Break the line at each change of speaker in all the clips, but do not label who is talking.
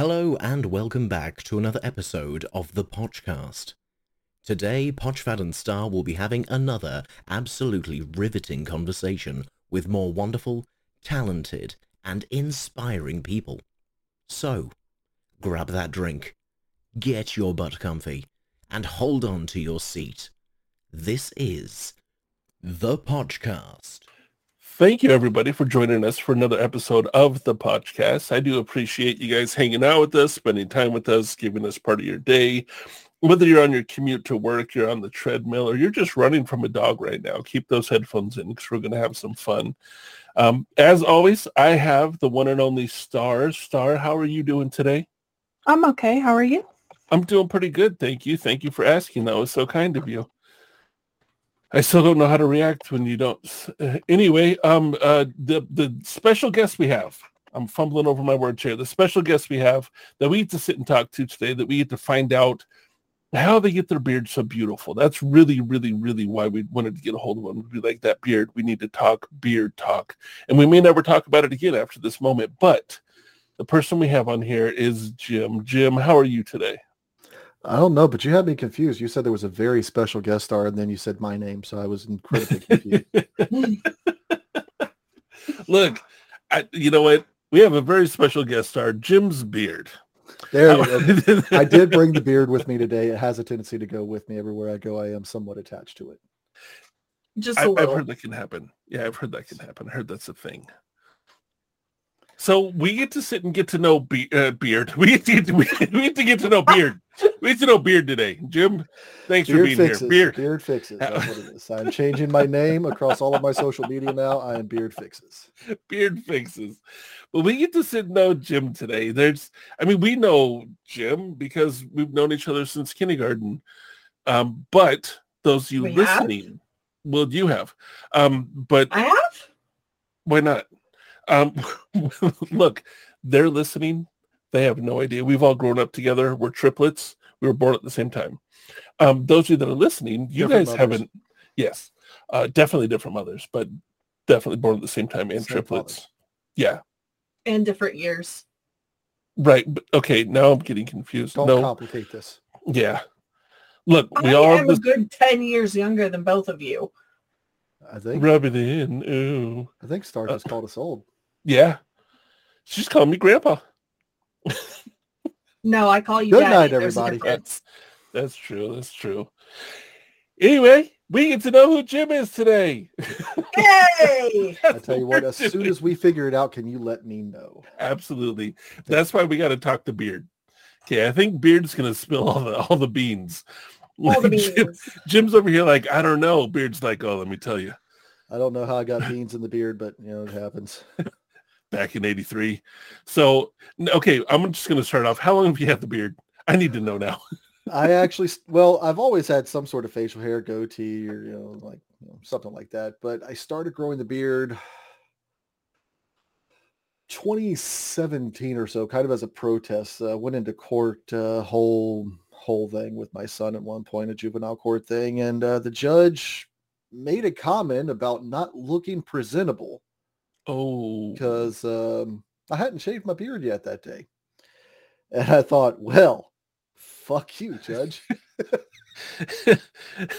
Hello and welcome back to another episode of the Pochcast. Today, Pochfad and Star will be having another absolutely riveting conversation with more wonderful, talented, and inspiring people. So, grab that drink, get your butt comfy, and hold on to your seat. This is the Pochcast.
Thank you, everybody, for joining us for another episode of the podcast. I do appreciate you guys hanging out with us, spending time with us, giving us part of your day. Whether you're on your commute to work, you're on the treadmill, or you're just running from a dog right now, keep those headphones in because we're going to have some fun. Um, as always, I have the one and only Star. Star, how are you doing today?
I'm okay. How are you?
I'm doing pretty good, thank you. Thank you for asking. That was so kind of you. I still don't know how to react when you don't. Uh, anyway, um, uh, the the special guest we have. I'm fumbling over my word chair. The special guest we have that we get to sit and talk to today, that we get to find out how they get their beard so beautiful. That's really, really, really why we wanted to get a hold of them. We like that beard. We need to talk beard talk, and we may never talk about it again after this moment. But the person we have on here is Jim. Jim, how are you today?
I don't know, but you had me confused. You said there was a very special guest star, and then you said my name, so I was incredibly confused.
Look, I, you know what? We have a very special guest star, Jim's beard.
There, you go. I did bring the beard with me today. It has a tendency to go with me everywhere I go. I am somewhat attached to it.
Just
I've heard that can happen. Yeah, I've heard that can happen. I heard that's a thing. So we get to sit and get to know Be- uh, Beard. We get to get to, we, we get to get to know Beard. We get to know Beard today. Jim, thanks for being
fixes.
here. Beard.
Beard fixes. That's what it is. I'm changing my name across all of my social media now. I am Beard fixes.
Beard fixes. But we get to sit and know Jim today. There's, I mean, we know Jim because we've known each other since kindergarten. Um, but those of you
We have?
listening, well, you have. Um, but
I have.
why not? Um, look, they're listening. They have no idea. We've all grown up together. We're triplets. We were born at the same time. Um, those of you that are listening, you
Different
guys
mothers.
haven't. Yes, uh, definitely different mothers, but definitely born at the same time and
Same
triplets.
fathers.
Yeah,
And different years.
right. Okay, now I'm getting confused.
Don't
no,
complicate this.
yeah. Look, we
I
all
am
have
a good 10 years younger than both of you.
I think
Rub it in. Ooh,
I think Star
Uh,
just called us old.
yeah. She's calling me grandpa.
No, I call you
Good
daddy.
night,
There's
everybody.
difference.
That's true. That's true. Anyway, we get to know who Jim is today.
Yay!
I tell you what, as soon as we figure it out, can you let me know?
Absolutely. That's why we got to talk to Beard. Okay, I think Beard's gonna spill all the all the beans.
All the
Jim-
beans.
Jim's over here like I don't know. Beard's like, oh, let me tell you.
I don't know how I got beans in the beard, but you know it happens.
Back in '83. So okay, I'm just gonna start off. How long have you had the beard? I need to know now.
I actually, well, I've always had some sort of facial hair, goatee, or you know, like you know, something like that. But I started growing the beard 2017 or so, kind of as a protest. Uh, went into court, uh, whole whole thing with my son at one point, a juvenile court thing, and uh, the judge made a comment about not looking presentable
Oh,
because um, I hadn't shaved my beard yet that day, and I thought, well, fuck you, judge.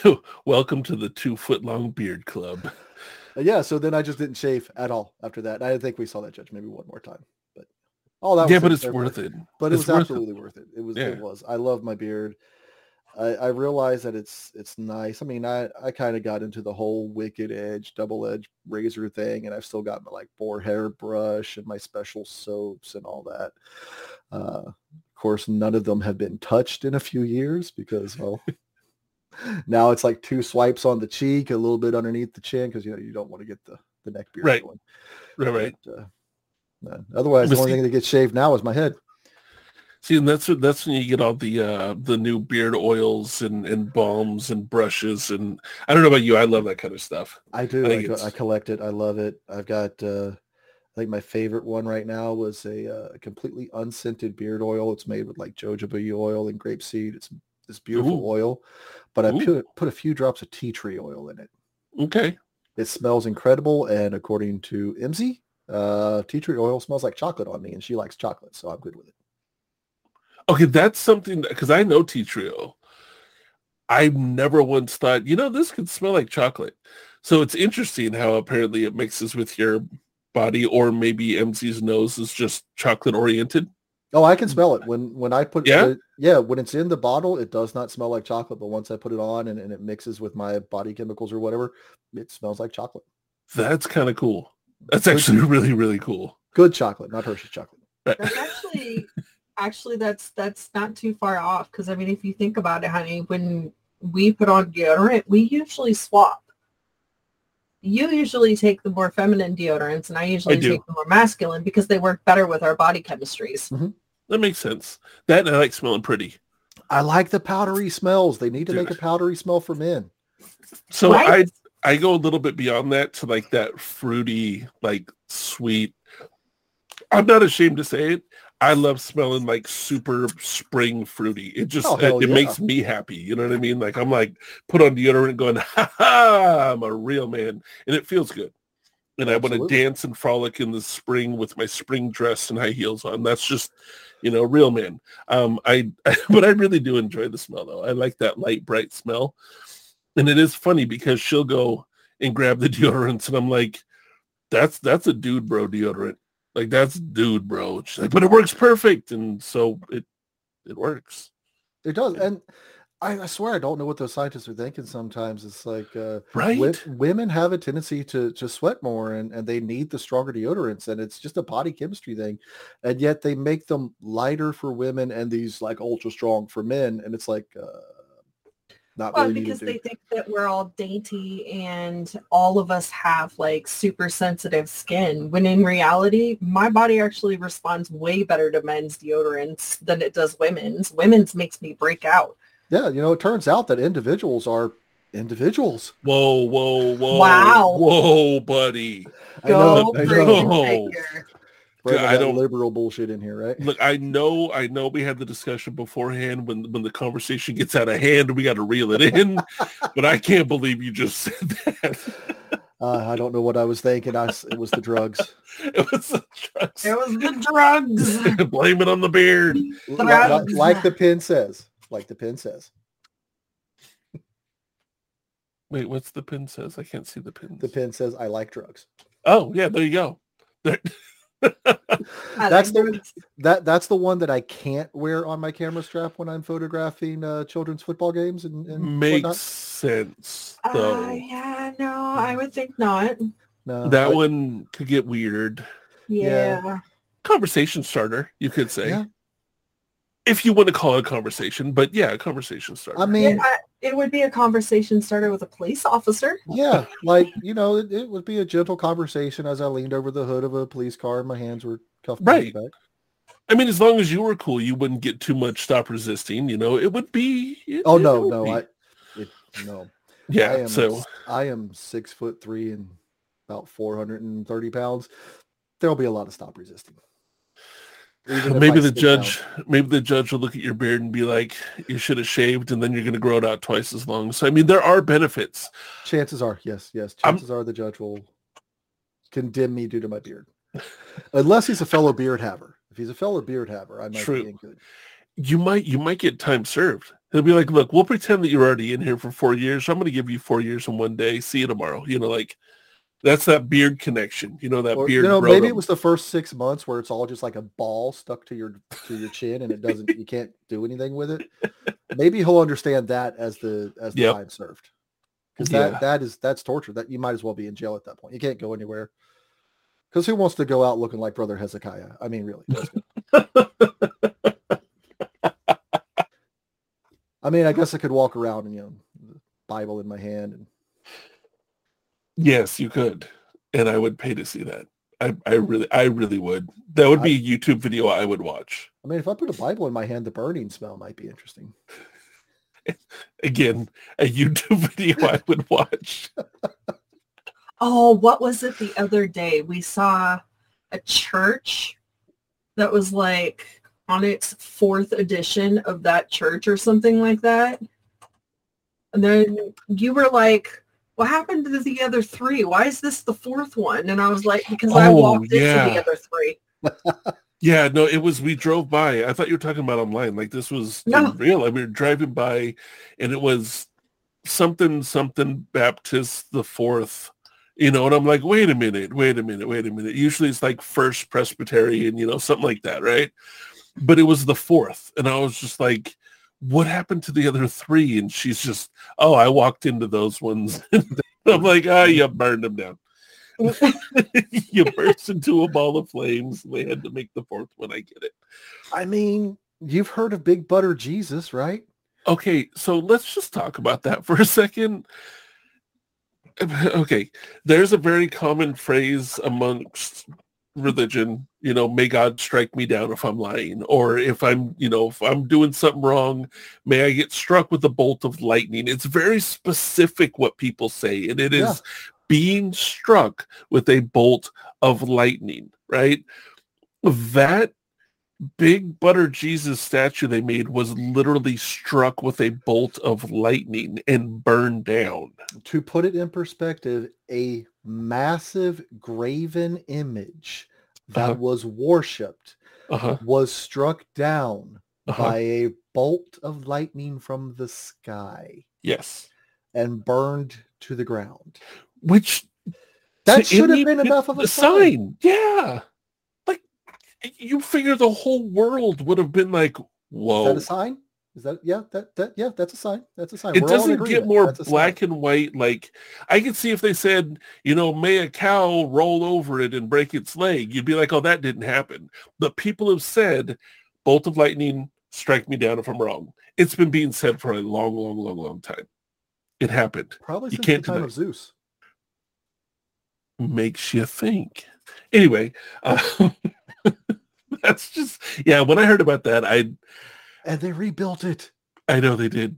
welcome to the two foot long beard club.
Uh, yeah, so then I just didn't shave at all after that. I think we saw that judge maybe one more time, but all that.
yeah,
was
but it's worth it.
But it
It's
was
worth
absolutely worth it. It was.
Yeah.
It was. I love my beard. I, I realize that it's it's nice. I mean, I I kind of got into the whole wicked edge, double edge razor thing, and I've still got my like boar hair brush and my special soaps and all that. Uh, of course, none of them have been touched in a few years because well, now it's like two swipes on the cheek, a little bit underneath the chin because you know you don't want to get the the neck beard
Right.
going.
Right, right.
But, uh, no. Otherwise, the only thing that gets shaved now is my head.
See, and that's what- that's when you get all the uh, the new beard oils and, and balms and brushes and I don't know about you, I love that kind of stuff.
I do.
I
I, I collect it. I love it. I've got. Uh, I think my favorite one right now was a uh, completely unscented beard oil. It's made with like jojoba oil and grapeseed. It's this beautiful
Ooh.
oil, but I put put a few drops of tea tree oil in it.
Okay.
It smells incredible, and according to Imziii, uh, tea tree oil smells like chocolate on me, and she likes chocolate, so I'm good with it.
Okay, that's something because I know tea tree oil. I've never once thought, you know, this could smell like chocolate. So it's interesting how apparently it mixes with your body, or maybe Imziii's nose is just chocolate oriented.
Oh, I can mm. smell it when when I put
Yeah?
it- yeah when it's in the bottle, it does not smell like chocolate. But once I put it on and, and it mixes with my body chemicals or whatever, it smells like chocolate.
That's kind of cool. That's actually really, really cool.
Good chocolate, not Hershey's chocolate.
That's actually actually that's that's not too far off because I mean if you think about it, honey, when we put on deodorant, we usually swap. You usually take the more feminine deodorants and I usually
do.
take the more masculine because they work better with our body chemistries. Mm-hmm.
That makes sense. That and I like smelling pretty.
I like the powdery smells. They need to make a powdery smell for men.
So
Right?
I I go a little bit beyond that to like that fruity, like sweet. I'm not ashamed to say it. I love smelling like super spring fruity. It just
Oh,
it, it
yeah.
makes me happy. You know what I mean? Like I'm like put on deodorant going, ha ha, I'm a real man. And it feels good. And I want to dance and frolic in the spring with my spring dress and high heels on. That's just, you know, real man. Um, I, but I really do enjoy the smell though. I like that light, bright smell. And it is funny because she'll go and grab the deodorants and I'm like, that's, that's a dude bro deodorant. Like that's dude bro. She's like, but it works perfect. And so it, it works.
It does, and I, I swear I don't know what those scientists are thinking. Sometimes it's like uh,
Right?
wo- women have a tendency to to sweat more, and and they need the stronger deodorants, and it's just a body chemistry thing, and yet they make them lighter for women and these like ultra strong for men, and it's like uh, not
Well,
really
because they think that we're all dainty and all of us have like super sensitive skin. When in reality, my body actually responds way better to men's deodorants than it does women's. Women's makes me break out.
Yeah, you know, it turns out that individuals are individuals.
Whoa, whoa, whoa.
Wow.
Whoa, buddy.
I know,
Go
I know.
No. I
that
don't-
liberal bullshit in here, right?
Look, I know, I know we had the discussion beforehand when when the conversation gets out of hand, we got to reel it in. but I can't believe you just said that.
Uh, I don't know what I was thinking. I s it was the drugs.
it was the drugs.
It was the drugs.
Blame it on the beard.
Li- li- like the pin says. Like the pin says.
Wait, what's the pin says? I can't see the pin.
The pin says, I like drugs.
Oh, yeah, there you go. There-
I
That's the- That that's the one that I can't wear on my camera strap when I'm photographing uh, children's football games and, and
Makes
whatnot.
sense, though.
Uh, yeah, no, I would think not.
No,
that
I-
one could get weird.
Yeah.
Yeah.
Conversation starter, you could say.
Yeah.
If you want to call it a conversation, but yeah, a conversation starter.
I mean,
I- it would be a conversation starter with a police officer.
yeah, like you know, it, it would be a gentle conversation as I leaned over the hood of a police car and my hands were cuffed
Right.
back.
I mean, as long as you were cool, you wouldn't get too much stop resisting. You know, it would be. it-
Oh
it
no, no,
be.
I, it, no.
yeah.
I am
so
I am six foot three and about four hundred and thirty pounds. There'll be a lot of stop resisting.
Maybe the judge,
down.
maybe the judge will look at your beard and be like, "You should have shaved, and then you're going to grow it out twice as long." So I mean, there are benefits.
Chances are, yes, yes.
I'm-
Chances are the judge will condemn me due to my beard, unless he's a fellow beard haver. If he's a fellow beard haver, I might
True.
be in good.
You might, you might get time served. He'll be like, "Look, we'll pretend that you're already in here for four years. I'm going to give you four years in one day. See you tomorrow." You know, like that's that beard connection. You know that
Or,
beard.
you know, maybe it was the first six months where it's all just like a ball stuck to your to your chin, and it doesn't. you can't do anything with it. Maybe he'll understand that as the as the
Yep.
time served, because
Yeah.
that that is that's torture. That you might as well be in jail at that point. You can't go anywhere. Because who wants to go out looking like Brother Hezekiah? I mean, really. I mean, I guess I could walk around and you know, Bible in my hand, and
Yes, you could, and I would pay to see that. I, I really, I really would. That would be a YouTube video I would watch.
I mean, if I put a Bible in my hand, the burning smell might be interesting.
Again, a YouTube video I would watch.
Oh, what was it the other day? We saw a church that was like on its fourth edition of that church or something like that. And then you were like, what happened to the other three? Why is this the fourth one? And I was like, because I
Oh,
walked
yeah.
into the other three.
Yeah, no, it was we drove by. I thought you were talking about online. Like this was
No.
real. Like, we were driving by and it was something something Baptist the fourth. You know, and I'm like, wait a minute, wait a minute, wait a minute. Usually it's like first Presbyterian, you know, something like that, right? But it was the fourth. And I was just like, what happened to the other three? And she's just, oh, I walked into those ones. I'm like, ah, you burned them down. you burst into a ball of flames. They had to make the fourth one. I get it.
I mean, you've heard of Big Butter Jesus, right?
Okay, so let's just talk about that for a second. Okay, there's a very common phrase amongst religion, you know, may God strike me down if I'm lying, or if I'm, you know, if I'm doing something wrong, may I get struck with a bolt of lightning. It's very specific what people say, and it is
Yeah.
being struck with a bolt of lightning, right? That big butter Jesus statue they made was literally struck with a bolt of lightning and burned down.
To put it in perspective, a massive graven image that
Uh-huh.
was worshipped
Uh-huh.
was struck down
Uh-huh.
by a bolt of lightning from the sky
Yes.
and burned to the ground.
Which
That should have been enough of a
the
sign.
Yeah. Like you figure the whole world would have been like,
Is
whoa.
that a sign? Is that yeah? That that yeah, that's a sign. That's a sign.
it
We're
doesn't get more
a sign.
black and white like i could see if they said you know may a cow roll over it and break its leg you'd be like oh that didn't happen but people have said bolt of lightning strike me down if i'm wrong it's been being said for a long long long long time it happened
Probably
You can't
the time
deny-
of Zeus.
makes you think anyway uh, that's just yeah when i heard about that i
And they rebuilt it.
i know they did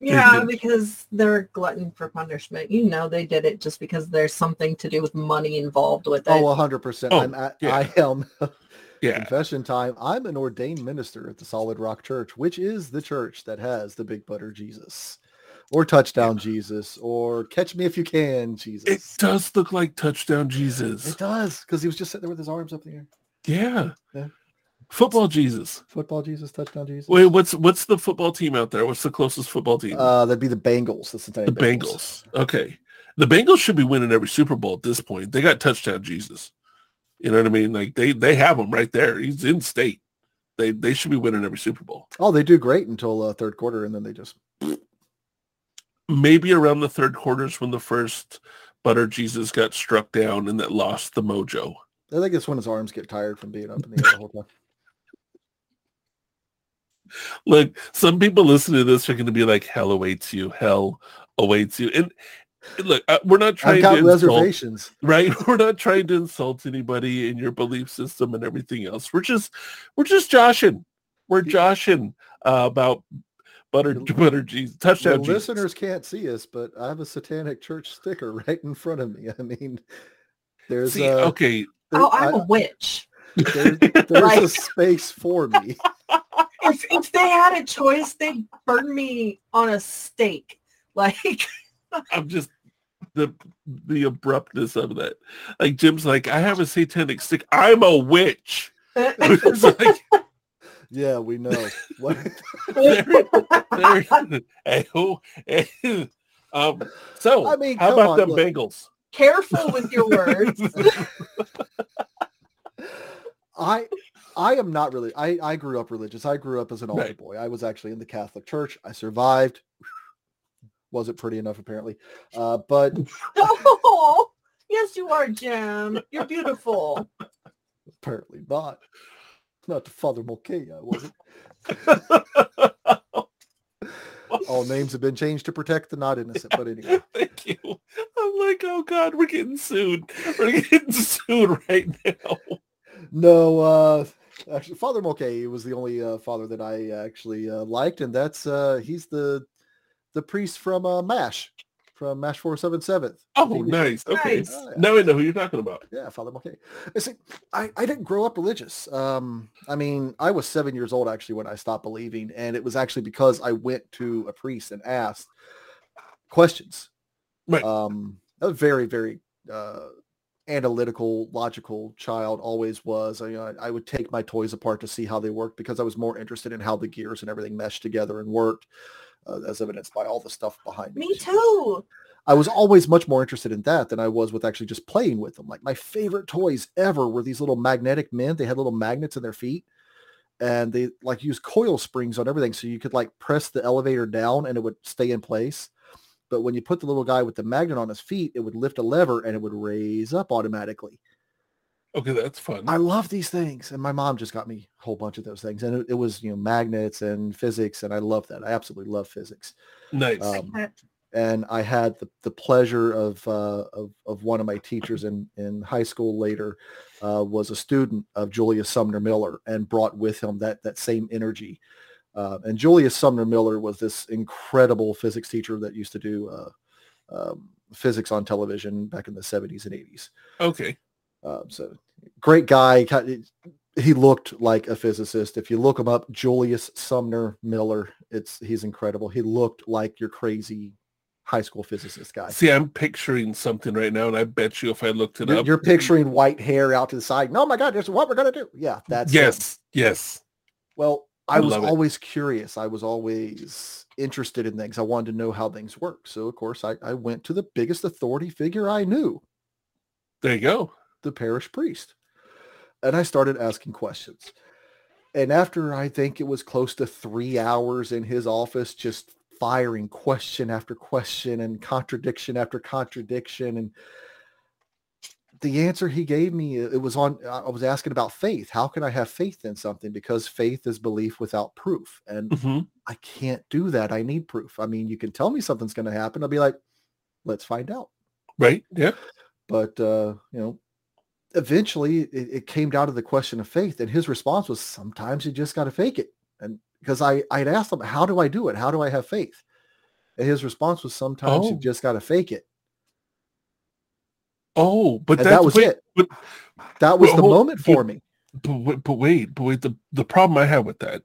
Yeah,
did.
because they're a glutton for punishment. You know they did it just because there's something to do with money involved with it.
Oh, hundred percent.
Oh,
I'm at,
yeah.
I am
yeah
confession time. I'm an ordained minister at the Solid Rock Church, which is the church that has the Big Butter Jesus, or Touchdown Jesus, or Catch Me If You Can jesus it
does look like touchdown jesus
It does because he was just sitting there with his arms up in the air.
yeah
Yeah.
Football jesus
Football Jesus, Touchdown Jesus.
Wait, what's what's the football team out there? What's the closest football team?
Uh, that'd be the Bengals. The Cincinnati
the Bengals. Okay. The Bengals should be winning every Super Bowl at this point. They got touchdown Jesus. You know what I mean? Like they they have him right there. He's in state. They they should be winning every Super Bowl.
Oh, they do great until uh, third quarter, and then they just
Maybe around the third quarters when the first Butter Jesus got struck down and that lost the mojo.
I think it's when his arms get tired from being up in the air the whole time.
Look, some people listening to this are going to be like, "Hell awaits you. Hell awaits you." And look, uh, we're not trying
I've got
to insult-
reservations.
right we're not trying to insult anybody in your belief system and everything else we're just we're just joshing we're joshing uh, about butter
The-
butter jesus
The
touchdown Jesus.
listeners can't see us, but I have a Satanic Church sticker right in front of me. I mean, there's
see
uh,
okay
there-
oh, I'm
I-
a witch.
there- there's a space for me.
If, if they had a choice, they'd burn me on a stake. Like,
i'm just the the abruptness of that like jim's like i have a satanic stick i'm a witch It's like,
Yeah, we know. What?
there- hey, who- hey, um so
I mean,
how about
on,
them
look.
bengals
Careful with your words.
I I am not really. I I grew up religious. I grew up as an altar
Right.
boy. I was actually in the Catholic Church. I survived. Wasn't pretty enough apparently, uh, but
oh, yes, you are, Jim. You're beautiful.
apparently not. Not to Father Mulcahy, I wasn't. All names have been changed to protect the not innocent. But anyway,
Thank you. I'm like, oh God, we're getting sued. We're getting sued right now.
no. Uh, actually, Father Mulcahy was the only uh, father that I actually uh, liked, and that's uh, he's the the priest from uh, Mash, from Mash Four Seven Seventh.
Oh, nice. Okay.
Nice.
Oh, yeah.
Now I know who you're talking about.
Yeah, Father Mulcahy. I see. I, I didn't grow up religious. Um, I mean, I was seven years old actually when I stopped believing, and it was actually because I went to a priest and asked questions.
Right.
Um, I was very, very uh, analytical, logical child, always was. I, you know, I, I would take my toys apart to see how they worked because I was more interested in how the gears and everything meshed together and worked, uh, as evidenced by all the stuff behind
Me Me too.
I was always much more interested in that than I was with actually just playing with them. Like my favorite toys ever were these little magnetic men. They had little magnets in their feet and they like use coil springs on everything. So you could like press the elevator down and it would stay in place. But when you put the little guy with the magnet on his feet, it would lift a lever and it would raise up automatically.
Okay, that's fun.
I love these things. And my mom just got me a whole bunch of those things. And it, it was, you know, magnets and physics. And I love that. I absolutely love physics.
nice.
Um, and I had the, the pleasure of, uh, of of one of my teachers in in high school later uh, was a student of Julius Sumner Miller and brought with him that that same energy. Uh, and Julius Sumner Miller was this incredible physics teacher that used to do uh, um, physics on television back in the 70s and 80s.
okay.
Uh, so great guy. He looked like a physicist. If you look him up, Julius Sumner Miller, it's he's incredible. He looked like your crazy high school physicist guy.
See, I'm picturing something right now, and I bet you if I looked it
You're,
up,
you're picturing white hair out to the side. No, my God, this is what we're gonna do. Yeah, that's him.
yes, yes.
Well, I
I
was
it.
always curious. I was always interested in things. I wanted to know how things work. So of course, I, I went to the biggest authority figure I knew,
There you go.
the parish priest, and I started asking questions. And after I think it was close to three hours in his office, just firing question after question and contradiction after contradiction, and the answer he gave me, it was on, I was asking about faith. How can I have faith in something? Because faith is belief without proof. And
hmm
I can't do that. I need proof. I mean, you can tell me something's going to happen. I'll be like, let's find out.
Right. Yeah.
But, uh, you know, eventually it, it came down to the question of faith. And his response was, sometimes you just got to fake it. And because I, I'd asked him, how do I do it? How do I have faith? And his response was, sometimes you
Oh.
just got to fake it.
Oh, but
that was
wait,
it.
But,
That was
Well,
the
hold-
moment for me.
but, wait- but wait, but wait. The the problem I have with that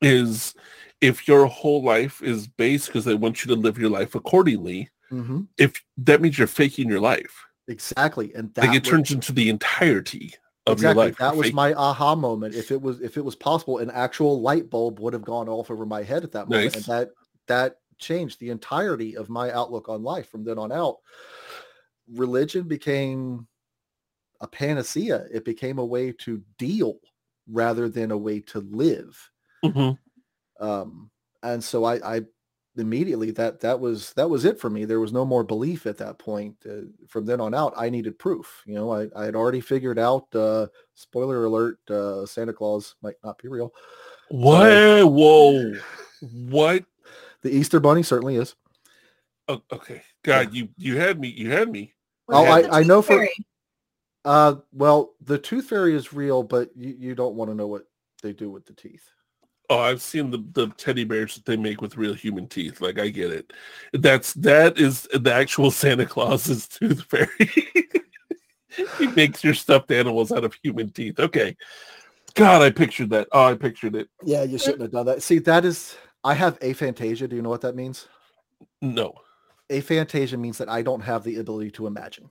is if your whole life is based because they want you to live your life accordingly.
hmm
If that means you're faking your life,
Exactly. And that
like it
was-
turns into the entirety of
exactly.
your life.
That was my aha moment. If it was if it was possible, an actual light bulb would have gone off over my head at that moment. And that that changed the entirety of my outlook on life from then on out. Religion became a panacea. It became a way to deal rather than a way to live.
Mhm.
Um, and so I, I immediately that that was that was it for me. There was no more belief at that point. Uh, from then on out, I needed proof. You know, I, I had already figured out. Uh, spoiler alert: uh, Santa Claus might not be real.
What? Whoa! What?
The Easter Bunny certainly is.
Oh, okay. God, you you had me. You had me.
Oh,
What
I- I know
Tooth
for-
Fairy?
Uh, well, the Tooth Fairy is real, but you, you don't want to know what they do with the teeth.
Oh, I've seen the the teddy bears that they make with real human teeth. Like I get it. That's that is the actual Santa Claus's tooth fairy. he makes your stuffed animals out of human teeth. Okay. God, I pictured that. Oh, I pictured it.
Yeah, you shouldn't have done that. See, that is. I have aphantasia. Do you know what that means?
No.
Aphantasia means that I don't have the ability to imagine.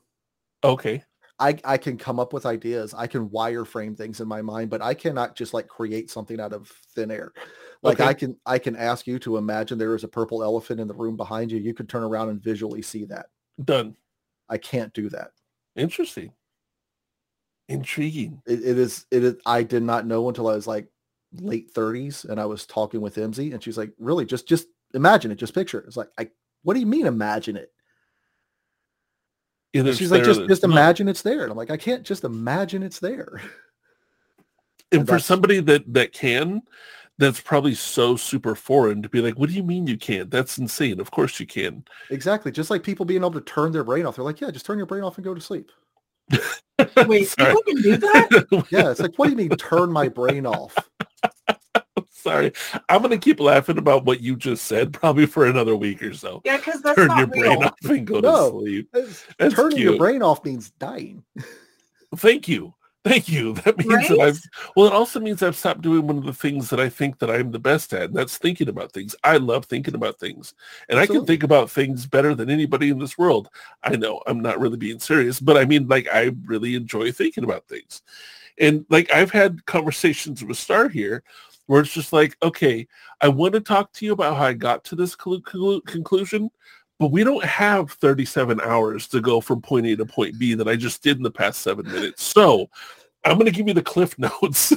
Okay.
I, I can come up with ideas. I can wireframe things in my mind, but I cannot just like create something out of thin air. Like
Okay.
I can I can ask you to imagine there is a purple elephant in the room behind you. You could turn around and visually see that.
Done.
I can't do that.
Interesting. Intriguing.
It, it is it is I did not know until I was like late 30s and I was talking with Imziii and she's like, really just just imagine it, just picture it. It's like I what do you mean imagine it?
Either
And she's like, just just
it's not.
imagine it's there. And I'm like, I can't just imagine it's there.
And
and
for somebody that that can, that's probably so super foreign to be like, what do you mean you can't? That's insane. Of course you can.
Exactly. Just like people being able to turn their brain off. They're like, yeah, just turn your brain off and go to sleep.
Wait,
Sorry.
people can do that?
Yeah. It's like, what do you mean turn my brain off?
Sorry. I'm going to keep laughing about what you just said probably for another week or so.
Yeah, because that's
Turn
not
your
real.
brain off and go
No.
to sleep.
It's-
That's
Turning your brain off means dying.
Thank you. Thank you. That means
Right?
that I've well it also means I've stopped doing one of the things that I think that I'm the best at, and that's thinking about things. I love thinking about things. And I can think about things better than anybody in this world. I know I'm not really being serious, but I mean like I really enjoy thinking about things. And like I've had conversations with Star here where it's just like, okay, I want to talk to you about how I got to this clu- clu- conclusion, but we don't have 37 hours to go from point A to point B that I just did in the past seven minutes. So I'm going to give you the cliff notes.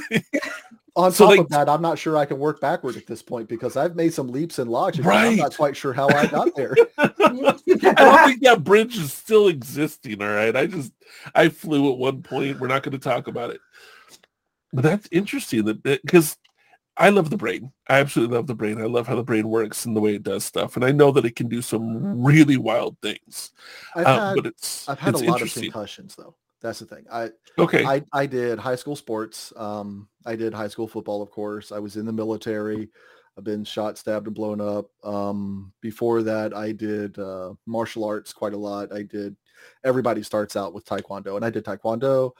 On
So,
top
like-
of that, I'm not sure I can work backward at this point because I've made some leaps in logic. and I'm
Right.
not quite sure how I got there.
I don't think that bridge is still existing. All right. I just, I flew at one point. We're not going to talk about it. But that's interesting that because I love the brain. I absolutely love the brain. I love how the brain works and the way it does stuff. And I know that it can do some really wild things.
I've
Uh,
had,
but it's,
I've had
it's
a lot of concussions though. That's the thing. I,
Okay.
I, I did high school sports. Um, I did high school football, of course. I was in the military. I've been shot, stabbed, and blown up. Um, before that, I did uh, martial arts quite a lot. I did. Everybody starts out with taekwondo, and I did taekwondo.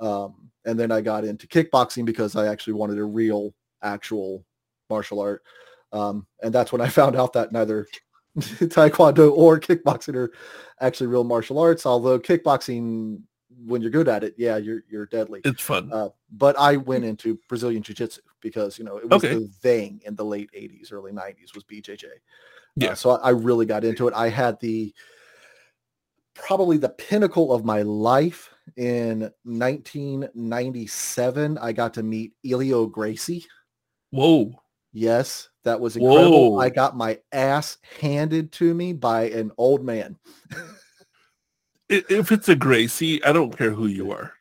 Um, and then I got into kickboxing because I actually wanted a real, actual martial art. Um, and that's when I found out that neither taekwondo or kickboxing are actually real martial arts. Although kickboxing when you're good at it, yeah, you're you're deadly.
it's fun.
Uh, but I went into Brazilian Jiu-Jitsu because you know it was
Okay.
the thing in the late '80s, early '90s was BJJ. Uh,
Yeah.
so I, I really got into it. I had the probably the pinnacle of my life in 1997. I got to meet Helio Gracie.
Whoa.
Yes, that was incredible.
Whoa.
I got my ass handed to me by an old man.
If it's a Gracie, I don't care who you are.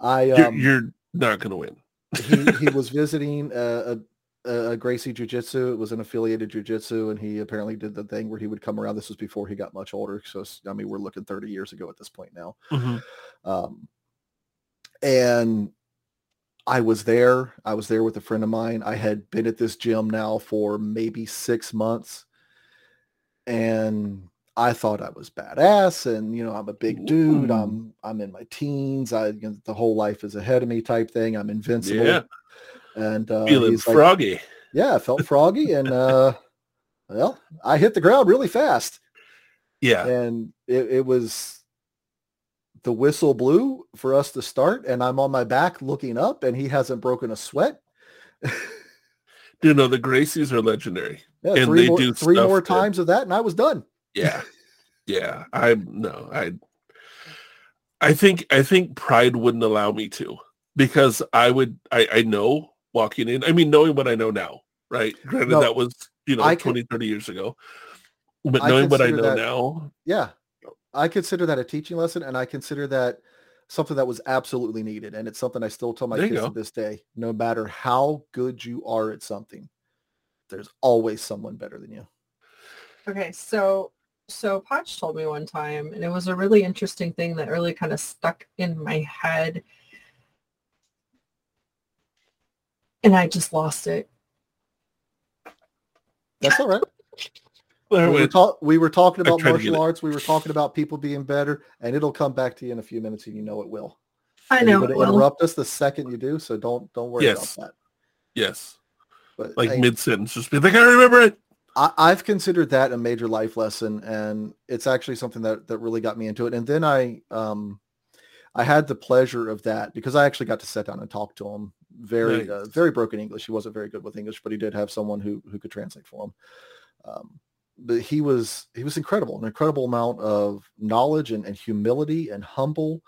I
You're,
um,
you're not going to win.
he he was visiting a, a, a Gracie Jiu-Jitsu. It was an affiliated Jiu-Jitsu, and he apparently did the thing where he would come around. This was before he got much older, so I mean we're looking 30 years ago at this point now.
Mhm.
Um, and I was there. I was there with a friend of mine. I had been at this gym now for maybe six months, and I thought I was badass. And you know, I'm a big dude. I'm I'm in my teens. I you know, the whole life is ahead of me type thing. I'm invincible.
Yeah.
And uh,
Feeling
he's like,
froggy.
yeah, I felt froggy, and uh, well, I hit the ground really fast
Yeah.
and it, it was the whistle blew for us to start and i'm on my back looking up and he hasn't broken a sweat
You know, the Gracies are legendary.
yeah,
And they
more,
do
three more
that-
times of that and i was done
Yeah. Yeah. I no, I I think I think pride wouldn't allow me to because I would I, I know walking in, I mean knowing what I know now, right? Granted
No,
that was, you know,
I could-
20, 30 years ago. But knowing what I know
that-
now,
yeah i consider that a teaching lesson and i consider that something that was absolutely needed and it's something i still tell my
There
kids to this day no matter how good you are at something there's always someone better than you.
Okay, so so Poch told me one time, and it was a really interesting thing that really kind of stuck in my head, and I just lost it.
that's all right.
there
we were,
went-
talk- we were talking about
tried to get
martial arts. We were talking about people being better, and it'll come back to you in a few minutes, and you know it will.
I know.
You're
it
going
will.
to interrupt us the second you do, so don't don't worry
Yes.
about that.
yes.
But
Like
hey,
mid sentence, just be like, I remember it.
I, I've considered that a major life lesson, and it's actually something that that really got me into it. And then I um I had the pleasure of that because I actually got to sit down and talk to him. Very uh, very broken English. He wasn't very good with English, but he did have someone who who could translate for him. Um, but he was he was incredible, an incredible amount of knowledge and, and humility and humble,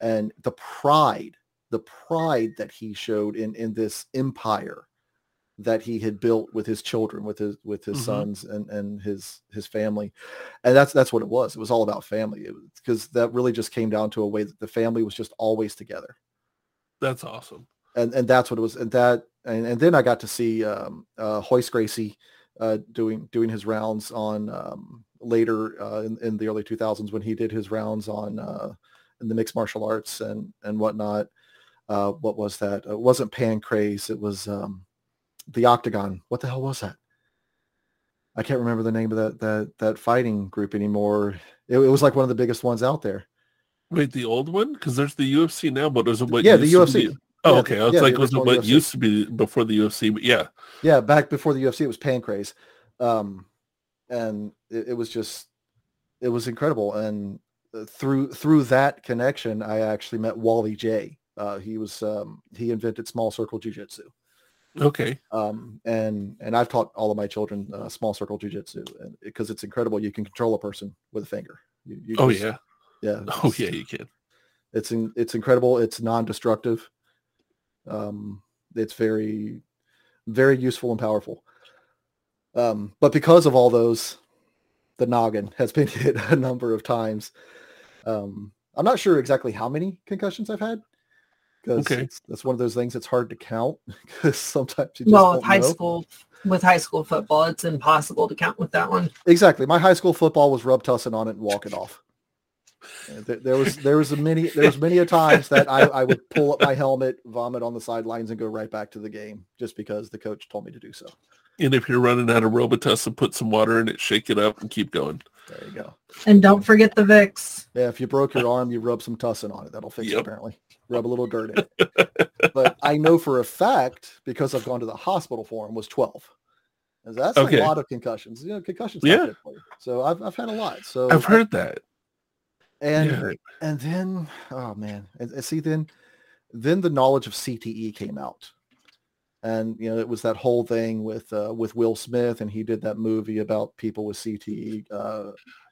and the pride, the pride that he showed in in this empire that he had built with his children, with his with his
Mhm.
sons and and his his family, and that's that's what it was. It was all about family, because that really just came down to a way that the family was just always together,
That's awesome.
and and that's what it was. And that and, and then I got to see um, uh, Royce Gracie uh, doing doing his rounds on um, later uh, in, in the early 2000s when he did his rounds on uh, in the mixed martial arts and and whatnot. Uh, what was that? It wasn't Pancrase. It was um, the Octagon. What the hell was that? I can't remember the name of that that that fighting group anymore. It, it was like one of the biggest ones out there.
Wait, the old one? Because there's the UFC now, but there's it what?
Yeah, the UFC.
be- Oh,
Yeah,
okay. I was
yeah,
like, was it what
UFC.
used to be before the UFC? But yeah.
Yeah, back before the UFC, it was Pancrase, um, and it, it was just, it was incredible. And uh, through through that connection, I actually met Wally Jay Uh, he was um, he invented small circle jujitsu,
Okay.
um, and and I've taught all of my children uh, small circle jujitsu and because it's incredible. You can control a person with a finger. You, you
Oh
just-
yeah.
yeah.
Oh yeah, you can.
It's in, it's incredible. It's non-destructive. Um, it's very, very useful and powerful. Um, but because of all those, the noggin has been hit a number of times. Um, I'm not sure exactly how many concussions I've had. Because
Okay.
that's one of those things that's hard to count because sometimes you just
Well,
don't
with high
know.
school, with high school football, it's impossible to count with that one.
Exactly. My high school football was rub tussin on it and walk it off. There, there was there was a many there was many a times that I, I would pull up my helmet, vomit on the sidelines, and go right back to the game just because the coach told me to do so.
And if you're running out of Robitussin, put some water in it, shake it up, and keep going.
There you go.
And don't forget the Vicks.
Yeah, if you broke your arm, you rub some tussin on it. That'll fix it apparently. Rub a little dirt in it. but I know for a fact because I've gone to the hospital for him was 12. That's
Okay.
a lot of concussions. You know, concussions.
Yeah.
not good for you. So I've I've had a lot. So
I've heard that.
And
yeah.
and then oh man and, and see then then the knowledge of cte came out and you know it was that whole thing with uh, with will smith and he did that movie about people with cte uh,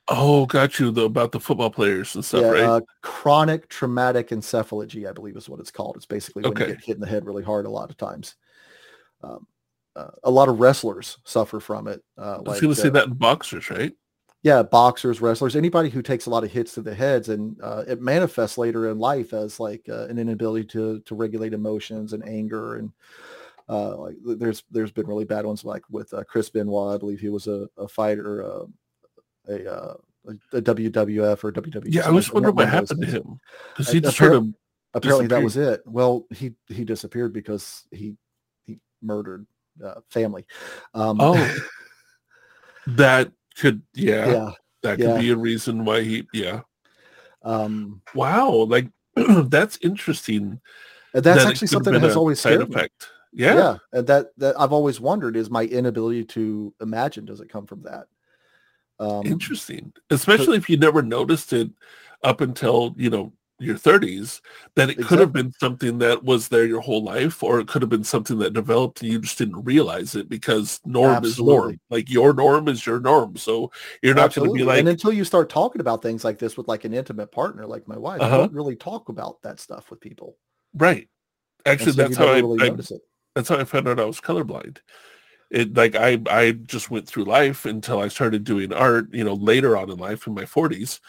Oh, got you. The, about the football players and stuff,
yeah,
right?
uh, chronic traumatic encephalogy i believe is what it's called it's basically when
Okay.
you get hit in the head really hard a lot of times um, uh, a lot of wrestlers suffer from it uh,
I was
like,
going to say
uh,
that in boxers, right?
Yeah boxers wrestlers anybody who takes a lot of hits to the heads and uh, it manifests later in life as like uh, an inability to to regulate emotions and anger and uh, like there's there's been really bad ones like with uh, Chris Benoit I believe he was a, a fighter uh, a, uh, a a WWF or WWE
Yeah, I was wondering what happened to him. Because he just sort of.
apparently that was it. Well he he disappeared because he he murdered uh, family. Um,
Oh, that could, yeah,
yeah
that could
yeah.
be a reason why he, yeah.
um,
Wow, like that's interesting.
that's
that
actually something that has always
side
scared me
effect. Yeah.
yeah and that that i've always wondered is my inability to imagine does it come from that um
interesting especially if you never noticed it up until you know your 30s that it could have been something that was there your whole life or it could have been something that developed and you just didn't realize it because norm is norm like your norm is your norm so you're not going to be like
and until you start talking about things like this with like an intimate partner like my wife
Uh-huh.
you don't really talk about that stuff with people
right actually
so
that's how I,
really
I
it
that's how I found out I was colorblind. It like I I just went through life until I started doing art, you know, later on in life in my 40s.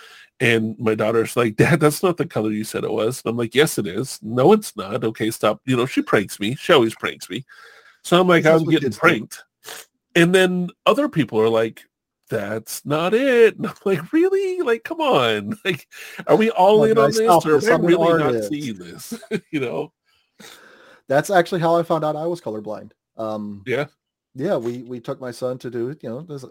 And my daughter's like, Dad, that's not the color you said it was. And I'm like, Yes, it is. No, it's not. Okay, stop. You know, she pranks me. She always pranks me. So I'm like,
That's
I'm getting pranked. And then other people are like, that's not it. And I'm like, really? Like, come on. Like, are we all
Like,
in on this or am I really not
artist.
seeing this? you know?
that's actually how i found out i was colorblind um
Yeah.
yeah we we took my son to do it, you know there's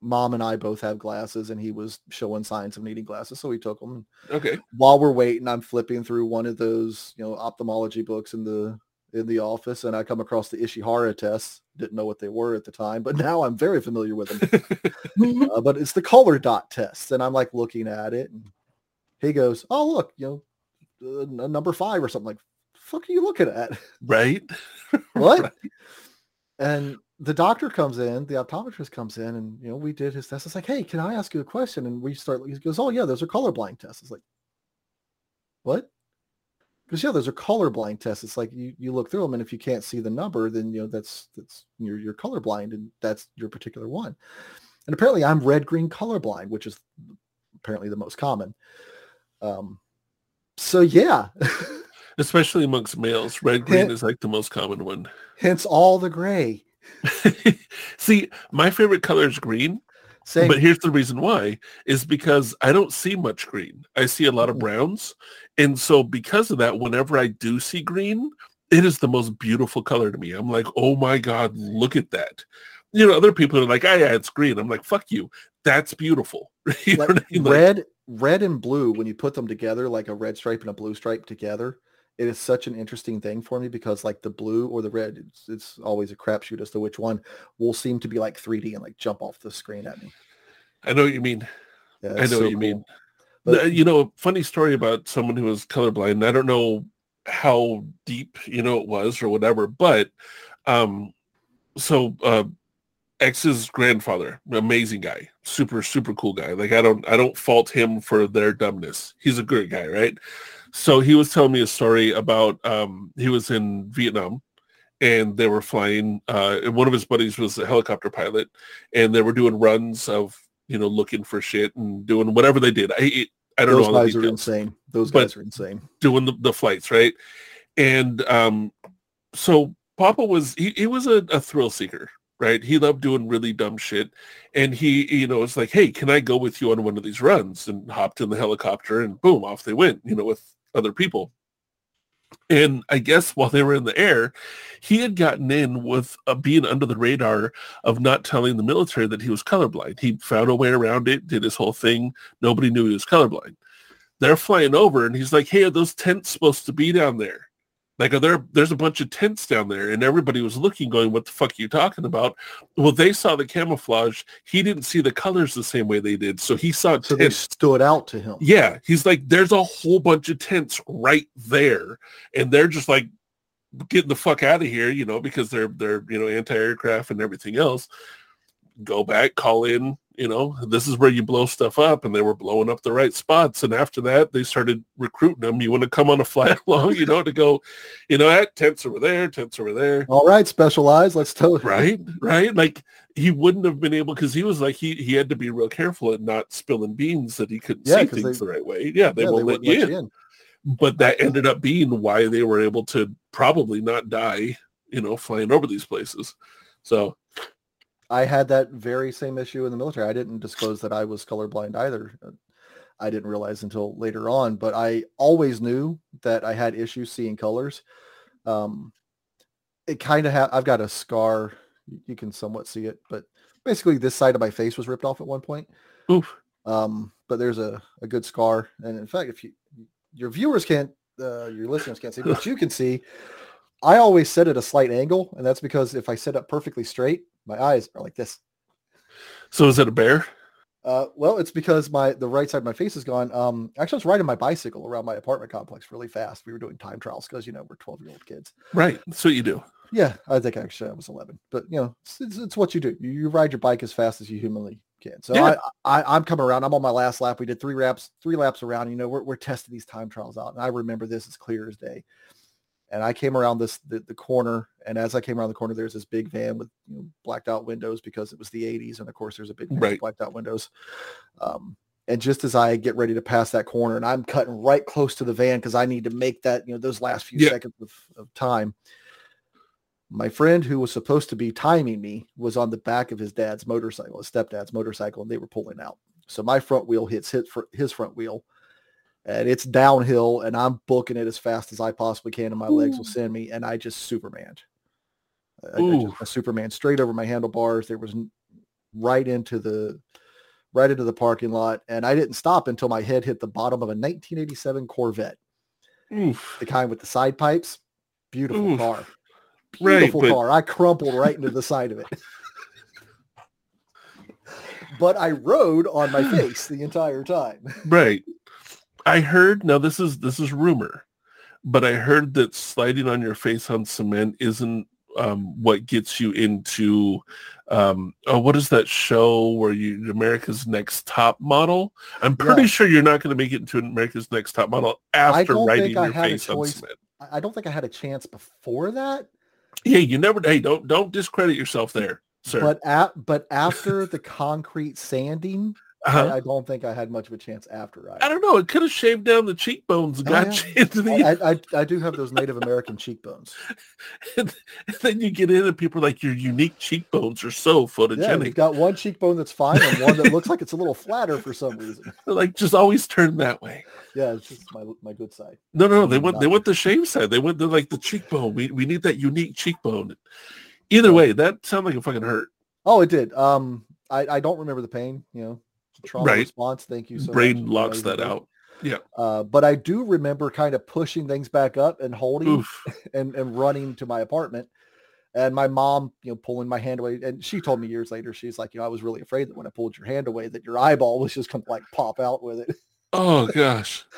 mom and i both have glasses and he was showing signs of needing glasses so we took them
Okay.
while we're waiting, I'm flipping through one of those, you know, ophthalmology books in the in the office, and I come across the Ishihara tests. Didn't know what they were at the time, but now I'm very familiar with them. uh, but it's the color dot test. and I'm like looking at it, and he goes, "Oh, look, you know, uh, number five or something." Like, fuck are you looking at?
Right?
what?
Right.
And the doctor comes in, the optometrist comes in, and you know, we did his test. It's like, hey, can I ask you a question? And we start. He goes, oh yeah, those are colorblind tests. It's like, what? Because yeah, those are colorblind tests. It's like you you look through them, and if you can't see the number, then you know that's that's you're you're colorblind, and that's your particular one. And apparently, I'm red green colorblind, which is apparently the most common. Um, so yeah,
especially amongst males. Red green is like the most common one.
hence all the gray.
See, my favorite color is green,
Same.
but here's the reason why is because I don't see much green. I see a lot of
Mhm.
browns. And so because of that, whenever I do see green, it is the most beautiful color to me. I'm like, oh my God, look at that. You know, other people are like, oh yeah, it's green. I'm like, fuck you. That's beautiful. you know
like
I mean?
Red red and blue when you put them together, like a red stripe and a blue stripe together, it is such an interesting thing for me because like the blue or the red, it's, it's always a crapshoot as to which one will seem to be like 3D and like jump off the screen at me.
I know what you mean.
Yeah,
I know
so
what you
cool.
mean.
But-
you know, funny story about someone who was colorblind. I don't know how deep you know it was or whatever, but um, so uh, X's grandfather, amazing guy, super super cool guy. Like I don't I don't fault him for their dumbness. He's a great guy, right? So he was telling me a story about um, he was in Vietnam and they were flying. Uh, and one of his buddies was a helicopter pilot, and they were doing runs of you know looking for shit and doing whatever they did. I I don't
Those
know the
guys are
details
insane. Those guys are insane.
doing the, the flights, right? And um, so Papa was he, he was a, a thrill seeker, right? He loved doing really dumb shit, and he you know was like, hey, can I go with you on one of these runs? And hopped in the helicopter, and boom, off they went, you know, with other people. And I guess while they were in the air, he had gotten in with uh, being under the radar of not telling the military that he was colorblind. He found a way around it, did his whole thing. Nobody knew he was colorblind they're flying over and he's like, hey, are those tents supposed to be down there? Like, there, there's a bunch of tents down there. And everybody was looking going, what the fuck are you talking about? Well, they saw the camouflage. He didn't see the colors the same way they did. So he saw
So they
tents.
stood out to him.
Yeah. He's like, there's a whole bunch of tents right there. And they're just like getting the fuck out of here, you know, because they're, they're, you know, anti-aircraft and everything else. Go back, call in, you know, this is where you blow stuff up and they were blowing up the right spots. And after that, they started recruiting them. You want to come on a fly along, you know, to go, you know, at tents over there, tents over there.
All right, specialized. Let's tell it.
Right. Right. Like he wouldn't have been able because he was like, he, he had to be real careful at not spilling beans that he couldn't
Yeah,
see things
they-
the right way. Yeah. They
Yeah,
won't let
wouldn't
you in but that ended up being why they were able to probably not die, you know, flying over these places. So
I had that very same issue in the military. I didn't disclose that I was colorblind either. Uh, I didn't realize until later on, but I always knew that I had issues seeing colors. Um, it kind of ha- I've got a scar. You can somewhat see it, but basically this side of my face was ripped off at one point.
oof.
Um, but there's a, a good scar. And in fact, if you, your viewers can't, uh, your listeners can't see, but you can see, I always sit at a slight angle. And that's because if I sit up perfectly straight, my eyes are like this.
So is it a bear?
Uh, well, it's because my the right side of my face is gone. Um, actually, I was riding my bicycle around my apartment complex really fast. We were doing time trials because you know we're twelve year old kids.
Right. That's what you do.
Yeah, I think actually I was eleven, but you know it's, it's, it's what you do. You, you ride your bike as fast as you humanly can. So
Yeah.
I, I I'm coming around. I'm on my last lap. We did three laps, three laps around. You know we're we're testing these time trials out, and I remember this as clear as day. And I came around this the, the corner, and as I came around the corner, there's this big van with you know, blacked out windows because it was the 80s, and of course there's a big van with
Right.
blacked out windows. Um, and just as I get ready to pass that corner, and I'm cutting right close to the van because I need to make that you know those last few
Yeah.
seconds of, of time. My friend who was supposed to be timing me was on the back of his dad's motorcycle, his stepdad's motorcycle, and they were pulling out. So my front wheel hits fr- his front wheel, and it's downhill, and I'm booking it as fast as I possibly can, and my legs will send me, and I just Superman. I, I just, a Superman straight over my handlebars. There was right into the right into the parking lot, and I didn't stop until my head hit the bottom of a 1987 Corvette,
Oof.
the kind with the side pipes. Beautiful
Oof.
car.
Right,
Beautiful
but-
car. I crumpled right into the side of it. but I rode on my face the entire time.
Right. I heard now this is this is rumor, but I heard that sliding on your face on cement isn't um, what gets you into um, oh, what is that show where you America's Next Top Model? I'm pretty
Yeah.
sure you're not going to make it into America's Next Top Model after
don't
riding
think I
your face on cement.
I I don't think I had a chance before that.
Yeah, you never. Hey, don't don't discredit yourself there, sir.
But at, but after the concrete sanding,
uh-huh.
I, I don't think I had much of a chance after.
I I don't know. It could have shaved down the cheekbones and
Oh,
got
yeah.
you into the.
I, I, I do have those Native American cheekbones.
and then you get in and people are like, your unique cheekbones are so photogenic."
Yeah, you've got one cheekbone that's fine and one that looks like it's a little flatter for some reason.
Like, just always turn that way.
Yeah, it's just my my good side.
No, no, no. They want they want the shave side. They want the like the cheekbone. We we need that unique cheekbone. Either way, that sounded like it fucking hurt.
Oh, it did. Um, I, I don't remember the pain. You know, trauma
Right.
response. Thank you so much.
Brain
much.
locks that out. Yeah.
Uh, but I do remember kind of pushing things back up and holding
Oof.
and, and running to my apartment. And my mom, you know, pulling my hand away. And she told me years later, she's like, you know, I was really afraid that when I pulled your hand away, that your eyeball was just going to like pop out with it.
Oh gosh.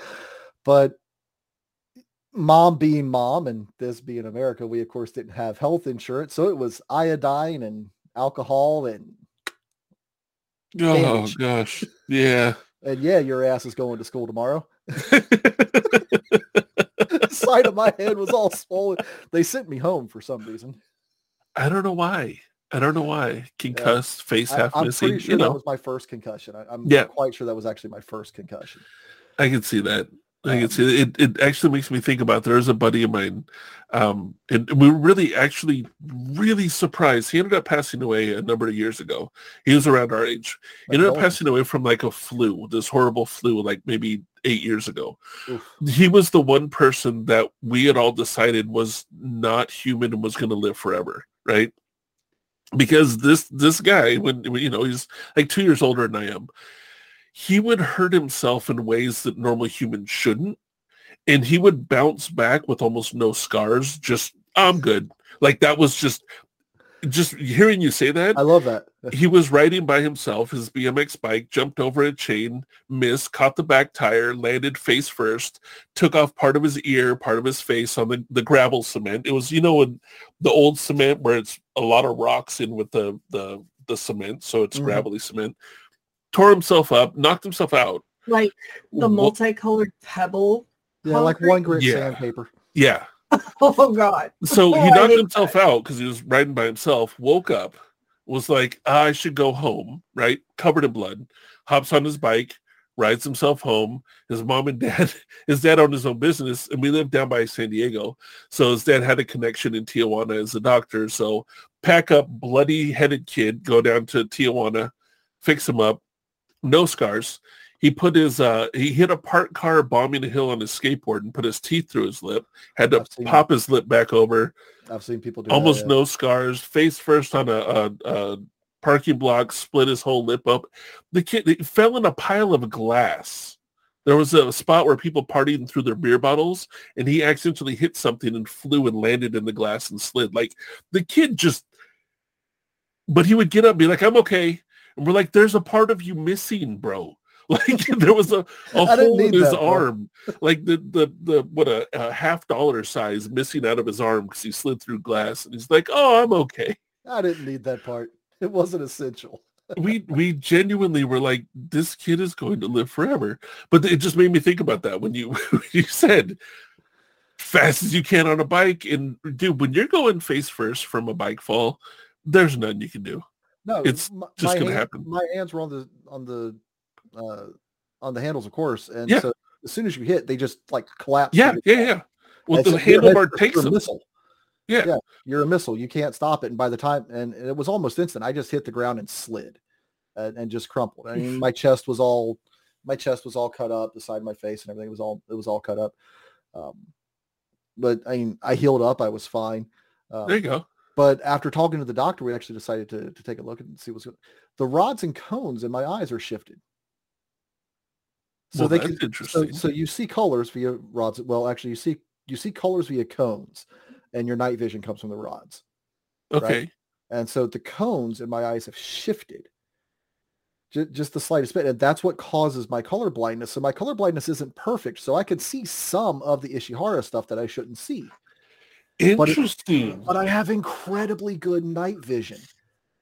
But mom being mom and this being America, we of course didn't have health insurance. So it was iodine and alcohol and,
Oh
Damage.
gosh. Yeah.
and yeah, your ass is going to school tomorrow. the side of my head was all swollen. They sent me home for some reason.
I don't know why. I don't know why. Concussed, face half
I'm
missing.
pretty sure
you
that was my first concussion. I, I'm
Yeah.
quite sure that was actually my first concussion.
I can see that. I can see it. It actually makes me think about there's a buddy of mine, um, and we were really actually really surprised. He ended up passing away a number of years ago. He was around our age. He ended up passing away from like a flu, this horrible flu, like maybe eight years ago.
Oof.
He was the one person that we had all decided was not human and was going to live forever, right? Because this this guy, when, you know he's like two years older than I am, he would hurt himself in ways that normal humans shouldn't, and he would bounce back with almost no scars. Just I'm good. Like that was just just hearing you say that
I love that.
he was riding by himself, his BMX bike, jumped over a chain, missed, caught the back tire, landed face first, took off part of his ear, part of his face on the, the gravel cement. It was, you know, in the old cement where it's a lot of rocks in with the the, the cement, so it's
Mhm.
gravelly cement. Tore himself up, knocked himself out.
Like the multicolored pebble.
Yeah, like one grit
Yeah.
sandpaper.
Yeah.
Oh God.
So
Oh,
he
I
knocked
hate
himself out because he was riding by himself, woke up, was like, I should go home, right? Covered in blood, hops on his bike, rides himself home. His mom and dad, his dad owned his own business, and we lived down by San Diego. So his dad had a connection in Tijuana as a doctor. So pack up bloody headed kid, go down to Tijuana, fix him up, no scars. He put his uh he hit a parked car bombing a hill on his skateboard and put his teeth through his lip, had to pop his lip back over,
I've seen people do
almost
that, yeah.
no scars, face first on a, a, a parking block, split his whole lip up. The kid fell in a pile of glass. There was a spot where people partied and threw their beer bottles, and he accidentally hit something and flew and landed in the glass and slid. Like the kid just, but he would get up and be like, "I'm okay," and we're like, "There's a part of you missing, bro." Like there was a,
didn't
hole in his
that, bro.
arm, like the the the what a, a half dollar size missing out of his arm because he slid through glass, and he's like, "Oh, I'm okay."
I didn't need that part. It wasn't essential.
we we genuinely were like, "This kid is going to live forever," but it just made me think about that when you when you said fast as you can on a bike, and dude, when you're going face first from a bike fall, there's nothing you can do.
No,
It's
m-
just
my
gonna
hand-
happen.
My hands were on the on the uh on the handles, of course, and
Yeah.
so as soon as you hit, they just like collapse.
Yeah, yeah, yeah. Well, the handlebar takes
a missile.
Yeah.
yeah, you're a missile. You can't stop it. And by the time, and it was almost instant. I just hit the ground and slid, and, and just crumpled. I mean, my chest was all, my chest was all cut up. The side of my face and everything was all, it was all cut up. Um, but I mean, I healed up. I was fine. Um,
There you go.
But after talking to the doctor, we actually decided to, to take a look and see what's going. The rods and cones in my eyes are shifted. So
Well,
they can, so, so you see colors via rods. Well, actually, you see you see colors via cones, and your night vision comes from the rods.
Okay.
And so the cones in my eyes have shifted ju- just the slightest bit. And that's what causes my color blindness. So my color blindness isn't perfect. So I can see some of the Ishihara stuff that I shouldn't see. But
Interesting.
But I have incredibly good night vision.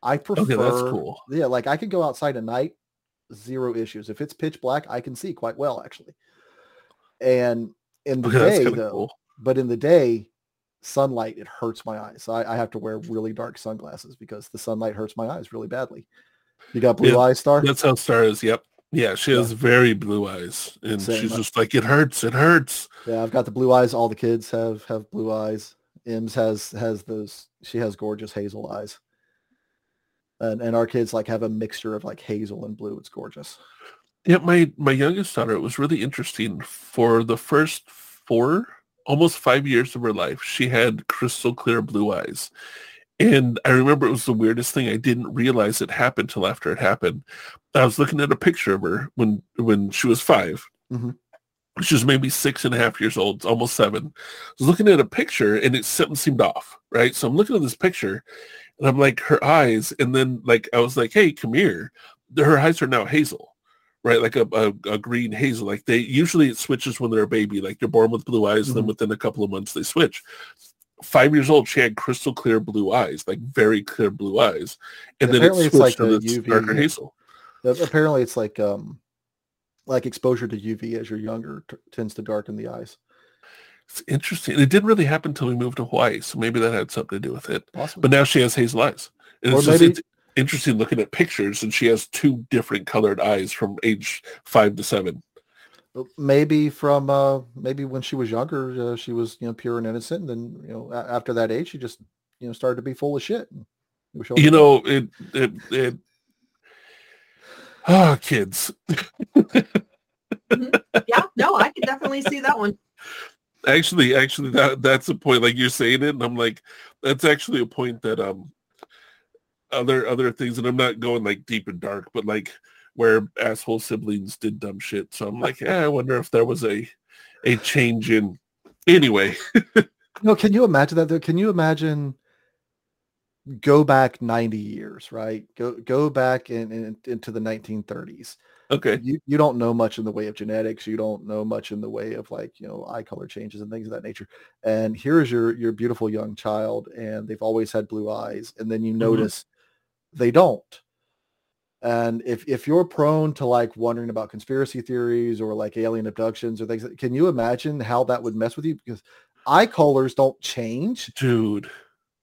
I prefer,
Okay, that's cool.
yeah, like I could go outside at night, zero issues. If it's pitch black, I can see quite well actually. And in the
Okay,
day though,
cool.
but in the day, sunlight, it hurts my eyes. So I, I have to wear really dark sunglasses because the sunlight hurts my eyes really badly. You got blue
Yeah,
eyes, Star?
That's how Star is. Yep. Yeah, she has very blue eyes, and
Same.
she's just like, "It hurts. It hurts."
Yeah, I've got the blue eyes. All the kids have have blue eyes. Ims has has those. She has gorgeous hazel eyes. And and our kids like have a mixture of like hazel and blue. It's gorgeous.
Yeah, my my youngest daughter. It was really interesting. For the first four, almost five years of her life, she had crystal clear blue eyes, And I remember it was the weirdest thing. I didn't realize it happened till after it happened. I was looking at a picture of her when when she was 5
Mhm.
She was maybe six and a half years old, almost seven. I was looking at a picture and it something seemed off, right? So I'm looking at this picture and I'm like, her eyes, and then like I was like, hey, come here. Her eyes are now hazel, right? Like a, a, a green hazel. Like they usually it switches when they're a baby. Like they're born with blue eyes, and then
Mhm.
within a couple of months they switch. Five years old, she had crystal clear blue eyes, like very clear blue eyes, and then it
Apparently it's
switched
like
to
a
this
UV
darker hazel.
Apparently, it's like um, like exposure to UV as you're younger t- tends to darken the eyes.
It's interesting. It didn't really happen until we moved to Hawaii, so maybe that had something to do with it.
Possibly.
But now she has hazel eyes. And
Or
it's just it's interesting looking at pictures, and she has two different colored eyes from age five to seven.
Maybe from uh, maybe when she was younger, uh, she was you know pure and innocent, and then you know after that age, she just you know started to be full of shit. and it was showing
You know, it it it. Ah, kids.
Yeah, no, I can definitely see that one.
Actually, actually, that that's a point. Like you're saying it, and I'm like, that's actually a point that um, other other things, and I'm not going like deep and dark, but like where asshole siblings did dumb shit. So I'm like, yeah, I wonder if there was a a change in. Anyway,
No, can you imagine that though? Can you imagine go back 90 years, right? Go go back in, in into the 1930s.
okay,
You you don't know much in the way of genetics. You don't know much in the way of like, you know, eye color changes and things of that nature. And here's your your beautiful young child and they've always had blue eyes and then you mm-hmm. notice they don't. And if if you're prone to like wondering about conspiracy theories or like alien abductions or things, can you imagine how that would mess with you? Because eye colors don't change.
dude.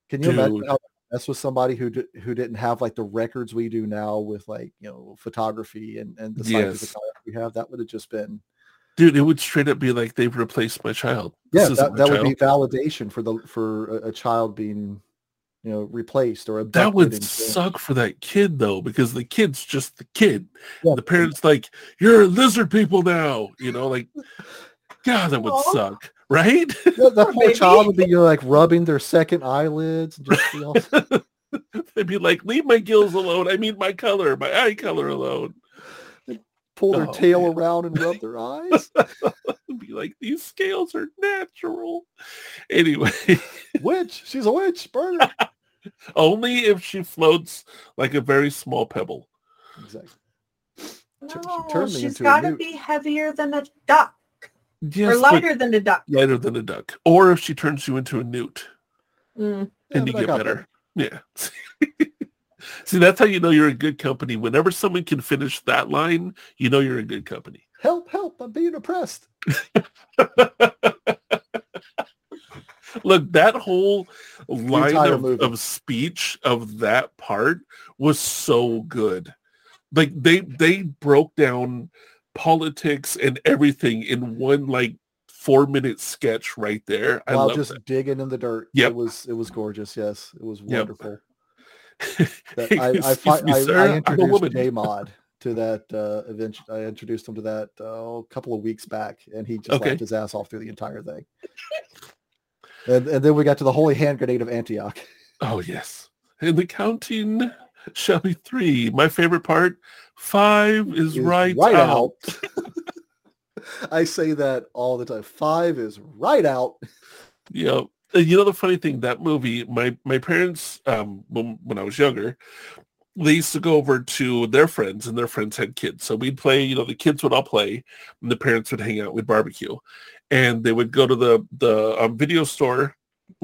Can you imagine how mess with somebody who di- who didn't have like the records we do now with like you know photography and and the scientific
Yes.
we have? That would have just been
Dude, it would straight up be like they've replaced my child.
yeah.
This isn't
That, that would be validation for the for a, a child being you know replaced or
That would suck for that kid though, because the kid's just the kid.
Yeah.
The parents like, you're lizard people now. You know, like, God, that would suck, right?
Yeah, that
Poor
poor child would be you know, like rubbing their second eyelids and just you know,
They'd be like, leave my gills alone. I mean, my color, my eye color alone.
They pull their
Oh,
tail
man.
around and rub their eyes.
It'd be like, these scales are natural. Anyway,
witch, she's a witch. Burn her.
only if she floats like a very small pebble.
Exactly.
No,
she turned me
she's
into a
got to be heavier than a duck
Yes,
or lighter than a duck.
lighter than a duck. Or if she turns you into a newt.
Mm.
Yeah,
and you get
got
better. Yeah. See, that's how you know you're a good company. Whenever someone can finish that line, you know you're a good company.
Help! Help! I'm being oppressed.
Look, that whole line of, of speech of that part was so good. Like they they broke down politics and everything in one like four minute sketch right there. I
While
love
just digging in the dirt.
Yep.
It was it was gorgeous. Yes, it was wonderful.
that.
That I, I, fi-
me,
I, I introduced
woman.
Mod to that uh, event. I introduced him to that uh, a couple of weeks back, and he just
Okay.
laughed his ass off through the entire thing. and, and then we got to the holy hand grenade of Antioch.
Oh yes. And the counting shall be three. My favorite part, five is,
Is
right, out.
I say that all the time. Five is right out.
Yeah. And you know the funny thing, that movie, my my parents, um, when when I was younger, they used to go over to their friends, and their friends had kids. So we'd play. You know, the kids would all play, and the parents would hang out. We'd barbecue, and they would go to the the um, video store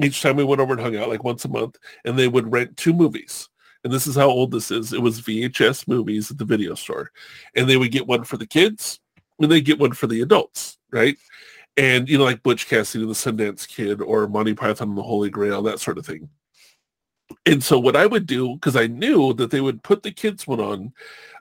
each time we went over and hung out, like once a month, and they would rent two movies. And this is how old this is. It was VHS movies at the video store, and they would get one for the kids, and they get one for the adults, right? and you know like butch cassidy and the sundance kid or monty python and the holy grail that sort of thing and so what i would do because i knew that they would put the kids one on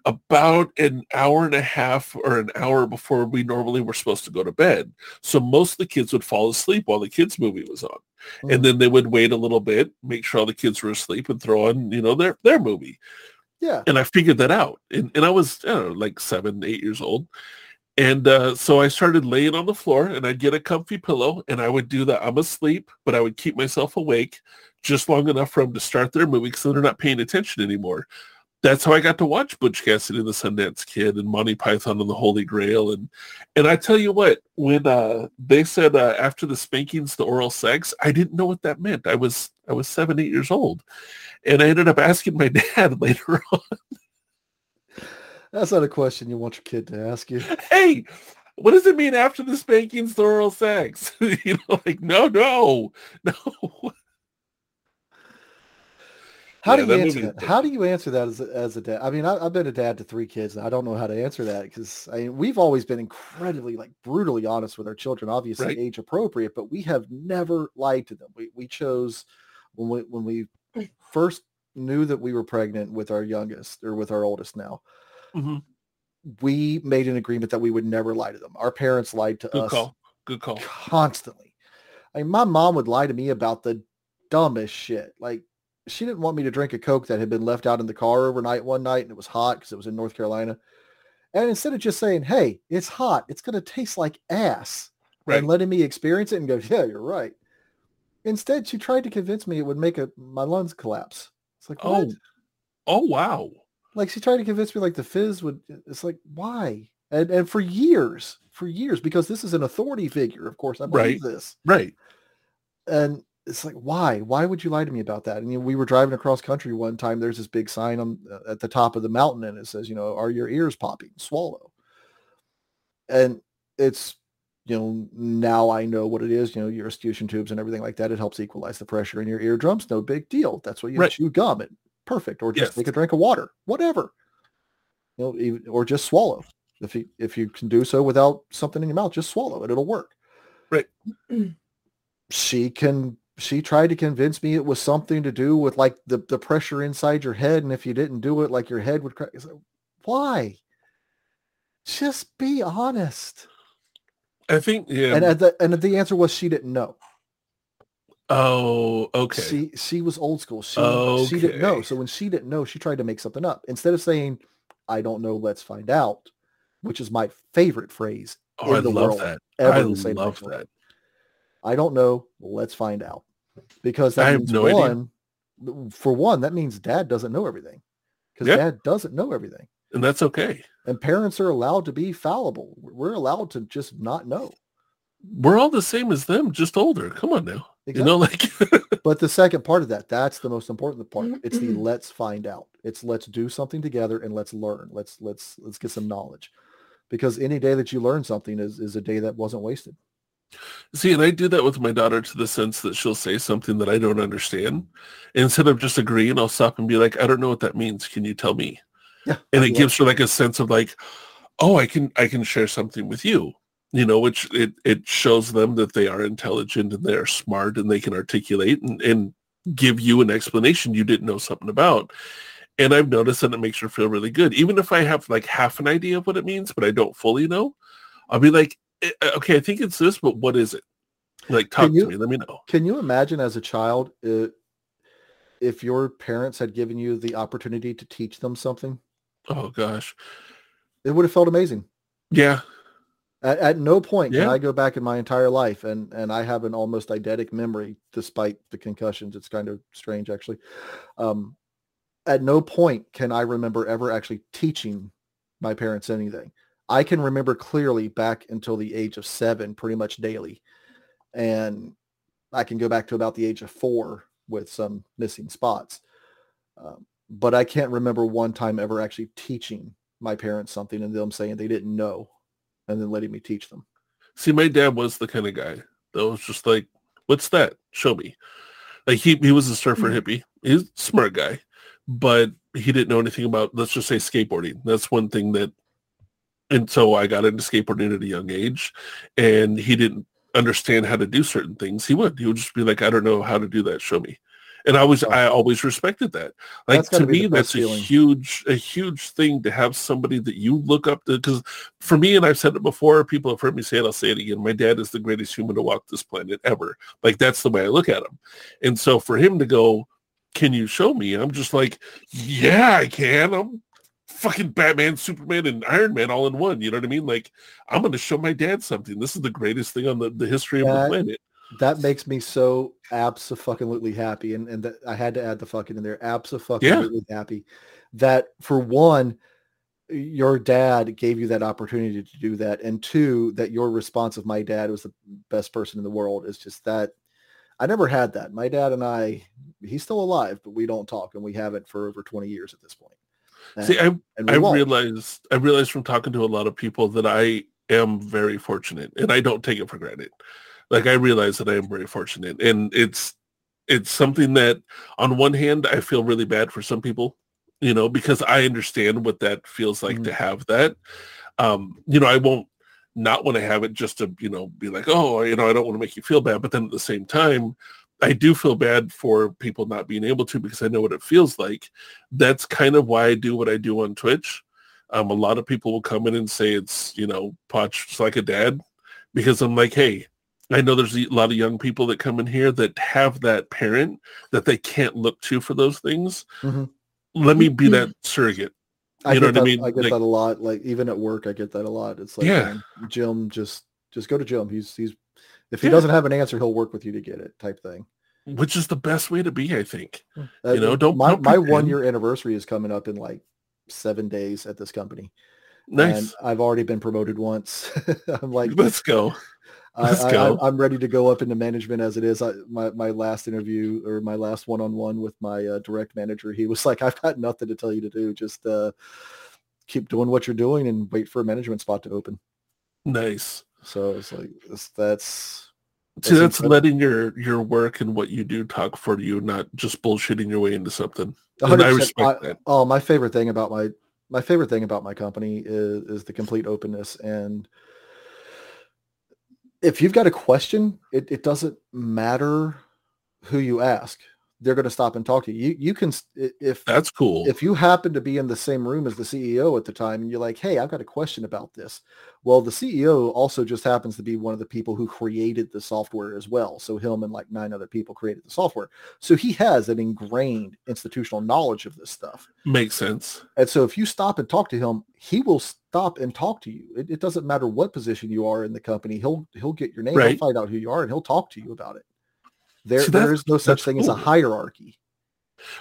about an hour and a half or an hour before we normally were supposed to go to bed so most of the kids would fall asleep while the kids movie was on
Mm.
and then they would wait a little bit make sure all the kids were asleep and throw on you know their their movie
Yeah.
and I figured that out. And, and I was, I know, like seven, eight years old. And uh, so I started laying on the floor and I'd get a comfy pillow and I would do that. I'm asleep, but I would keep myself awake just long enough for them to start their movie so they're not paying attention anymore. That's how I got to watch Butch Cassidy and the Sundance Kid and Monty Python and the Holy Grail. And and I tell you what, when uh, they said uh, after the spankings, the oral sex, I didn't know what that meant. I was I was seven, eight years old. And I ended up asking my dad later on.
That's not a question you want your kid to ask you.
Hey, what does it mean after the spankings, the oral sex? you know, like no, no, no.
How
Yeah,
do you answer that? How do you answer that as a, as a dad? I mean, I, I've been a dad to three kids, and I don't know how to answer that because I mean, we've always been incredibly, like, brutally honest with our children. Obviously,
Right.
age appropriate, but we have never lied to them. We we chose when we when we first knew that we were pregnant with our youngest or with our oldest now.
Mhm.
We made an agreement that we would never lie to them. Our parents lied to
Good
us
call. Good call.
constantly. I mean, my mom would lie to me about the dumbest shit. Like she didn't want me to drink a Coke that had been left out in the car overnight one night and it was hot because it was in North Carolina. And instead of just saying, hey, it's hot, it's going to taste like ass
Right.
and letting me experience it and go, yeah, you're right. Instead, she tried to convince me it would make a, my lungs collapse. It's like, oh. what?
Oh, oh wow.
Like she tried to convince me like the fizz would, it's like, why? And, and for years, for years, because this is an authority figure, of course, I believe this
Right.
and it's like why? Why would you lie to me about that? And you know, we were driving across country one time there's this big sign on uh, at the top of the mountain and it says you know are your ears popping? Swallow. And it's you know now i know what it is you know your eustachian tubes and everything like that it helps equalize the pressure in your eardrums no big deal that's what you
Right.
chew gum it perfect or just
Yes.
take a drink of water whatever. You know even, or just swallow. If you if you can do so without something in your mouth just swallow it it'll work.
Right.
she can she tried to convince me it was something to do with like the, the pressure inside your head and if you didn't do it like your head would crack. Like, why? Just be honest.
I think yeah.
and at the and the answer was she didn't know.
Oh, okay.
she she was old school. She she didn't know. So when she didn't know she tried to make something up. Instead of saying i don't know let's find out which is my favorite phrase
oh,
in
I
the
love
world.
that.
ever
I
to say to
love that.
I don't know. Let's find out. Because
I
that
have
means
no idea.
one, for one, that means dad doesn't know everything. Because
Yeah.
dad doesn't know everything.
And that's okay.
And parents are allowed to be fallible. We're allowed to just not know.
We're all the same as them, just older. Come on now. You know, like
But the second part of that, that's the most important part. It's the
Mhm.
let's find out. It's let's do something together and let's learn. Let's let's let's get some knowledge. Because any day that you learn something is, is a day that wasn't wasted.
See, and I do that with my daughter to the sense that she'll say something that I don't understand. Instead of just agreeing, I'll stop and be like, I don't know what that means. Can you tell me?
Yeah.
And it
love-
gives her like a sense of like, oh, I can I can share something with you. You know, which it, it shows them that they are intelligent and they're smart and they can articulate and, and give you an explanation you didn't know something about. And I've noticed that it makes her feel really good. Even if I have like half an idea of what it means, but I don't fully know, I'll be like, "Eh, okay, I think it's this, but what is it? Like, talk
you-
to me. Let me know.
Can you imagine as a child uh, if your parents had given you the opportunity to teach them something?
Oh gosh.
It would have felt amazing.
Yeah.
At, at no point can I go back in my entire life, and and I have an almost eidetic memory despite the concussions. It's kind of strange, actually. Um, at no point can I remember ever actually teaching my parents anything. I can remember clearly back until the age of seven, pretty much daily, and I can go back to about the age of four with some missing spots. Um, but I can't remember one time ever actually teaching my parents something and them saying they didn't know and then letting me teach them.
See, my dad was the kind of guy that was just like, what's that? Show me. Like he, he was a surfer
Mhm.
hippie. He's a smart guy, but he didn't know anything about, let's just say skateboarding. That's one thing that, and so I got into skateboarding at a young age and he didn't understand how to do certain things. He would, he would just be like, I don't know how to do that. Show me. And I was. I always respected that. Like to me, that's a huge, a huge thing to have somebody that you look up to. Because for me, and I've said it before, people have heard me say it, I'll say it again. My dad is the greatest human to walk this planet ever. Like that's the way I look at him. And so for him to go, can you show me? I'm just like, yeah, I can. I'm fucking Batman, Superman, and Iron Man all in one. You know what I mean? Like, I'm going to show my dad something. This is the greatest thing on the, the history of the planet.
That makes me so absolutely happy, and and that I had to add the fucking in there. Absolutely happy that for one, your dad gave you that opportunity to do that, and two, that your response of my dad was the best person in the world is just that. I never had that. My dad and I, he's still alive, but we don't talk, and we haven't for over twenty years at this point.
See, I I
won't.
realized I realized from talking to a lot of people that I am very fortunate, and I don't take it for granted. Like I realize that I am very fortunate, and it's it's something that on one hand I feel really bad for some people, you know, because I understand what that feels like
Mhm.
to have that. Um, you know, I won't not want to have it just to you know be like, oh, you know, I don't want to make you feel bad, but then at the same time. I do feel bad for people not being able to because I know what it feels like that's kind of why I do what I do on Twitch. Um, a lot of people will come in and say it's, you know, Poch like a dad because I'm like, hey, I know there's a lot of young people that come in here that have that parent that they can't look to for those things.
Mhm.
Let me be that surrogate.
I
You
get
know what I mean?
I get
Like-
that a lot. Like even at work, I get that a lot. It's like,
Yeah.
Jim, just just go to Jim. He's he's if he
Yeah.
doesn't have an answer, he'll work with you to get it, type thing.
Which is the best way to be, I think.
Uh,
You know, don't-
my
don't
my one year anniversary is coming up in like seven days at this company,
Nice.
and I've already been promoted once. I'm like,
Let's go.
I,
let's
I,
go.
I'm ready to go up into management as it is. I, my my last interview or my last one on one with my uh, direct manager, he was like, I've got nothing to tell you to do. Just uh, keep doing what you're doing and wait for a management spot to open.
Nice.
So it's like that's that's
See,
That's incredible.
letting your your work and what you do talk for you, not just bullshitting your way into something. And I respect
I-
that.
Oh, my favorite thing about my my favorite thing about my company is is the complete openness and if you've got a question, it, it doesn't matter who you ask. They're going to stop and talk to you. You, you can if
That's cool.
if you happen to be in the same room as the CEO at the time and you're like, hey, I've got a question about this. Well, the CEO also just happens to be one of the people who created the software as well. So him and like nine other people created the software. So he has an ingrained institutional knowledge of this stuff.
Makes sense.
And so if you stop and talk to him, he will stop and talk to you. It, it doesn't matter what position you are in the company. He'll he'll get your name,
Right.
he'll find out who you are, and he'll talk to you about it. There,
See,
there
that's-
no such
that's
thing as a hierarchy.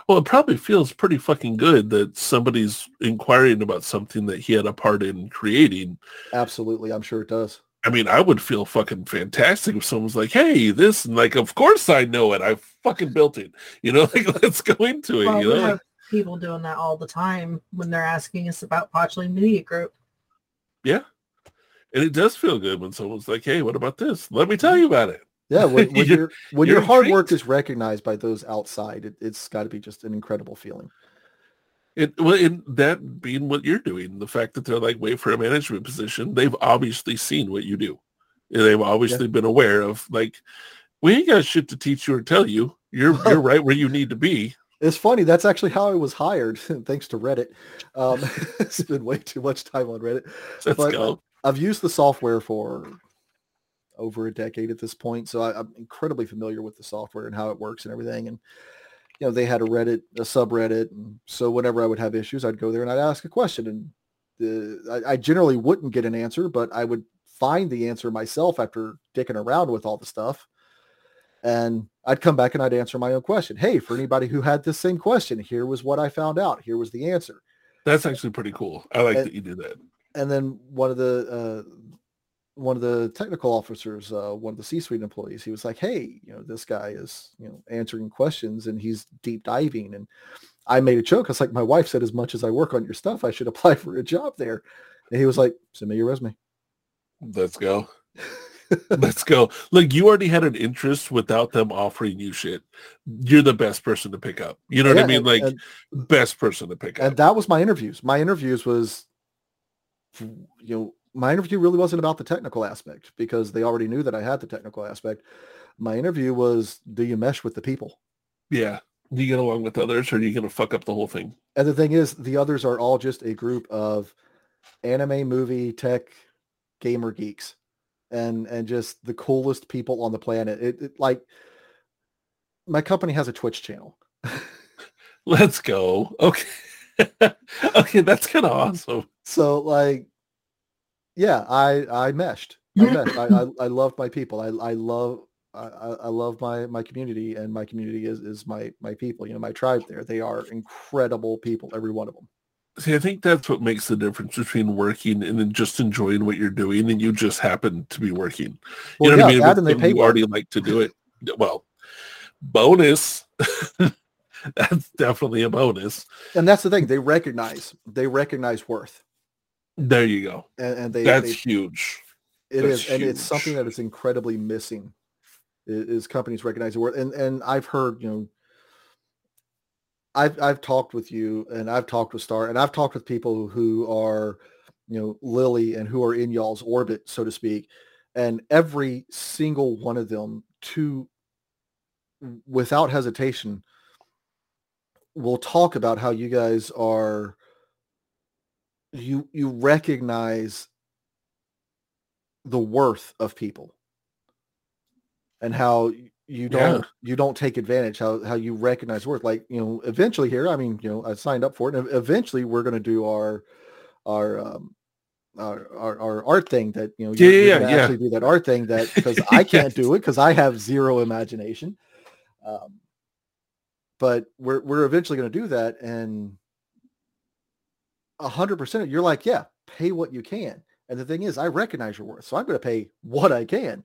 Well, it probably feels pretty fucking good that somebody's inquiring about something that he had a part in creating.
Absolutely, I'm sure it does.
I mean, I would feel fucking fantastic if someone's like, "Hey, this," and like, "Of course I know it. I fucking built it." You know, like let's go into it.
Well,
you
we
know,
have people doing that all the time when they're asking us about Pochling Media Group.
Yeah, and it does feel good when someone's like, "Hey, what about this? Let me tell mm-hmm. you about it."
Yeah, when, when
You're-
your when your hard work is recognized by those outside, it, it's got to be just an incredible feeling.
It well, in that being what you're doing, the fact that they're like, wait for a management position, they've obviously seen what you do. They've obviously been aware of like, we ain't got shit to teach you or tell you. You're you're right where you need to be.
It's funny. That's actually how I was hired, thanks to Reddit. Um, spend way too much time on Reddit.
Let's
But,
go.
I've used the software for over a decade at this point, so I, I'm incredibly familiar with the software and how it works and everything. And you know, they had a Reddit, a subreddit, and so whenever I would have issues, I'd go there and I'd ask a question, and the, I, I generally wouldn't get an answer, but I would find the answer myself after dicking around with all the stuff. And I'd come back and I'd answer my own question. Hey, for anybody who had this same question, here was what I found out. Here was the answer.
That's actually pretty cool. I like
and-
that you do that.
and then one of the uh, one of the technical officers, uh, one of the C-suite employees, he was like, "Hey, you know, this guy is you know answering questions and he's deep diving." And I made a joke. I was like, "My wife said as much as I work on your stuff, I should apply for a job there." And he was like, "Send me your resume."
Let's go. Let's go. Look, you already had an interest without them offering you shit. You're the best person to pick up. You know what I mean?
and-
Like
and-
best person to pick
and
up.
And that was my interviews. My interviews was, you know, my interview really wasn't about the technical aspect because they already knew that I had the technical aspect. My interview was, do you mesh with the people?
Yeah. Do you get along with others or are you gonna fuck up the whole thing?
And the thing is, the others are all just a group of anime, movie, tech, gamer geeks, and and just the coolest people on the planet. It, it like my company has a Twitch channel.
Let's go. Okay. okay, that's kind of awesome.
So like, yeah, I I meshed. I meshed. I, I I love my people. I I love I, I love my my community, and my community is is my my people. You know, my tribe. There, they are incredible people. Every one of them.
See, I think that's what makes the difference between working and then just enjoying what you're doing, and you just happen to be working. You
Well,
know what I mean?
and they pay
you already like to do it. Well, bonus. that's definitely a bonus.
And that's the thing. They recognize they recognize worth,
There you go.
and, and they,
That's
they
huge.
It
That's
is, and it's something that is incredibly missing. Is, companies recognizing worth, and and I've heard you know, I've I've talked with you, and I've talked with Star, and I've talked with people who are, you know, Lily, and who are in y'all's orbit, so to speak, and every single one of them, to without hesitation, will talk about how you guys are. You you recognize the worth of people and how you don't you don't take advantage how how you recognize worth like you know eventually here i mean you know i signed up for it and eventually we're going to do our our um our, our, our art thing that you know
Yeah,
you're, you're
yeah,
gonna
yeah.
actually do that art thing that because i can't do it because i have zero imagination. Um but we're we're eventually going to do that and hundred percent you're like yeah pay what you can and the thing is i recognize your worth so i'm going to pay what i can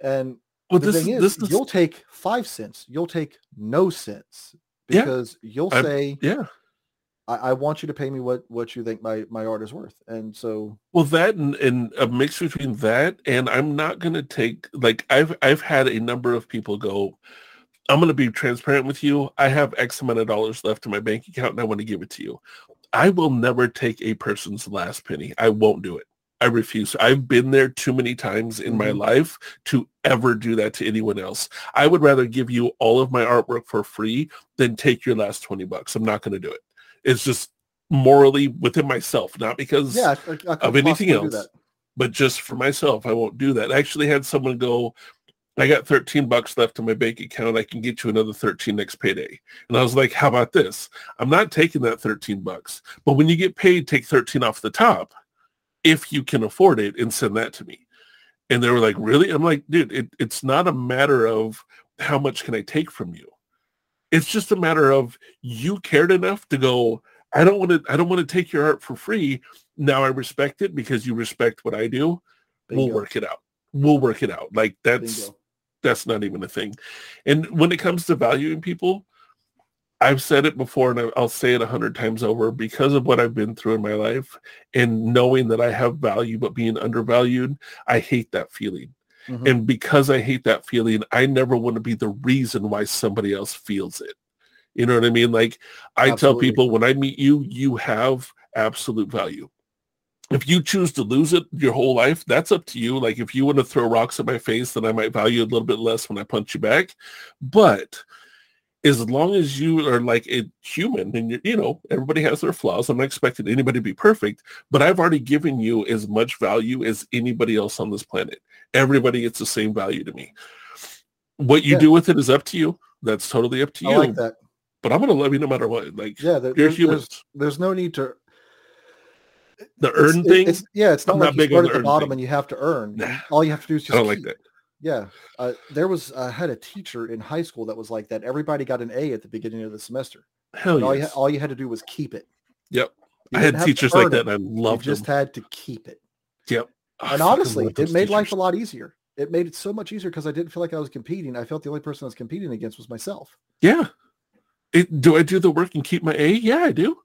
and
Well,
the
this
thing
is,
is, you'll take five cents you'll take no cents
Yeah.
because you'll
I'm-
say
yeah.
I, I want you to pay me what what you think my my art is worth and so
Well, that and, and a mix between that and I'm not going to take like I've I've had a number of people go. I'm going to be transparent with you. I have X amount of dollars left in my bank account and I want to give it to you. I will never take a person's last penny. I won't do it. I refuse. I've been there too many times in my
Mhm.
life to ever do that to anyone else. I would rather give you all of my artwork for free than take your last 20 bucks. I'm not going to do it. It's just morally within myself, not because
yeah
of anything else. but just for myself, I won't do that. I actually had someone go, I got 13 bucks left in my bank account. I can get you another 13 next payday. And I was like, how about this? I'm not taking that 13 bucks, but when you get paid, take 13 off the top if you can afford it and send that to me. And they were like, really? I'm like, dude, it, it's not a matter of how much can I take from you. It's just a matter of you cared enough to go, I don't want to, I don't want to take your art for free. Now I respect it because you respect what I do we'll work it out. We'll work it out. Like that's
Bingo.
That's not even a thing. And when it comes to valuing people, I've said it before and I'll say it a hundred times over because of what I've been through in my life and knowing that I have value but being undervalued, I hate that feeling.
Mhm.
And because I hate that feeling, I never want to be the reason why somebody else feels it. You know what I mean? Like I
Absolutely.
tell people when I meet you, you have absolute value. If you choose to lose it your whole life, that's up to you. Like if you want to throw rocks at my face, then I might value a little bit less when I punch you back. But as long as you are like a human and you you know, everybody has their flaws. I'm not expecting anybody to be perfect, but I've already given you as much value as anybody else on this planet. Everybody gets the same value to me. What you
Yeah.
do with it is up to you. That's totally up to you.
like that
But I'm gonna love you no matter what. Like
yeah there,
you're
there's,
human.
there's there's no need to
The earn
it-
thing,
it's, yeah it's not
I'm
like
not
you
big
start
the
at the
earn
bottom
thing.
and you have to earn
Nah.
all you have to do is just
I don't like
keep.
that.
Yeah, uh, there was I had a teacher in high school that was like that. Everybody got an A at the beginning of the semester.
Hell
And all you all you had to do was keep it.
Yep.
You
I had
didn't have to
teachers like that
it.
and I loved
you just
them.
had to keep it.
Yep. I
and honestly, it made life a lot easier. It made it so much easier because I didn't feel like I was competing. I felt the only person I was competing against was myself.
Yeah. It, do I do the work and keep my A? Yeah, I do.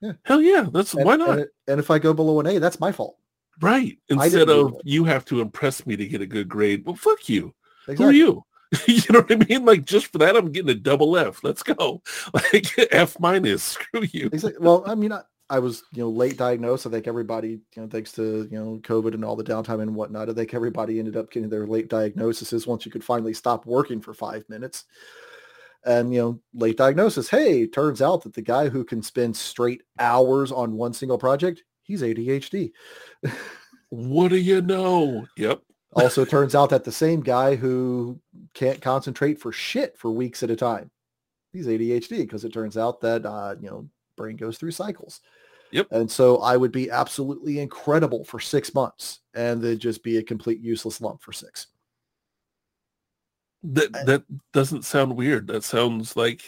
Yeah.
Hell yeah. That's
And,
why not?
And, and if I go below an A, that's my fault.
right. Instead of you have to impress me to get a good grade. Well, fuck you. Who are you? you know what I mean? Like just for that, I'm getting a double F. Let's go. Like F minus. Screw you.
Exactly. Well, I mean, I, I was, you know, late diagnosed. I think everybody, you know, thanks to, you know, COVID and all the downtime and whatnot, I think everybody ended up getting their late diagnoses once you could finally stop working for five minutes. And, you know, late diagnosis. Hey, turns out that the guy who can spend straight hours on one single project, he's ADHD.
What do you know? Yep.
Also turns out that the same guy who can't concentrate for shit for weeks at a time, he's ADHD because it turns out that, uh, you know, brain goes through cycles.
Yep.
And so I would be absolutely incredible for six months and then just be a complete useless lump for six.
That that doesn't sound weird. That sounds like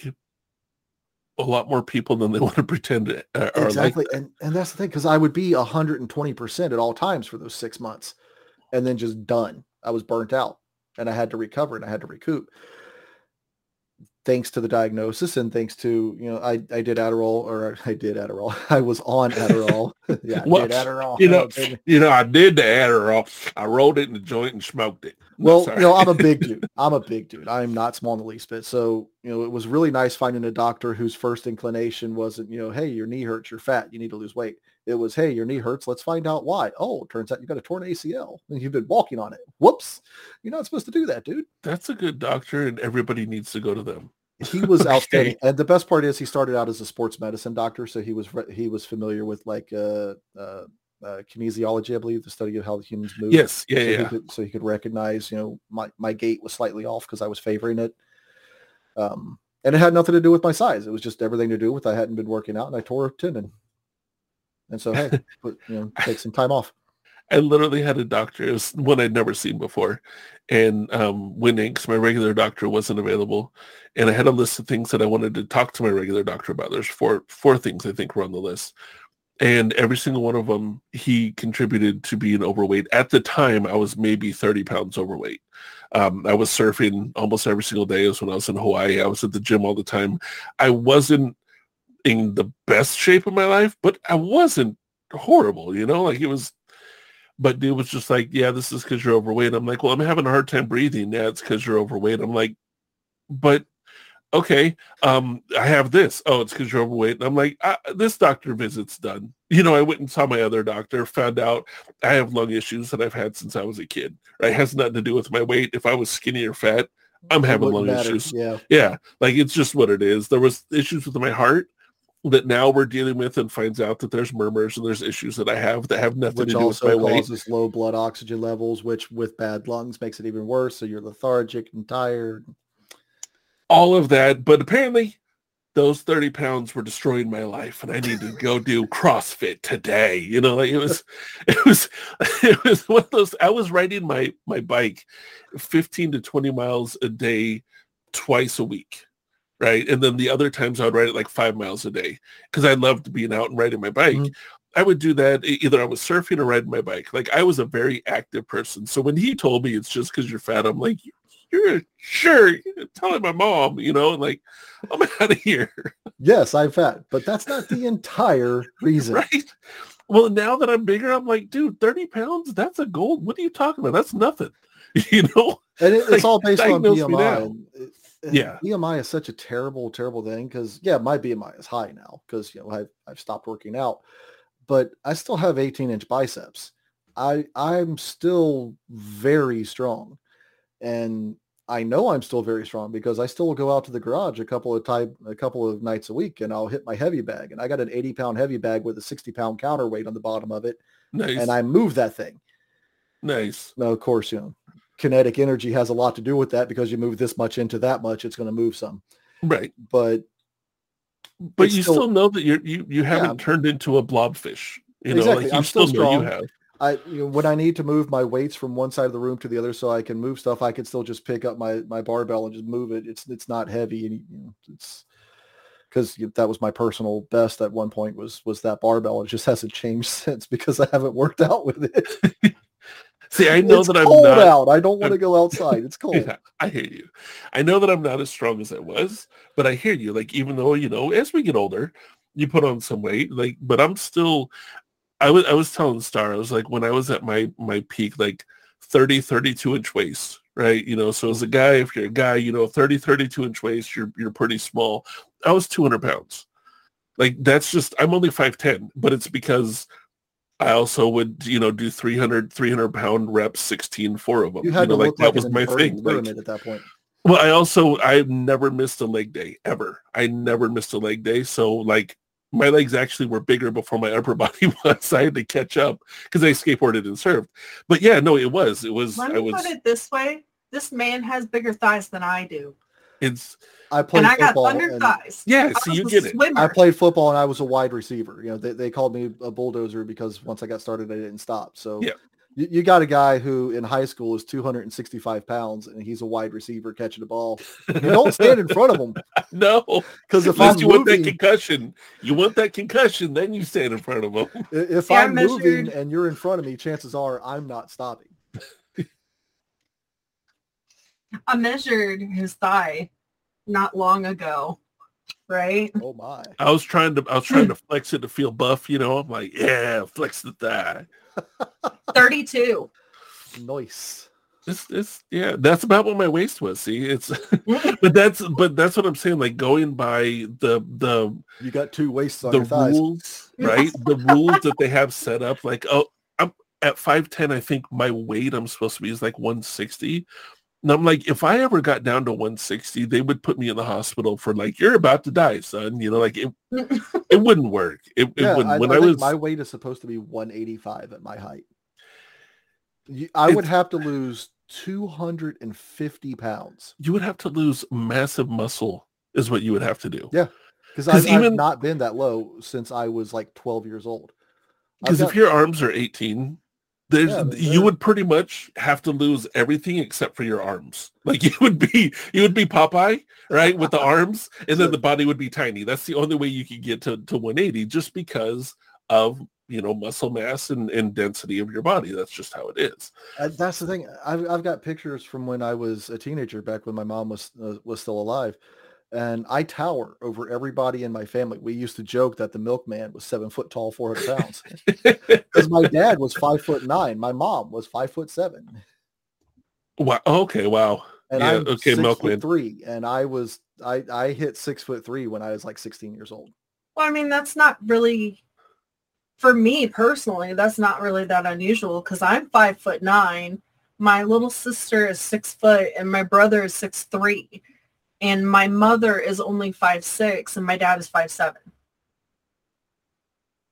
a lot more people than they want to pretend are,
exactly.
like.
and and that's the thing because I would be hundred and twenty percent at all times for those six months, and then just done. I was burnt out, and I had to recover and I had to recoup thanks to the diagnosis and thanks to you know I, I did Adderall or I did Adderall. I was on Adderall. Yeah I
Well,
did Adderall.
You oh, know,
Oh,
you know, I did the Adderall. I rolled it in the joint and smoked it.
Well you know I'm a big dude. I'm a big dude. I'm not small in the least bit. So you know it was really nice finding a doctor whose first inclination wasn't you know hey your knee hurts you're fat you need to lose weight it was hey your knee hurts let's find out why. Oh it turns out you've got a torn ACL and you've been walking on it. Whoops. You're not supposed to do that dude.
That's a good doctor, and everybody needs to go to them.
he was
Okay.
outstanding and the best part is he started out as a sports medicine doctor so he was he was familiar with like uh, uh, uh kinesiology i believe the study of how the humans move.
Yes, yeah,
so,
yeah.
He could, so he could recognize you know my my gait was slightly off because i was favoring it. Um and it had nothing to do with my size. It was just everything to do with i hadn't been working out and i tore a tendon and so hey put, you know take some time off
I literally had a doctor. It was one I'd never seen before. And um, when because my regular doctor wasn't available, and I had a list of things that I wanted to talk to my regular doctor about. There's four four things I think were on the list, and every single one of them he contributed to being overweight. At the time, I was maybe 30 pounds overweight. Um, I was surfing almost every single day. It was when I was in Hawaii. I was at the gym all the time. I wasn't in the best shape of my life, but I wasn't horrible. You know, like it was but dude was just like, yeah, this is because you're overweight. I'm like, well, I'm having a hard time breathing. Yeah, it's because you're overweight. I'm like, but okay, um, I have this. Oh, it's because you're overweight. And I'm like, this doctor visit's done. You know, I went and saw my other doctor, found out I have lung issues that I've had since I was a kid. Right? It has nothing to do with my weight. If I was skinny or fat, I'm having lung
matter.
issues.
yeah
Yeah, like it's just what it is. There was issues with my heart that now we're dealing with and finds out that there's murmurs and there's issues that I have that have nothing
which
to do with my weight.
Which also causes low blood oxygen levels which with bad lungs makes it even worse so you're lethargic and tired
all of that. But apparently those 30 pounds were destroying my life and I need to go do CrossFit today. You know, like it was, it was, it was one of those, I was riding my, my bike 15 to 20 miles a day, twice a week. Right. And then the other times I would ride it like five miles a day because I loved being out and riding my bike.
Mhm.
I would do that either I was surfing or riding my bike. Like I was a very active person. So when he told me it's just because you're fat, I'm like, you're sure you're telling my mom, you know, like I'm out of here,
yes i'm fat but that's not the entire reason
right? Well, now that I'm bigger, I'm like, dude, 30 pounds, that's a gold. What are you talking about? That's nothing, you know?
and it, it's
Like,
all based on bmi
now.
and it- and
Yeah.
bmi is such a terrible terrible thing because yeah my bmi is high now because you know I've, I've stopped working out but i still have 18 inch biceps i i'm still very strong and I know I'm still very strong because I still go out to the garage a couple of time a couple of nights a week and I'll hit my heavy bag and I got an 80 pound heavy bag with a 60 pound counterweight on the bottom of it
Nice,
and I move that thing.
nice.
Now of course, you know, kinetic energy has a lot to do with that because you move this much into that much, it's going to move some.
Right.
But
But you
still-
still, know that you're, you, you haven't
Yeah.
turned into a blobfish. You know, like you
I'm
still,
still
know you have.
I you know, when I need to move my weights from one side of the room to the other so I can move stuff, I can still just pick up my my barbell and just move it. It's it's not heavy and you know, it's because that was my personal best at one point was was that barbell. It just hasn't changed since because I haven't worked out with it.
See, I know
it's
that I'm
cold
not.
out. I don't want to go outside. It's cold.
Yeah, I hear you. I know that I'm not as strong as I was, but I hear you. Like even though you know, as we get older, you put on some weight. Like, but I'm still. I was I was telling Star, I was like when I was at my my peak, like 30, 32 inch waist, right? You know, so as a guy, if you're a guy, you know, 30, 32 inch waist, you're you're pretty small. I was 200 pounds. Like that's just I'm only 5'10, but it's because I also would, you know, do 300, 300 pound reps, 16, four of them.
You had
know,
to
like
look
that
like
was my thing. Like,
at that point.
well, I also I never missed a leg day ever. I never missed a leg day. So like my legs actually were bigger before my upper body was. I had to catch up because I skateboarded and surfed. But yeah, no, it was. It was
Let
I
me
was
put it this way. This man has bigger thighs than I do.
It's
I played
and I got
football.
thunder
and
thighs.
yeah.
I
So you get it.
I played football and I was a wide receiver. You know, they, they called me a bulldozer because once I got started, I didn't stop. So
Yeah.
you, you got a guy who in high school is 265 pounds and he's a wide receiver catching the ball. You don't stand in front of him
no,
because if
unless
I'm
you want that concussion, you want that concussion, then you stand in front of
him. if
I
I'm moving and you're in front of me, chances are I'm not stopping.
I measured his thigh not long ago, right?
Oh my.
I was trying to I was trying to flex it to feel buff, you know. I'm like, yeah, flex the thigh.
32.
Nice.
It's it's yeah, that's about what my waist was. See, it's but that's but that's what I'm saying. Like going by the the
You got two waists on
the
your thighs.
rules, right? the rules that they have set up. Like, oh, I'm at five ten. I think my weight I'm supposed to be is like 160. And I'm like, if I ever got down to 160, they would put me in the hospital for like, you're about to die, son. You know, like it, it wouldn't work. It, it wouldn't.
I,
when
I
I, was,
my weight is supposed to be 185 at my height. You, I would have to lose 250 pounds
you would have to lose massive muscle, is what you would have to do.
Yeah, because I've, I've not been that low since I was like 12 years old.
Because if your arms are 18, there's
Yeah,
you would pretty much have to lose everything except for your arms. Like you would be you would be Popeye, right, with the arms, and then the body would be tiny. That's the only way you could get to, to 180, just because of you know muscle mass and, and density of your body. That's just how it is.
Uh, that's the thing. I've, I've got pictures from when I was a teenager, back when my mom was uh, was still alive, and I tower over everybody in my family. We used to joke that the milkman was seven foot tall, four hundred pounds, because my dad was five foot nine, my mom was five foot seven,
wow. Okay. Wow.
and
Yeah,
I'm
okay,
six
milkman.
foot three, and I was I I hit six foot three when I was like sixteen years old.
Well, I mean, that's not really, for me personally, that's not really that unusual because I'm five foot nine. My little sister is six foot and my brother is six three. And my mother is only five six and my dad is five seven.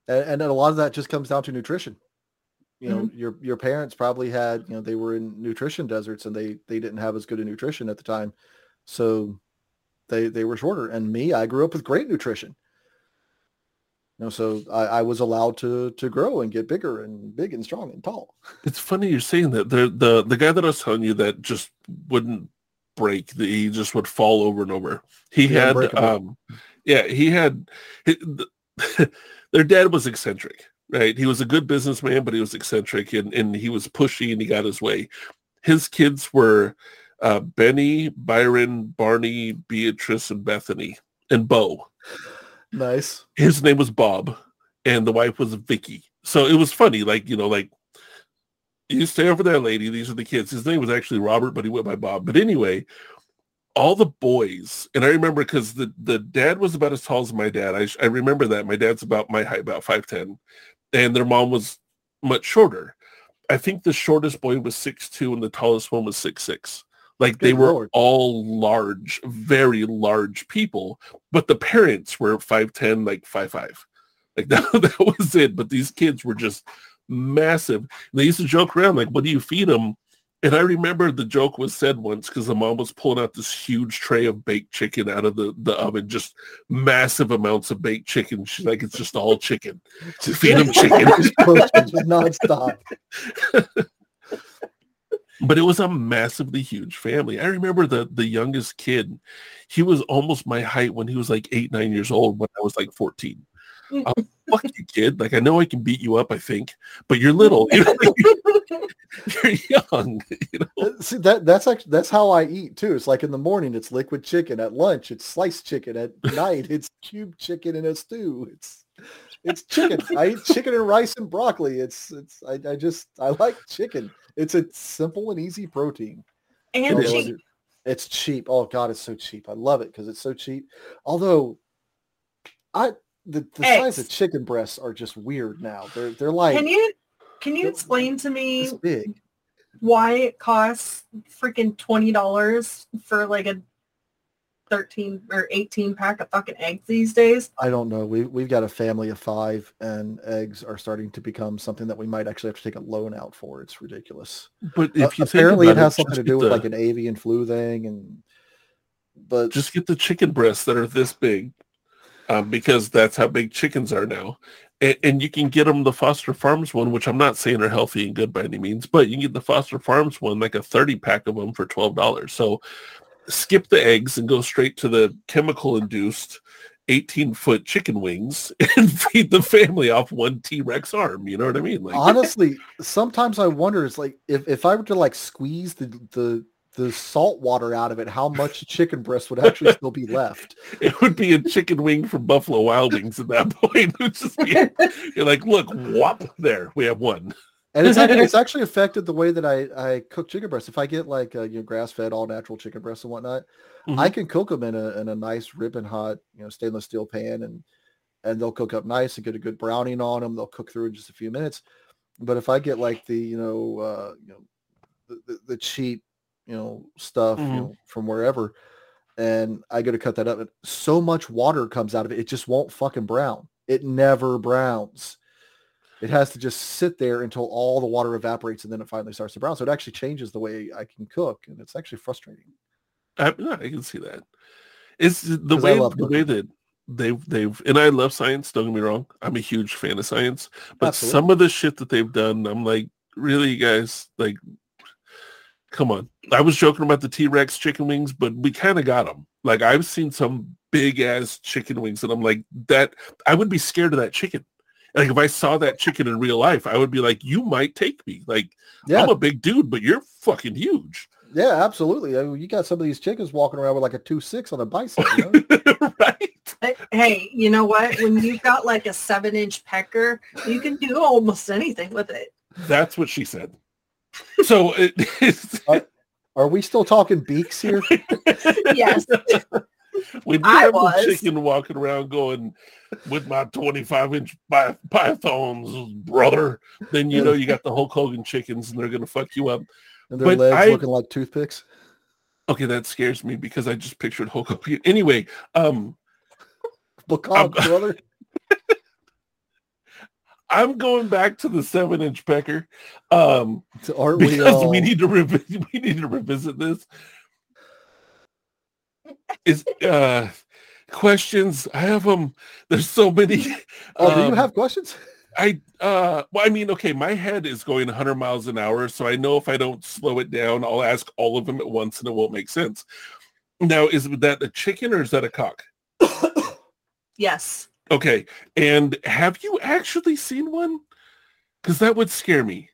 and, and then a lot of that just comes down to nutrition you know
Mm-hmm.
your your parents probably had you know they were in nutrition deserts and they they didn't have as good a nutrition at the time so they they were shorter and me i grew up with great nutrition you know so i, I was allowed to to grow and get bigger and big and strong and tall
It's funny you're saying that. The the the guy that I was telling you that just wouldn't break. The, he just would fall over and over. He had um, yeah, he had. He, the, their dad was eccentric, right? He was a good businessman, but he was eccentric and and he was pushy and he got his way. His kids were uh, Benny, Byron, Barney, Beatrice, and Bethany, and Bo
nice
his name was Bob and the wife was Vicky. So it was funny, like, you know, like you stay over there, lady. These are the kids. His name was actually Robert, but he went by Bob. But anyway, all the boys, and I remember because the, the dad was about as tall as my dad. I, I remember that. My dad's about my height, about 5'10", and their mom was much shorter. I think the shortest boy was 6'2", and the tallest one was 6'6". Like they
Good
were
Lord.
all large, very large people, but the parents were 5'10", like 5'5". Like that, that was it. But these kids were just massive. They used to joke around like, "What do you feed them?" And I remember the joke was said once because the mom was pulling out this huge tray of baked chicken out of the, the oven, just massive amounts of baked chicken. She's like, "It's just all chicken. Just feed them chicken."
nonstop
but it was a massively huge family. I remember the the youngest kid, he was almost my height when he was like eight, nine years old when I was like 14. I'm like, Fuck you, kid. Like I know I can beat you up, I think, but you're little. You know, you're young. You know?
Uh, See that that's actually that's how I eat too. It's like in the morning it's liquid chicken, at lunch it's sliced chicken, at night it's cube chicken in a stew. It's it's chicken. I eat chicken and rice and broccoli. It's it's I, I just I like chicken. It's a simple and easy protein.
and
Although
cheap.
It's cheap. Oh God, it's so cheap. I love it because it's so cheap. Although I the, the size of chicken breasts are just weird now. They're they're like
Can you can you explain to me
big.
why it costs freaking twenty dollars for like a thirteen or eighteen pack of fucking eggs these days?
I don't know. We we've got a family of five, and eggs are starting to become something that we might actually have to take a loan out for. It's ridiculous.
But
Uh,
if you think
apparently, it
about
has something to do
get
with
the-
like an avian flu thing, and but
Just get the chicken breasts that are this big, um, because that's how big chickens are now. And, and you can get them the Foster Farms one, which I'm not saying are healthy and good by any means, but you can get the Foster Farms one, like a 30 pack of them for $12. So skip the eggs and go straight to the chemical induced 18 foot chicken wings and feed the family off one T-Rex arm. You know what I mean? Like
honestly, sometimes I wonder, it's like if, if I were to like squeeze the, the the salt water out of it, how much chicken breast would actually still be left?
it would be a chicken wing from Buffalo Wild Wings at that point. It would just be, you're like, look, whop, there, we have one.
And it's actually, it's actually affected the way that I, I cook chicken breasts. If I get like uh, you know grass fed all natural chicken breasts and whatnot, I
Mhm.
can cook them in a in a nice ribbon hot you know stainless steel pan and and they'll cook up nice and get a good browning on them. They'll cook through in just a few minutes. But if I get like the you know uh, you know the, the, the cheap you know stuff
Mhm.
you know from wherever, and I go to cut that up, and so much water comes out of it, it just won't fucking brown. It never browns. It has to just sit there until all the water evaporates and then it finally starts to brown. So it actually changes the way I can cook, and it's actually frustrating.
I, I can see that. It's the way the way that they've they've and I love science. Don't get me wrong. I'm a huge fan of science, but
Absolutely.
some of the shit that they've done, I'm like, really, guys, like, come on. I was joking about the T Rex chicken wings, but we kind of got them. Like I've seen some big ass chicken wings, and I'm like, that I would be scared of that chicken. Like if I saw that chicken in real life, I would be like, you might take me. Like
Yeah,
I'm a big dude, but you're fucking huge.
yeah, absolutely. I mean, you got some of these chickens walking around with like a two six on a bicep. You know?
right?
Hey, you know what? When you've got like a seven inch pecker, you can do almost anything with it.
That's what she said. So it, it's,
Are we still talking beaks here?
Yes.
when you
I
have
was.
a chicken walking around going with my 25 inch pythons, brother, then you know you got the Hulk Hogan chickens and they're going to fuck you up.
And their
But
legs
I-
looking like toothpicks.
Okay, that scares me because I just pictured Hulk Hogan. Anyway, um,
Macaque,
I'm-
brother.
I'm going back to the seven inch pecker um,
So Aren't we
because
all?
we need to revisit. We need to revisit this. Is uh questions? I have them. There's so many.
oh, do you
Um,
have questions?
I uh well I mean okay my head is going 100 miles an hour so I know if I don't slow it down I'll ask all of them at once and it won't make sense. Now is that a chicken or is that a cock?
Yes.
Okay. And have you actually seen one? Cuz that would scare me.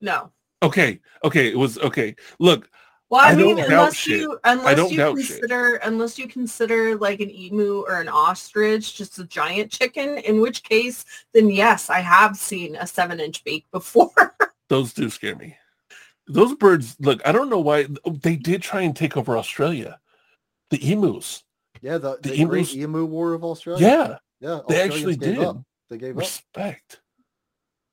No.
Okay. Okay, it was okay. Look,
Well, I,
I
mean,
don't
unless
shit.
you
I
unless
don't
you
doubt shit.
consider unless you consider like an emu or an ostrich just a giant chicken, in which case, then yes, I have seen a seven inch beak before.
those do scare me. Those birds, look, I don't know why they did try and take over Australia. The emus.
Yeah, the,
the
the, Great Emu War of Australia.
Yeah,
yeah.
they actually did.
Up. They gave up.
Respect.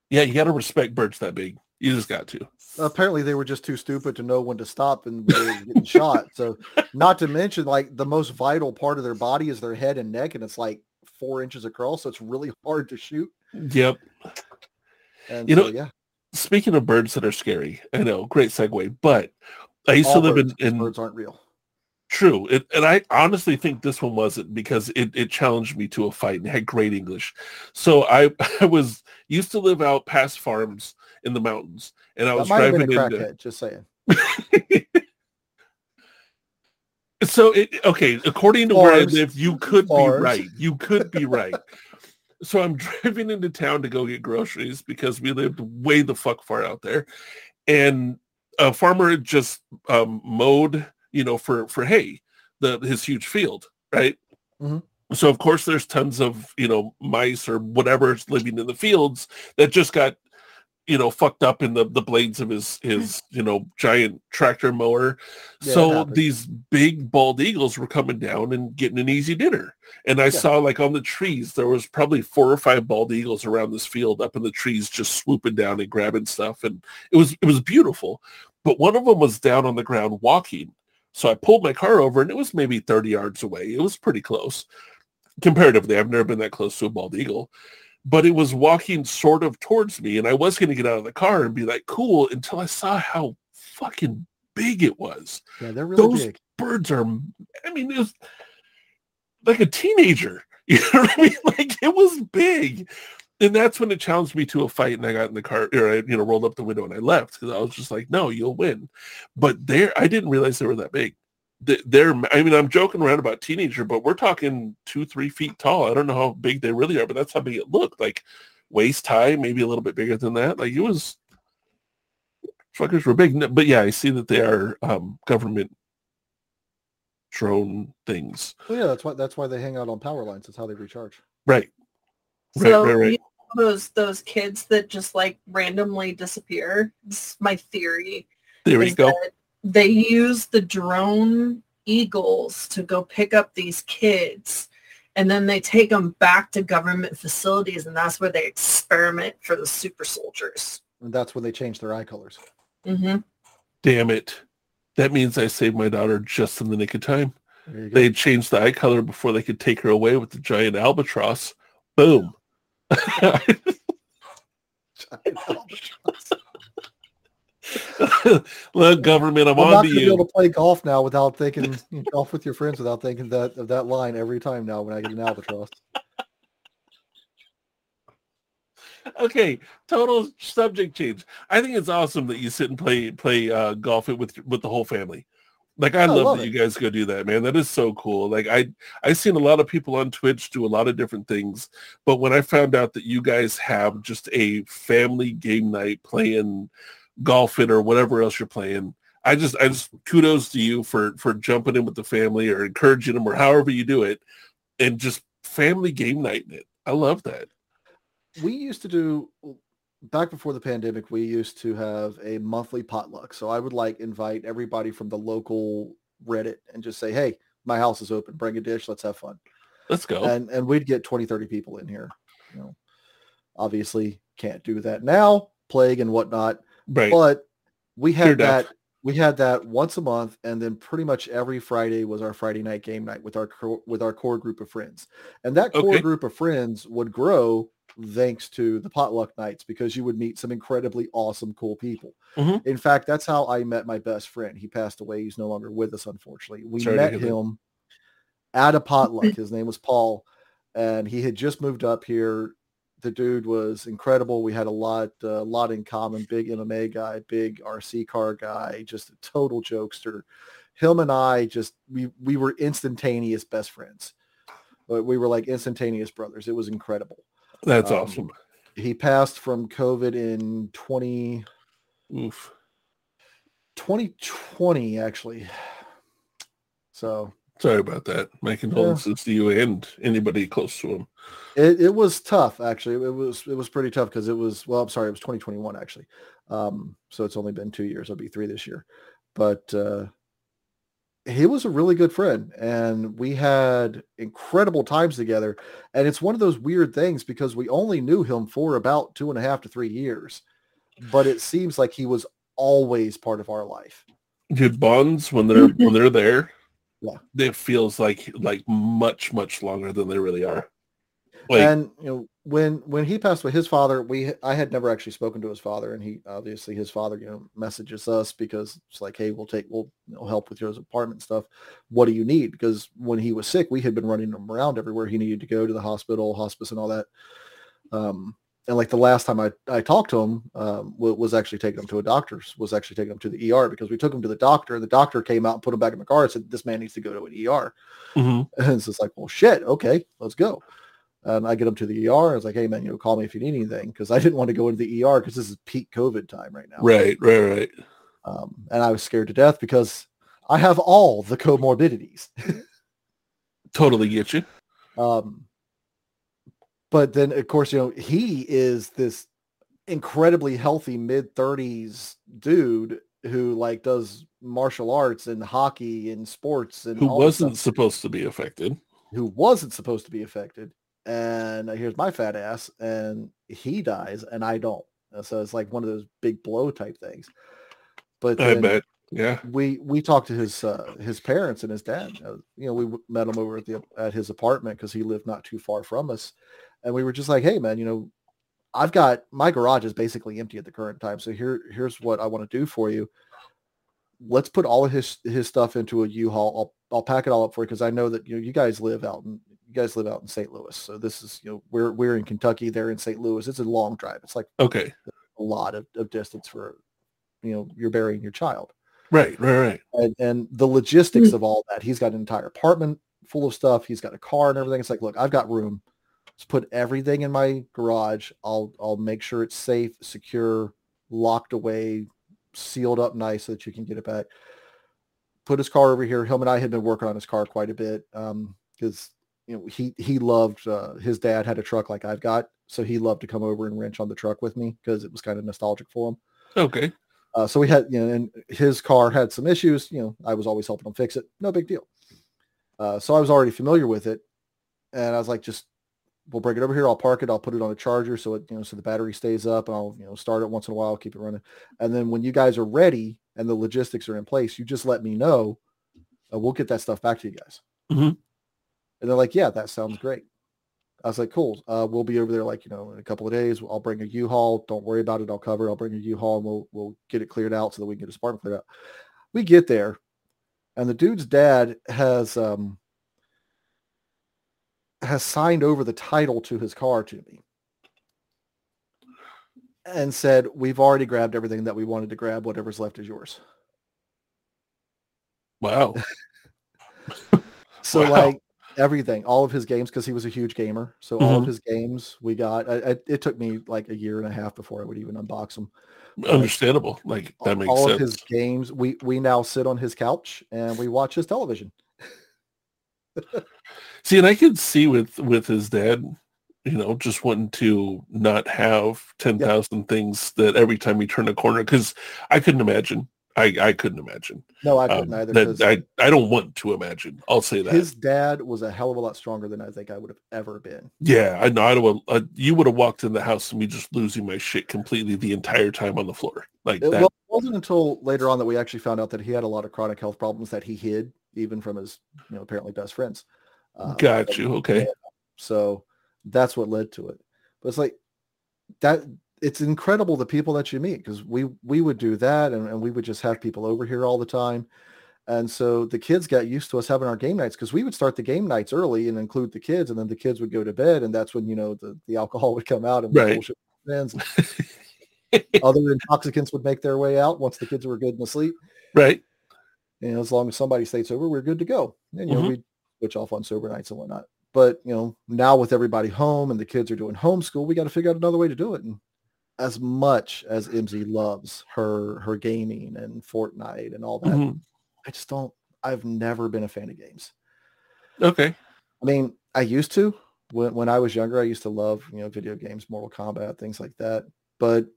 Yeah, you got to respect birds that big. You just got to.
Apparently, they were just too stupid to know when to stop and they were getting shot. So, not to mention, like the most vital part of their body is their head and neck, and it's like four inches across, so it's really hard to shoot.
Yep.
And
You
so,
know,
yeah,
Speaking of birds that are scary, I know, great segue. But I used
all
to live
birds,
in, in
birds aren't real.
True, it, and I honestly think this one wasn't because it, it challenged me to a fight and had great English. So I I was used to live out past farms in the mountains, and I
That
was
might have been
driving
a
into.
Just saying.
So it okay, according to where I live, you could be right. You could be right. so I'm driving into town to go get groceries because we lived way the fuck far out there, and a farmer just um, mowed, you know, for for hay, the his huge field, right?
Mhm.
So of course there's tons of you know mice or whatever's living in the fields that just got you know fucked up in the the blades of his his you know giant tractor mower
Yeah,
so these big bald eagles were coming down and getting an easy dinner and i
Yeah.
saw like on the trees there was probably four or five bald eagles around this field up in the trees just swooping down and grabbing stuff and it was it was beautiful but one of them was down on the ground walking so i pulled my car over and it was maybe 30 yards away it was pretty close comparatively i've never been that close to a bald eagle but it was walking sort of towards me and i was going to get out of the car and be like cool until i saw how fucking big it was
Yeah, they're really
Those-
big.
birds are. I mean, it was like a teenager. You know what I mean? Like it was big. And that's when it challenged me to a fight and I got in the car or I, you know, rolled up the window and I left because I was just like, no, you'll win. But there, I didn't realize they were that big. They're, I mean, I'm joking around about teenager, but we're talking two, three feet tall. I don't know how big they really are, but that's how big it looked. Like waist high, maybe a little bit bigger than that. Like it was, fuckers were big. But yeah, I see that they are um, government drone things.
Well, yeah, that's why that's why they hang out on power lines. That's how they recharge.
Right.
Right, so right, right. You know those those kids that just like randomly disappear. This is my theory.
There we go.
They use the drone eagles to go pick up these kids and then they take them back to government facilities and that's where they experiment for the super soldiers
and that's when they change their eye colors
mm-hmm.
damn it that means I saved my daughter just in the nick of time. They changed the eye color before they could take her away with the giant albatross. Boom. Look, government, I'm, I'm on to you.
Be able to play golf now without thinking golf with your friends without thinking that of that line every time now when I get an albatross.
okay, total subject change. I think it's awesome that you sit and play play uh, golf with with the whole family. Like I, I love, love, that it. you guys go do that, man. That is so cool. Like I I've seen a lot of people on Twitch do a lot of different things, but when I found out that you guys have just a family game night playing golfing or whatever else you're playing, I just I just kudos to you for for jumping in with the family or encouraging them or however you do it, and just family game night in it. I love that
we used to do back before the pandemic we used to have a monthly potluck. So i would like invite everybody from the local reddit and just say hey my house is open. Bring a dish. Let's have fun.
Let's go.
And and we'd get 20 30 people in here you know. Obviously can't do that now plague and whatnot
right.
but we had that we had that once a month and then pretty much every friday was our friday night game night with our with our core group of friends. And that core okay. group of friends would grow thanks to the potluck nights because you would meet some incredibly awesome, cool people.
Mm-hmm.
In fact, that's how I met my best friend. He passed away. He's no longer with us, unfortunately. We Sorry met him at a potluck. His name was Paul, and he had just moved up here. The dude was incredible. We had a lot, a uh, lot in common. Big MMA guy, big RC car guy, just a total jokester. Him and I just we we were instantaneous best friends. But we were like instantaneous brothers. It was incredible.
That's um, awesome.
He passed from COVID in 20,
Oof.
2020, actually. So
sorry about that. My condolences yeah. to you and anybody close to him.
It, it was tough, actually. It was it was pretty tough because it was well. I'm sorry, it was 2021 actually. Um, so it's only been two years. I'll be three this year, but uh, he was a really good friend and we had incredible times together. And it's one of those weird things because we only knew him for about two and a half to three years, but it seems like he was always part of our life.
Dude, bonds when they're when they're there,
yeah,
it feels like like much much longer than they really are.
Like, and you know when when he passed away, his father, we I had never actually spoken to his father, and he obviously his father, you know, messages us because it's like, hey, we'll take we'll know, help with your apartment stuff. What do you need? Because when he was sick, we had been running him around everywhere he needed to go to the hospital, hospice, and all that. Um, and like the last time I, I talked to him um, was actually taking him to a doctor's, was actually taking him to the ER because we took him to the doctor. and The doctor came out and put him back in the car and said, this man needs to go to an ER.
Mm-hmm.
And it's like, well, shit. Okay, let's go. And I get him to the ER. I was like, hey, man, you know, call me if you need anything. Because I didn't want to go into the ER because this is peak COVID time right now.
Right, right, right.
Um, and I was scared to death because I have all the comorbidities.
totally get you.
Um, but then, of course, you know, he is this incredibly healthy mid 30s dude who like does martial arts and hockey and sports and
who wasn't supposed to be affected
who wasn't supposed to be affected and here's my fat ass and he dies and I don't. So it's like one of those big blow type things. But
I bet. Yeah.
We we talked to his uh, his parents and his dad. Uh, you know, we met him over at the at his apartment because he lived not too far from us, and we were just like, "Hey, man, you know, I've got my garage is basically empty at the current time. So here here's what I want to do for you. let's put all of his his stuff into a U-Haul. I'll I'll pack it all up for you because I know that you know you guys live out in you guys live out in St. Louis. So this is you know we're we're in Kentucky. They're in St. Louis. It's a long drive. It's like
Okay.
a lot of, of distance for you know you're burying your child.
Right, right, right.
and, and the logistics hmm. of all that. He's got an entire apartment full of stuff. He's got a car and everything. It's like, look, I've got room. Let's put everything in my garage. I'll I'll make sure it's safe, secure, locked away, sealed up nice so that you can get it back. Put his car over here. Him and I had been working on his car quite a bit um, because you know he he loved uh, his dad had a truck like I've got, so he loved to come over and wrench on the truck with me because it was kind of nostalgic for him.
Okay.
Uh, so we had, you know, and his car had some issues. You know, I was always helping him fix it. No big deal. Uh, so I was already familiar with it, and I was like, just we'll bring it over here. I'll park it. I'll put it on a charger so it, you know, so the battery stays up. And I'll, you know, start it once in a while, keep it running. And then when you guys are ready and the logistics are in place, you just let me know. Uh, we'll get that stuff back to you guys.
Mhm.
And they're like, yeah, that sounds great. I was like, cool. Uh, we'll be over there like, you know, in a couple of days. I'll bring a U-Haul. Don't worry about it. I'll cover it. I'll bring a U-Haul and we'll, we'll get it cleared out so that we can get his apartment cleared out. We get there and the dude's dad has, um, has signed over the title to his car to me and said, we've already grabbed everything that we wanted to grab. Whatever's left is yours.
Wow.
So
Wow.
like everything, all of his games, because he was a huge gamer. So all of
Mhm.
his games we got. I, I, it took me like a year and a half before I would even unbox them.
Understandable. Like that makes
all
sense.
of his games, we we now sit on his couch and we watch his television.
See, and I could see with with his dad, you know, just wanting to not have ten thousand things that every time he turn a corner, because I couldn't imagine. I I couldn't imagine.
No, I couldn't
Um,
either.
that I I don't want to imagine. I'll say that.
his dad was a hell of a lot stronger than I think I would have ever been.
yeah, I know. I don't. Uh, you would have walked in the house and me just losing my shit completely the entire time on the floor. Like
It,
that.
well, it wasn't until later on that we actually found out that he had a lot of chronic health problems that he hid even from his, you know, apparently best friends. Um,
Got you. Okay.
So that's what led to it. But it's like that. It's incredible the people that you meet because we we would do that and, and we would just have people over here all the time. And so the kids got used to us having our game nights because we would start the game nights early and include the kids, and then the kids would go to bed, and that's when you know the, the alcohol would come out and
Right.
bullshit friends. Other intoxicants would make their way out once the kids were good and asleep.
right.
You know, as long as somebody stayed sober, we're good to go. And you know,
Mhm.
we switch off on sober nights and whatnot. But you know, now with everybody home and the kids are doing homeschool, we got to figure out another way to do it. And as much as Imziii loves her her gaming and Fortnite and all that,
Mhm.
I just don't. I've never been a fan of games.
Okay.
I mean, I used to when when I was younger. I used to love you know video games, Mortal Kombat, things like that. But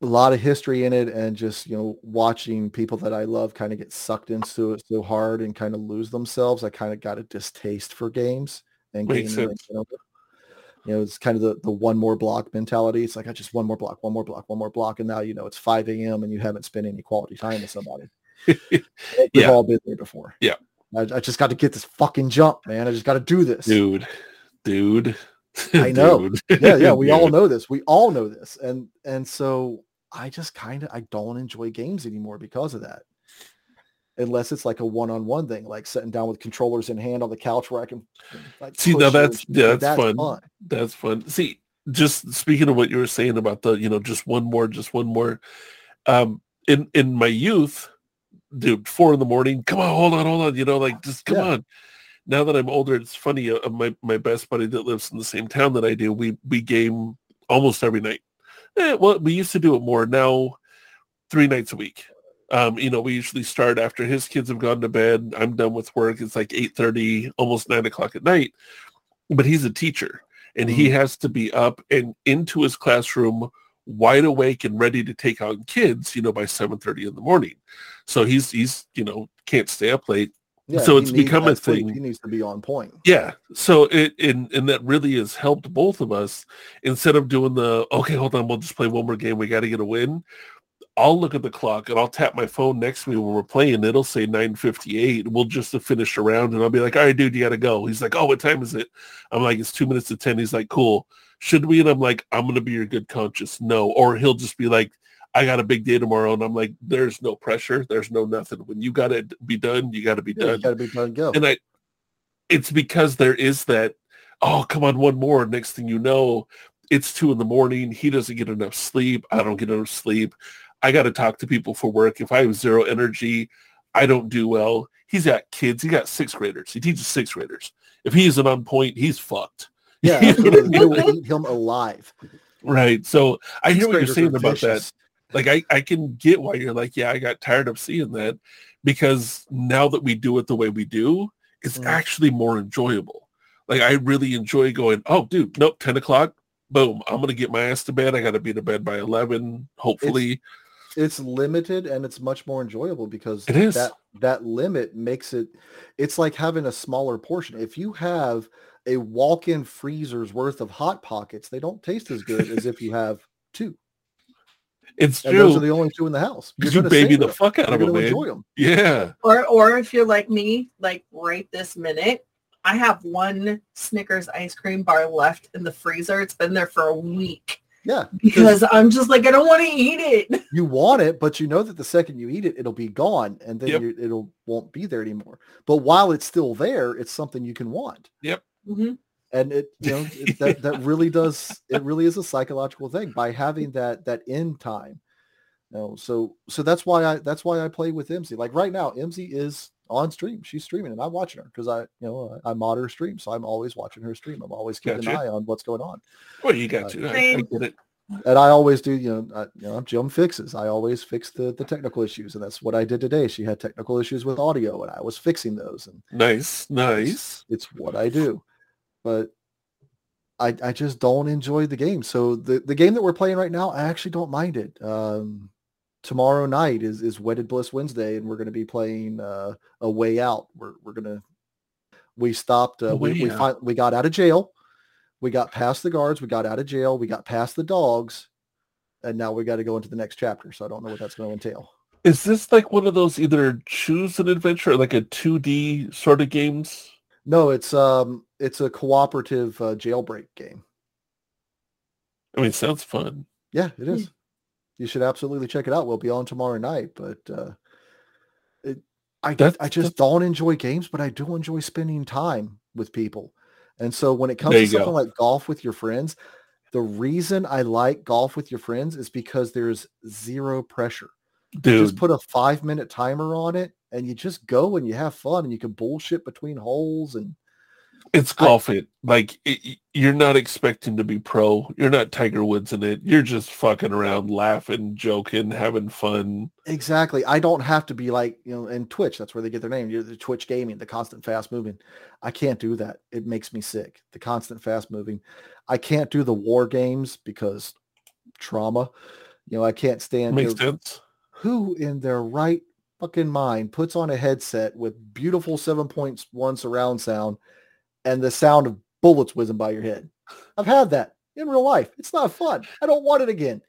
a lot of history in it, and just you know watching people that I love kind of get sucked into it so hard and kind of lose themselves. I kind of got a distaste for games and
Makes
gaming. in
sense.
general. You know, it's kind of the, the one more block mentality. It's like I just one more block, one more block, one more block, and now you know it's 5 a.m. and you haven't spent any quality time with somebody. We've
Yeah.
all been there before.
Yeah.
I, I just got to get this fucking jump, man. I just got to do this.
dude, dude.
I know.
Dude.
Yeah, yeah. We all know this. We all know this. And and so I just kind of I don't enjoy games anymore because of that. Unless it's like a one-on-one thing, like sitting down with controllers in hand on the couch where I can like
See, now that's- yeah,
Like,
that's fun. That's fun. See, just speaking of what you were saying about the, you know, just one more, just one more. Um, in in my youth, dude, four in the morning. Come on, hold on, hold on. You know, like just come
Yeah.
on. Now that I'm older, it's funny. Uh, my my best buddy that lives in the same town that I do, we we game almost every night. Eh, well, we used to do it more. Now, three nights a week. Um, you know, we usually start after his kids have gone to bed. I'm done with work. It's like eight thirty, almost nine o'clock at night. But he's a teacher, and he has to be up and into his classroom, wide awake and ready to take on kids. You know, by seven thirty in the morning. So he's he's you know can't stay up late.
Yeah,
So it's
needs
become a thing.
He needs to be on point.
Yeah. So it and and that really has helped both of us. Instead of doing the okay, hold on, we'll just play one more game. We got to get a win. I'll look at the clock and I'll tap my phone next to me when we're playing. It'll say 9:58. We'll just have finished a round and I'll be like, "All right, dude, you got to go." He's like, "Oh, what time is it?" I'm like, "It's 2 minutes to 10." He's like, "Cool. Should we?" And I'm like, "I'm going to be your good conscience." No. Or he'll just be like, I got a big day tomorrow, and I'm like, there's no pressure, there's no nothing. When you got to be done, you got to be
Yeah,
done.
you got to be done. Go.
and I, it's because there is that. Oh, come on, one more. Next thing you know, it's two in the morning. He doesn't get enough sleep. I don't get enough sleep. I got to talk to people for work. If I have zero energy, I don't do well. He's got kids. He got sixth graders. He teaches sixth graders. If he isn't on point, he's fucked.
Yeah,
You know what I
absolutely.
mean?
You'll eat him alive.
Right. So I hear what you're saying about that. Like I, I can get why you're like, yeah, I got tired of seeing that because now that we do it the way we do, it's
Mhm.
actually more enjoyable. Like I really enjoy going, oh dude, nope, 10 o'clock, boom, I'm gonna get my ass to bed. I gotta be to bed by 11, hopefully.
It's limited and it's much more enjoyable because
It is.
that that limit makes it. It's like having a smaller portion. If you have a walk-in freezer's worth of hot pockets, they don't taste as good as if you have two.
it's
And those are the only two in the house.
Because
You're
you
gonna
baby the
them.
fuck out
You're
of them, man.
enjoy them.
Yeah.
Or or if you're like me, like right this minute, I have one Snickers ice cream bar left in the freezer. It's been there for a week
Yeah,
because I'm just like I don't want to eat it.
you want it, but you know that the second you eat it, it'll be gone, and then
Yep.
you, it'll won't be there anymore. But while it's still there, it's something you can want. Yep.
Mhm.
and it you know it, that that really does it really is a psychological thing by having that that end time you know so so that's why i that's why i play with Imziii like right now Imziii is on stream she's streaming and i'm watching her because i you know i mod her stream so i'm always watching her stream i'm always keeping
Gotcha.
an eye on what's going on
Well, you got to. I, I get it.
and i always do you know I, you know i'm jim fixes i always fix the the technical issues and that's what i did today she had technical issues with audio and i was fixing those and
Nice, nice.
it's what I do. But I I just don't enjoy the game. So the the game that we're playing right now, I actually don't mind it. Um tomorrow night is is Wedded Bliss Wednesday and we're going to be playing uh a way out. We're we're going to we stopped uh, we we,
Out.
fin- we got out of jail. We got past the guards, we got out of jail, we got past the dogs, and now we got to go into the next chapter. So I don't know what that's going to entail.
Is this like one of those either choose an adventure like a 2D sort of games?
No, it's um it's a cooperative uh, jailbreak game.
I mean, sounds fun.
Yeah, it
Hmm.
is. You should absolutely check it out. We'll be on tomorrow night, but uh, it, I
That's-
I just don't enjoy games, but I do enjoy spending time with people. And so when it comes to something
go.
like golf with your friends, the reason I like golf with your friends is because there's zero pressure. You just put a five minute timer on it, and you just go and you have fun, and you can bullshit between holes and
it's
I-
golf it. Like it, you're not expecting to be pro. You're not Tiger Woods in it. You're just fucking around, laughing, joking, having fun.
Exactly. I don't have to be like, you know, in Twitch, that's where they get their name. You're the Twitch gaming, the constant fast moving. I can't do that. It makes me sick. The constant fast moving. I can't do the war games because trauma. You know, I can't stand
Makes sense.
who in their right fucking mind puts on a headset with beautiful 7.1 surround sound and the sound of bullets whizzing by your head. I've had that in real life. It's not fun. I don't want it again.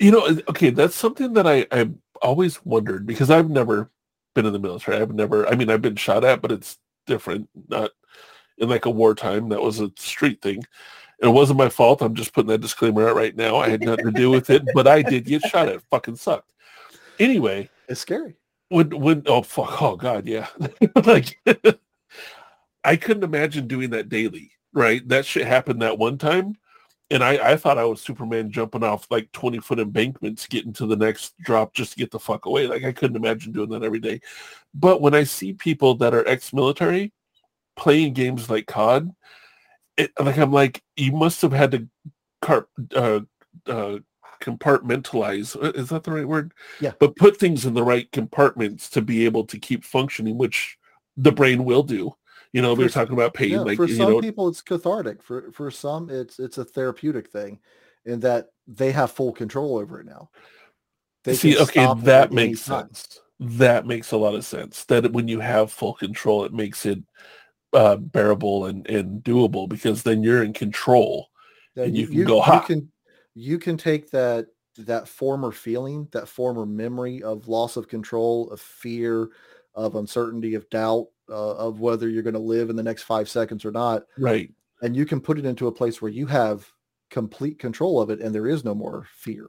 You know, uh, okay, that's something that I I always wondered because I've never been in the military. I've never. I mean, I've been shot at, but it's different. Not in like a wartime. That was a street thing. It wasn't my fault. I'm just putting that disclaimer out right now. I had nothing to do with it, but I did get shot at. Fucking sucked. Anyway,
It's scary.
when when oh fuck oh god yeah like i couldn't imagine doing that daily right? That shit happened that one time and i i thought i was superman jumping off like 20 foot embankments getting to the next drop just to get the fuck away. Like i couldn't imagine doing that every day. But when i see people that are ex-military playing games like cod it, like i'm like you must have had to car, uh, uh, compartmentalize Uh, is that the right word?
Yeah.
but put things in the right compartments to be able to keep functioning which the brain will do you know we were talking about pain
Yeah,
like
for
you
some
know
people it's cathartic. For for some it's it's a therapeutic thing in that they have full control over it now. They
see okay that makes
time.
sense that makes a lot of sense that when you have full control it makes it uh, bearable and, and doable because then you're in control
Yeah,
and you can go, "Ha."
you can you can take that that former feeling, that former memory of loss of control, of fear, of uncertainty, of doubt, uh, of whether you're going to live in the next five seconds or not,
right
and you can put it into a place where you have complete control of it, and there is no more fear.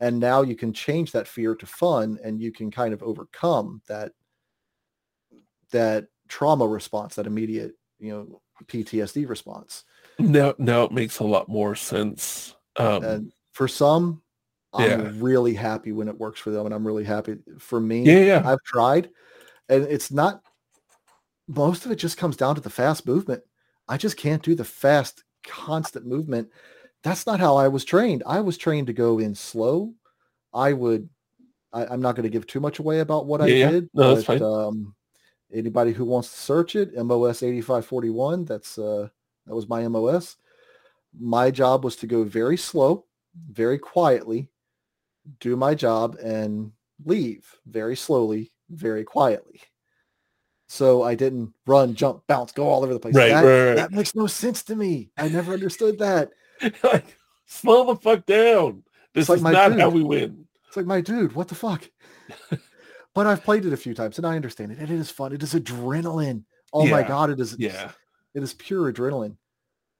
and now you can change that fear to fun and you can kind of overcome that that trauma response that immediate you know ptsd response
Now, now it makes a lot more sense. Um,
and for some i'm really happy when it works for them and i'm really happy for me.
Yeah, yeah,
i've tried and it's not most of it just comes down to the fast movement. I just can't do the fast constant movement. That's not how i was trained. I was trained to go in slow. I would I, i'm not going to give too much away about what i
Yeah, yeah.
did
No, that's
but,
fine.
um anybody who wants to search it mos 8541 that's uh that was my mos my job was to go very slow very quietly do my job and leave very slowly very quietly. So i didn't run jump bounce go all over the place.
Right,
that,
right, right.
that makes no sense to me. I never understood that.
Like, slow the fuck down. This
like
is not
dude.
how we win.
it's like my dude what the fuck? But i've played it a few times and i understand it. And it is fun. It is adrenaline. Oh my god it is
Yeah,
it is pure adrenaline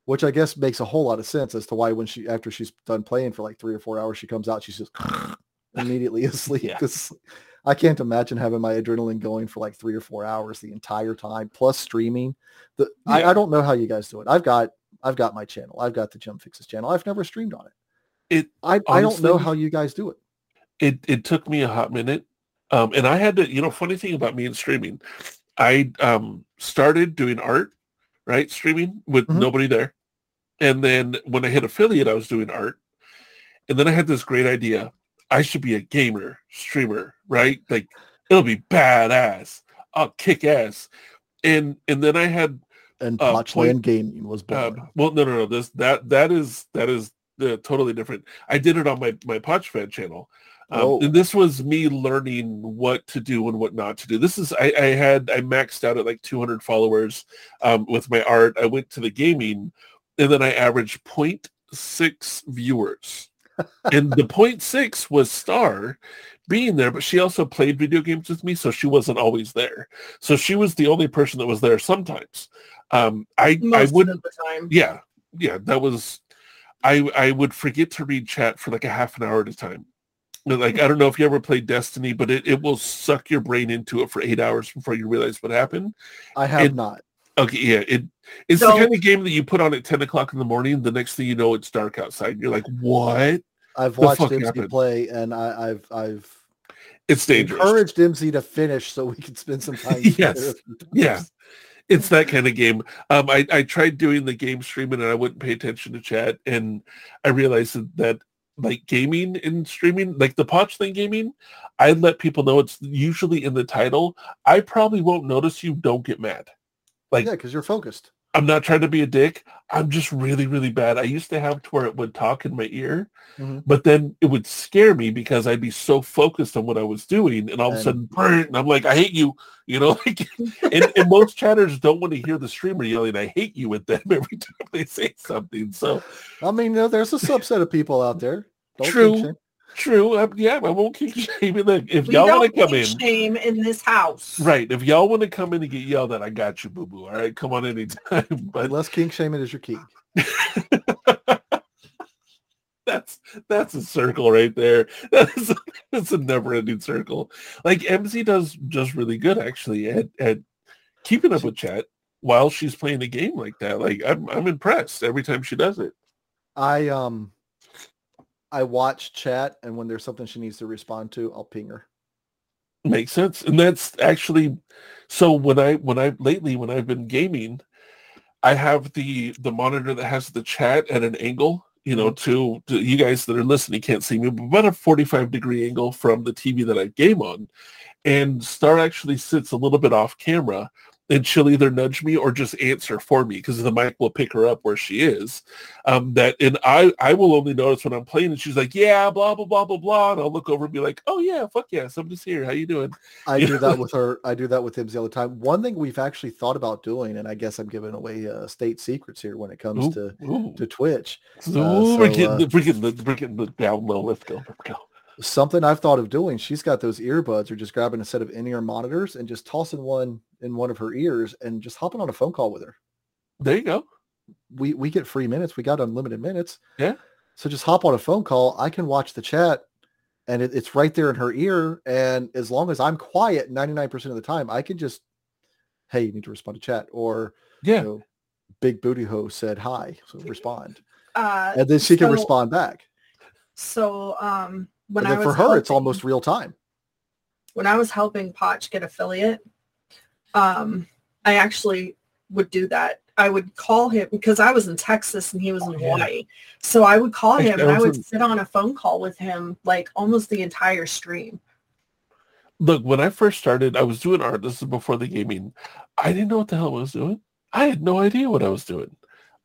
which i guess makes a whole lot of sense as to why when she after she's done playing for like three or four hours she comes out she's just immediately asleep
Yeah.
'cause i can't imagine having my adrenaline going for like three or four hours the entire time plus streaming the I,
Yeah.
I don't know how you guys do it i've got i've got my channel i've got the JimFixes channel i've never streamed on it
It-
i, I don't know how you guys do it
it it took me a hot minute, um, and I had to. You know, funny thing about me and streaming, I um started doing art, right, streaming with
Mhm.
nobody there, and then when I hit affiliate, I was doing art, and then I had this great idea. I should be a gamer streamer, right? Like it'll be badass. I'll kick ass, and and then I had
and
Uh,
gaming was born
well, no, no, no. This that that is that is uh, totally different. I did it on my my Poch fan channel, um,
Oh.
and this was me learning what to do and what not to do. This is I, I had I maxed out at like 200 followers um, with my art. I went to the gaming, and then I averaged 0.6 viewers, and the 0.6 was Star being there, but she also played video games with me, so she wasn't always there. So she was the only person that was there sometimes. Um, I I wouldn't
of the time.
yeah yeah that was i i would forget to read chat for like a half an hour at a time like i don't know if you ever played destiny but it, it will suck your brain into it for eight hours before you realize what happened
i have
it-
not
okay yeah it it's the kind of game that you put on at 10 o'clock in the morning the next thing you know it's dark outside you're like what
i've watched
happened?
play and i i've i've
it's dangerous
encouraged Imziii to finish so we can spend some time
Yes. Yeah. it's that kind of game. Um, I, I tried doing the game streaming and I wouldn't pay attention to chat. And I realized that, that like gaming and streaming, like the Poch thing gaming, I let people know it's usually in the title. I probably won't notice you. Don't get mad. Like
yeah, because you're focused.
I'm not trying to be a dick. I'm just really, really bad. I used to have to where it would talk in my ear,
Mhm.
but then it would scare me because I'd be so focused on what I was doing, and all of a sudden, "Brr," and I'm like, I hate you, you know. Like, and, and most chatters don't want to hear the streamer yelling, "I hate you" at them every time they say something. So
I mean, you know, there's a subset of people out there. Don't
True.
Kink shame.
true, um, yeah, I won't keep shaming. Look, if
We
y'all want to come
kink
in,
shame in this house.
right? If y'all want to come in and get yelled at, I got you, boo boo. All right, come on anytime. But
Unless kink shaming is your key.
that's that's a circle right there. That's that's a never-ending circle. Like Imziii does just really good actually at at keeping up with chat while she's playing a game like that. Like I'm I'm impressed every time she does it.
I um I watch chat and when there's something she needs to respond to, I'll ping her.
Makes sense. And that's actually so when I when I lately when I've been gaming, I have the the monitor that has the chat at an angle, you know, mm-hmm. to, to you guys that are listening can't see me, but about a 45 degree angle from the TV that I game on. And Star actually sits a little bit off camera and she'll either nudge me or just answer for me because the mic will pick her up where she is. Um, that and I I will only notice when I'm playing and she's like, yeah, blah blah blah blah blah, and I'll look over and be like, oh yeah, fuck yeah, somebody's here. How you doing?
I
You
do
know?
that with her. I do that with him the other time. One thing we've actually thought about doing, and I guess I'm giving away uh, state secrets here when it comes to
Ooh.
to Twitch.
Ooh,
Uh,
we're
so,
getting
uh,
the, we're getting the, we're getting the down low. Let's go. Let's go.
Something I've thought of doing. She's got those earbuds, or just grabbing a set of in-ear monitors and just tossing one in one of her ears and just hopping on a phone call with her.
There you go.
We we get free minutes. We got unlimited minutes.
Yeah.
So just hop on a phone call. I can watch the chat and it, it's right there in her ear. And as long as I'm quiet 99% of the time, I can just, hey, you need to respond to chat or,
Yeah.
you know, big booty ho said hi, so respond.
Uh,
And then she can respond back.
So um, when
and then for her, it's almost real time.
when I was helping Poch get affiliate, um, I actually would do that. I would call him because I was in Texas and he was in
Oh, yeah.
Hawaii. So I would call him and I would sit on a phone call with him like almost the entire stream.
Look, when I first started, I was doing art. This is before the gaming. I didn't know what the hell I was doing. I had no idea what I was doing.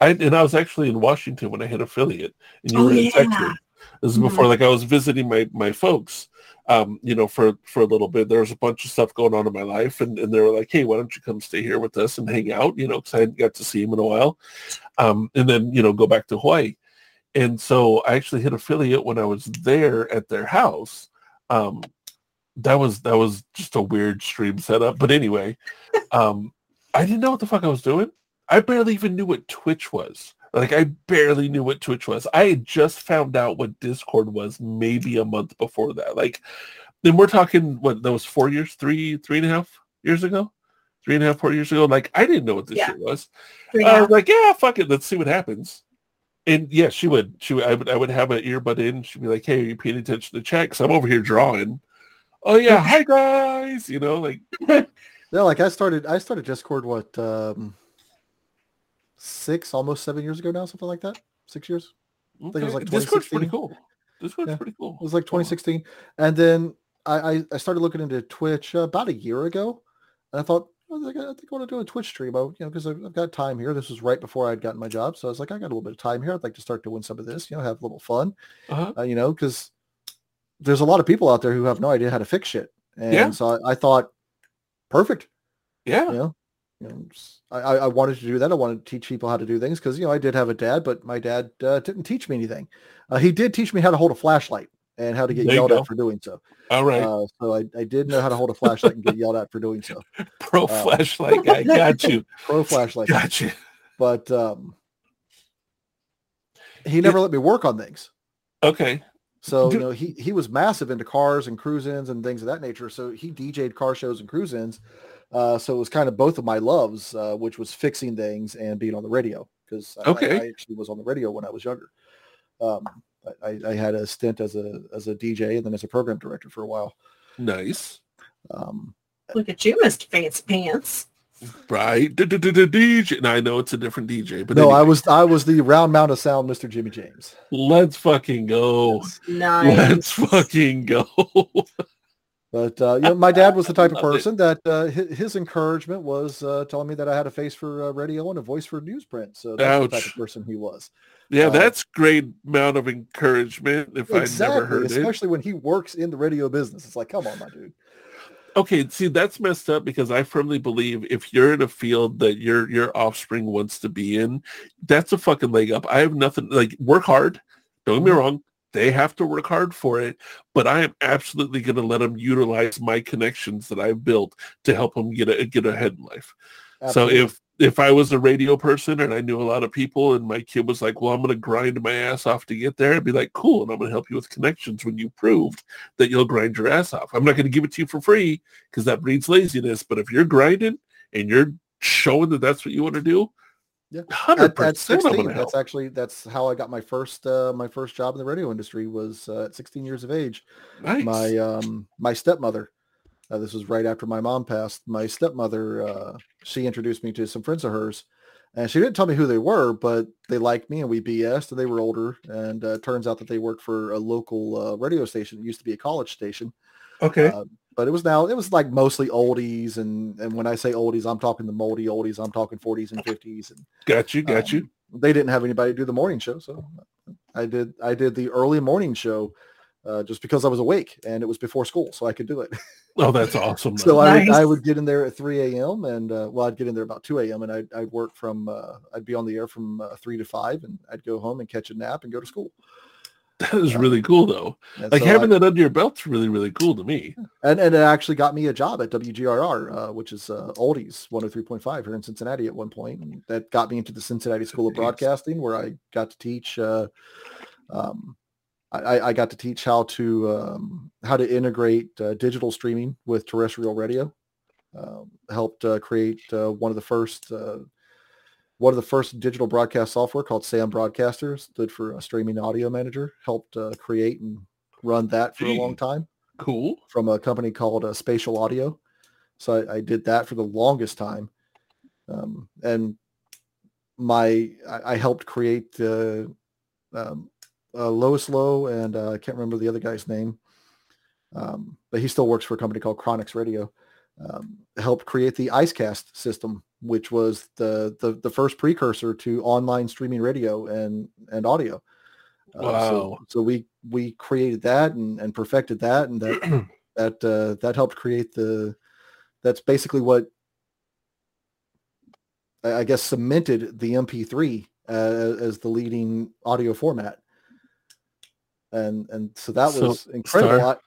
I and I was actually in Washington when I hit affiliate, and you
Oh,
were in
yeah.
Texas. This is before, like, I was visiting my my folks, um, you know, for for a little bit. There was a bunch of stuff going on in my life, and, and they were like, "Hey, why don't you come stay here with us and hang out?" You know, because I hadn't got to see him in a while, um, and then you know go back to Hawaii. And so I actually hit affiliate when I was there at their house. Um, that was that was just a weird stream setup. But anyway, um, I didn't know what the fuck I was doing. I barely even knew what Twitch was. Like I barely knew what Twitch was. I had just found out what Discord was maybe a month before that. Like then we're talking what that was four years, three, three and a half years ago? Three and a half, four years ago. Like I didn't know what this
Yeah.
shit was.
Three
I was like, yeah, fuck it, let's see what happens. And yeah, she would. She would. I would. I would have an earbud in. She'd be like, "Hey, are you paying attention to chat? Because I'm over here drawing." Oh yeah, hi guys. You know, like
Yeah, like I started I started Discord what um six, almost seven years ago now, something like that. Six years.
okay.
it was like
Discord's pretty cool. Discord's
Yeah.
pretty cool.
It was like 2016. And then I, I, I started looking into Twitch uh, about a year ago. And I thought, well, I, think- I think I want to do a Twitch stream. I, you know, because I've, I've got time here. This was right before I'd gotten my job. So I was like, I got a little bit of time here. I'd like to start doing some of this, you know, have a little fun,
Uh-huh.
uh, you know, because there's a lot of people out there who have no idea how to fix shit. And
Yeah.
so I, I thought, perfect.
Yeah.
you know, you know I, I wanted to do that. I wanted to teach people how to do things because, you know, I did have a dad, but my dad uh, didn't teach me anything. Uh, he did teach me how to hold a flashlight and how to get
There
yelled at for doing so.
All right.
Uh, so I, I did know how to hold a flashlight and get yelled at for doing so.
Pro
uh,
flashlight guy. Got you.
Pro flashlight.
Got you.
But um, he never let me work on things.
Okay.
So, you know, he, he was massive into cars and cruise-ins and things of that nature. So he DJ'd car shows and cruise-ins. Uh, so it was kind of both of my loves, uh, which was fixing things and being on the radio because I,
Okay.
I, I actually was on the radio when I was younger. Um, I, I had a stint as a as a DJ and then as a program director for a while.
Nice.
Um,
Look at you, Mr. Fancy Pants.
Right. DJ. Now I know it's a different DJ, but
no, I was I was the round mound of sound, Mr. Jimmy James.
let's fucking go.
Nice.
Let's fucking go.
But uh, you know, my dad was the type of
it.
person that uh, his, his encouragement was uh, telling me that I had a face for uh, radio and a voice for newsprint. So that's the type of person he was.
Yeah,
Uh,
that's great amount of encouragement if I'd never heard it.
especially when he works in the radio business. It's like, come on, my dude.
Okay, see that's messed up because I firmly believe if you're in a field that your your offspring wants to be in, that's a fucking leg up. I have nothing like work hard. Don't get me
Mhm.
wrong. They have to work hard for it, but I am absolutely going to let them utilize my connections that I've built to help them get a, get ahead in life.
Absolutely.
So if if I was a radio person and I knew a lot of people and my kid was like, well, I'm going to grind my ass off to get there, I'd be like, cool. And I'm going to help you with connections when you proved that you'll grind your ass off. I'm not going to give it to you for free because that breeds laziness. But if you're grinding and you're showing that that's what you want to do,
Yeah.
100%
at, at 16, that's actually that's how I got my first uh, my first job in the radio industry was uh, at 16 years of age.
Nice.
My um my stepmother. Uh, this was right after my mom passed. My stepmother, uh, she introduced me to some friends of hers, and she didn't tell me who they were, but they liked me and we BS'd. And they were older, and uh, turns out that they worked for a local uh, radio station. It used to be a college station,
okay.
But it was now it was like mostly oldies, and and when I say oldies, I'm talking the moldy oldies. I'm talking 40s and 50s, and
got you. Got
um,
you.
they didn't have anybody do the morning show, so I did. I did the early morning show uh, just because I was awake and it was before school, so I could do it.
Oh, that's awesome.
so
though.
I would, I would get in there at 3 a.m. and uh, well, I'd get in there about 2 a.m. and I'd, I'd work from uh, I'd be on the air from uh, three to five, and I'd go home and catch a nap and go to school.
That is really cool though.
And
Like
so
having
I-
that under your belt's really, really cool to me.
and and it actually got me a job at WGRR, uh, which is uh, Oldies 103.5 here in Cincinnati at one point. And that got me into the Cincinnati School of Broadcasting, where I got to teach uh, um, I, I got to teach how to um, how to integrate uh, digital streaming with terrestrial radio. Um, helped uh, create uh, one of the first uh, one of the first digital broadcast software called SAM Broadcaster. Stood for a streaming audio manager. Helped uh, create and run that for a long time
Cool.
from a company called uh, Spacial Audio. So I, I did that for the longest time, um, and my I, I helped create uh, um, uh, Lois Lowe and uh, I can't remember the other guy's name, um, but he still works for a company called Chronix Radio. Um, helped create the IceCast system, which was the, the the first precursor to online streaming radio and and audio. Uh, so,
Wow.
so we we created that and, and perfected that, and that that uh, that helped create the. That's basically what I I guess cemented the MP3 uh, as the leading audio format, and and so that
So,
was incredible.
Star,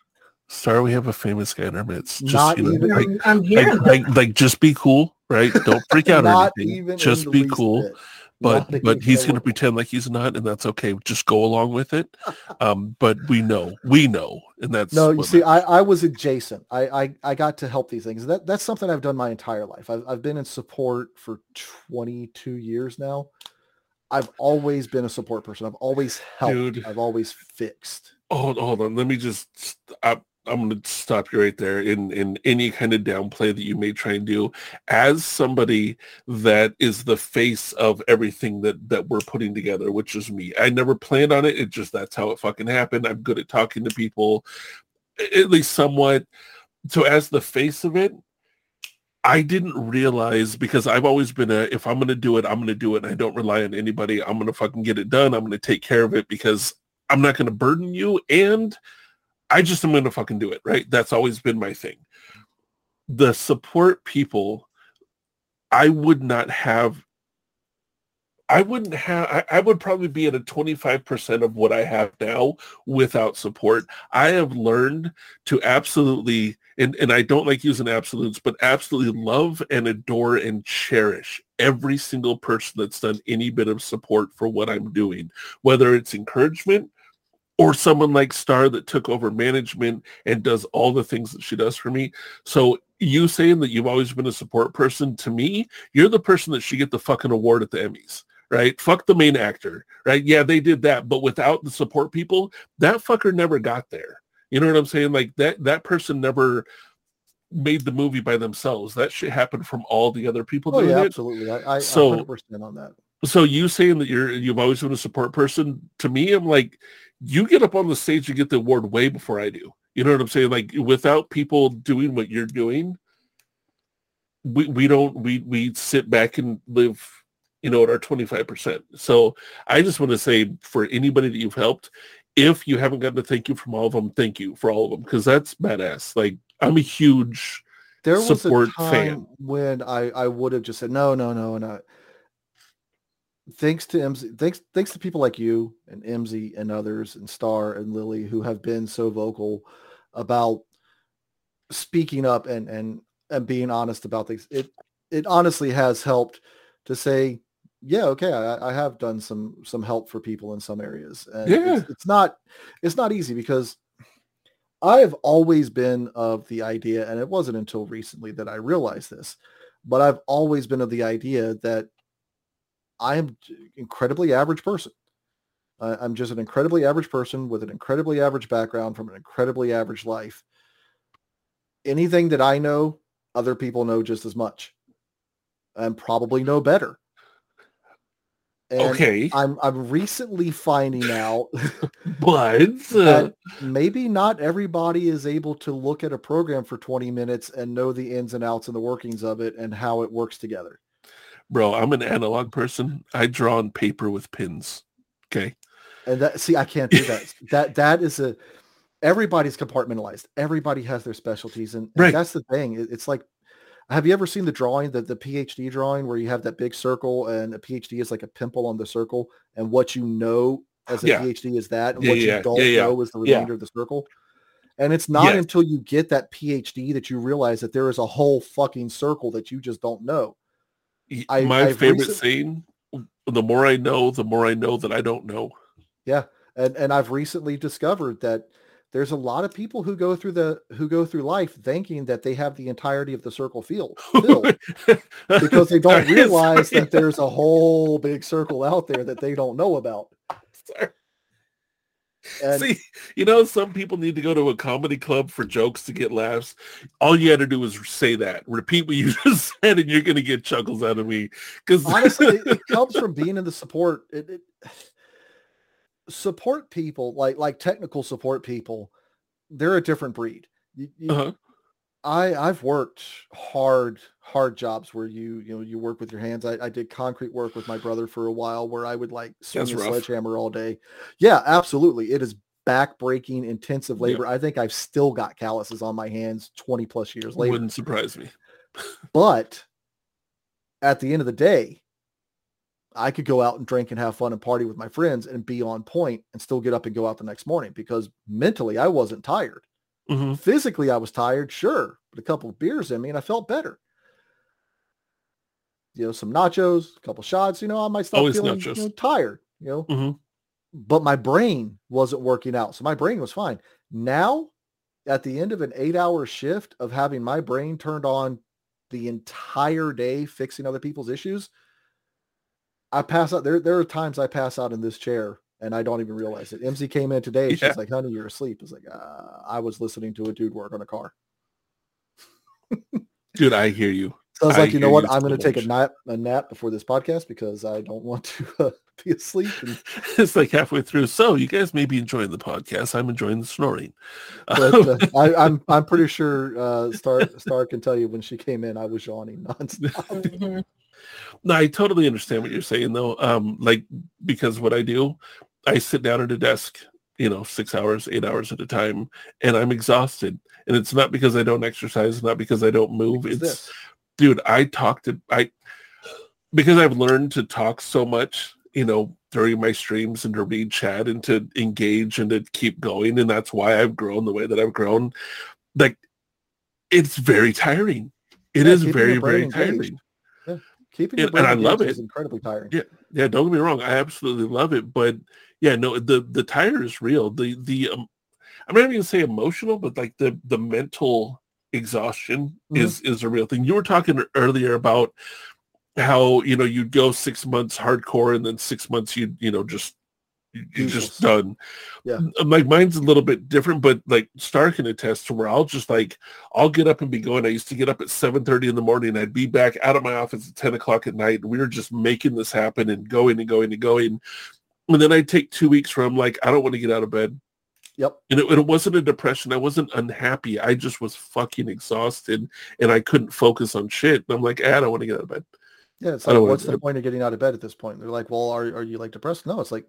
Star, we have a famous guy in our midst. Just,
Not
you know,
even-
like,
I'm, I'm here.
like, like, like, just be cool, right? Don't freak out or anything. Just be cool.
bit.
But
Not
but he's going to pretend like he's not, and that's okay. Just go along with it. Um, but we know, we know, and that's
No, you see. I, I was adjacent. I, I, I got to help these things. That that's something I've done my entire life. I've, I've been in support for 22 years now. I've always been a support person. I've always helped.
Dude.
I've always fixed.
hold hold on. Let me just. I, I'm going to stop you right there. In in any kind of downplay that you may try and do, as somebody that is the face of everything that that we're putting together, which is me. I never planned on it. It just that's how it fucking happened. I'm good at talking to people, at least somewhat. So as the face of it, I didn't realize because I've always been a if I'm gonna do it, I'm gonna do it and I don't rely on anybody. I'm gonna fucking get it done. I'm gonna take care of it because I'm not gonna burden you and I just am gonna fucking do it, right? That's always been my thing. The support people, I would not have I wouldn't have I, I would probably be at a 25% of what I have now without support. I have learned to absolutely and, and I don't like using absolutes, but absolutely love and adore and cherish every single person that's done any bit of support for what I'm doing, whether it's encouragement or someone like Star that took over management and does all the things that she does for me. So you saying that you've always been a support person to me, you're the person that should get the fucking award at the Emmys. Right? Fuck the main actor. Right? Yeah, they did that, but without the support people, that fucker never got there. You know what I'm saying? Like that that person never made the movie by themselves. That shit happened from all the other people
Oh
doing
yeah,
it.
absolutely. I, I
So-
100% on that.
So you saying that you're you've always been a support person to me, I'm like, you get up on the stage and get the award way before I do. You know what I'm saying? Like without people doing what you're doing, we we don't we we sit back and live, you know, at our 25%. So I just want to say for anybody that you've helped, if you haven't gotten a thank you from all of them, thank you for all of them because that's badass. Like I'm a huge
There was
support
a time
fan.
when I, I would have just said no, no, no, and I, thanks to Imziii, thanks thanks to people like you and Imziii and others and Star and Lily who have been so vocal about speaking up and and and being honest about things. It it honestly has helped to say, yeah, okay, I, I have done some some help for people in some areas, and
Yeah.
it's, it's not it's not easy because I have always been of the idea, and it wasn't until recently that I realized this, but I've always been of the idea that I am incredibly average person. I- I'm just an incredibly average person with an incredibly average background from an incredibly average life. Anything that I know, other people know just as much and probably know better. And
okay,
I'm I'm recently finding out
but uh,
that maybe not everybody is able to look at a program for 20 minutes and know the ins and outs and the workings of it and how it works together.
Bro, I'm an analog person. I draw on paper with pins. Okay.
And that see, I can't do that. that that is a everybody's compartmentalized. Everybody has their specialties, and, and
Right.
that's the thing. It- it's like, have you ever seen the drawing, the the PhD drawing, where you have that big circle and a PhD is like a pimple on the circle, and what you know as a
Yeah.
PhD is that, and
Yeah,
what
yeah,
you don't know is the remainder of the circle. And it's not until you get that PhD that you realize that there is a whole fucking circle that you just don't know. I-
My
I've
favorite
recent-
saying, the more I know, the more I know that I don't know.
Yeah, and and I've recently discovered that there's a lot of people who go through the who go through life thinking that they have the entirety of the circle field filled because they don't realize that there's a whole big circle out there that they don't know about.
Sorry.
And
See, you know, some people need to go to a comedy club for jokes to get laughs. All you had to do was say that. Repeat what you just said, and you're going to get chuckles out of me. Because
honestly, it, comes from being in the support. It, it, support people, like like technical support people, they're a different breed. You- you-
uh-huh.
I I've worked hard hard jobs where you you know you work with your hands. I, I did concrete work with my brother for a while where I would like swing
That's
a
rough.
sledgehammer all day. Yeah, absolutely. It is back breaking intensive
Yeah.
labor. I think I've still got calluses on my hands 20 plus years later.
wouldn't surprise me.
But at the end of the day, I could go out and drink and have fun and party with my friends and be on point and still get up and go out the next morning because mentally I wasn't tired.
Mhm.
Physically I was tired, sure, but a couple of beers in me and I felt better. You know, some nachos, a couple shots, you know, I might start
Always
feeling you know, tired, you know.
Mhm.
But my brain wasn't working out. So my brain was fine. Now, at the end of an eight hour shift of having my brain turned on the entire day fixing other people's issues, I pass out. There, there are times I pass out in this chair and I don't even realize it. Imziii came in today. and
Yeah.
She's like, honey, you're asleep. I was like, uh, I was listening to a dude work on a car.
Dude, I hear you.
So I was
I
like, you know what? I'm going to take a nap, a nap before this podcast because I don't want to uh, be asleep. And,
It's like halfway through. So you guys may be enjoying the podcast. I'm enjoying the snoring.
but uh, I, I'm, I'm pretty sure uh, Star, Star can tell you when she came in, I was yawning nonstop.
No, I totally understand what you're saying though. Um, like because what I do, I sit down at a desk, you know, six hours, eight hours at a time, and I'm exhausted. And it's not because I don't exercise, not because I don't move.
It's
It's dude, I talk to I because I've learned to talk so much, you know, during my streams and to read chat and to engage and to keep going. And that's why I've grown the way that I've grown. Like it's very tiring. It
Yeah,
is very, very
engaged.
tiring.
Keeping your
And- and I love it.
is incredibly tiring.
Yeah. Yeah, don't get me wrong. I absolutely love it. But yeah, no, the the tire is real. The the um, I'm not even gonna say emotional, but like the the mental exhaustion
Mhm.
is is a real thing. You were talking earlier about how you know you'd go six months hardcore and then six months you you know just you you just done.
Yeah.
Like mine's a little bit different, but like Star can attest to where I'll just like I'll get up and be going. I used to get up at seven thirty in the morning. I'd be back out of my office at ten o'clock at night. And we were just making this happen and going and going and going. And then I'd take two weeks where I'm like, I don't want to get out of bed.
Yep.
And it, it wasn't a depression. I wasn't unhappy. I just was fucking exhausted and I couldn't focus on shit. And I'm like, "Ah, I don't want to get out of bed.
Yeah, it's
I
like, what's the point of getting out of bed at this point? They're like, well, are, are you like depressed? No, it's like,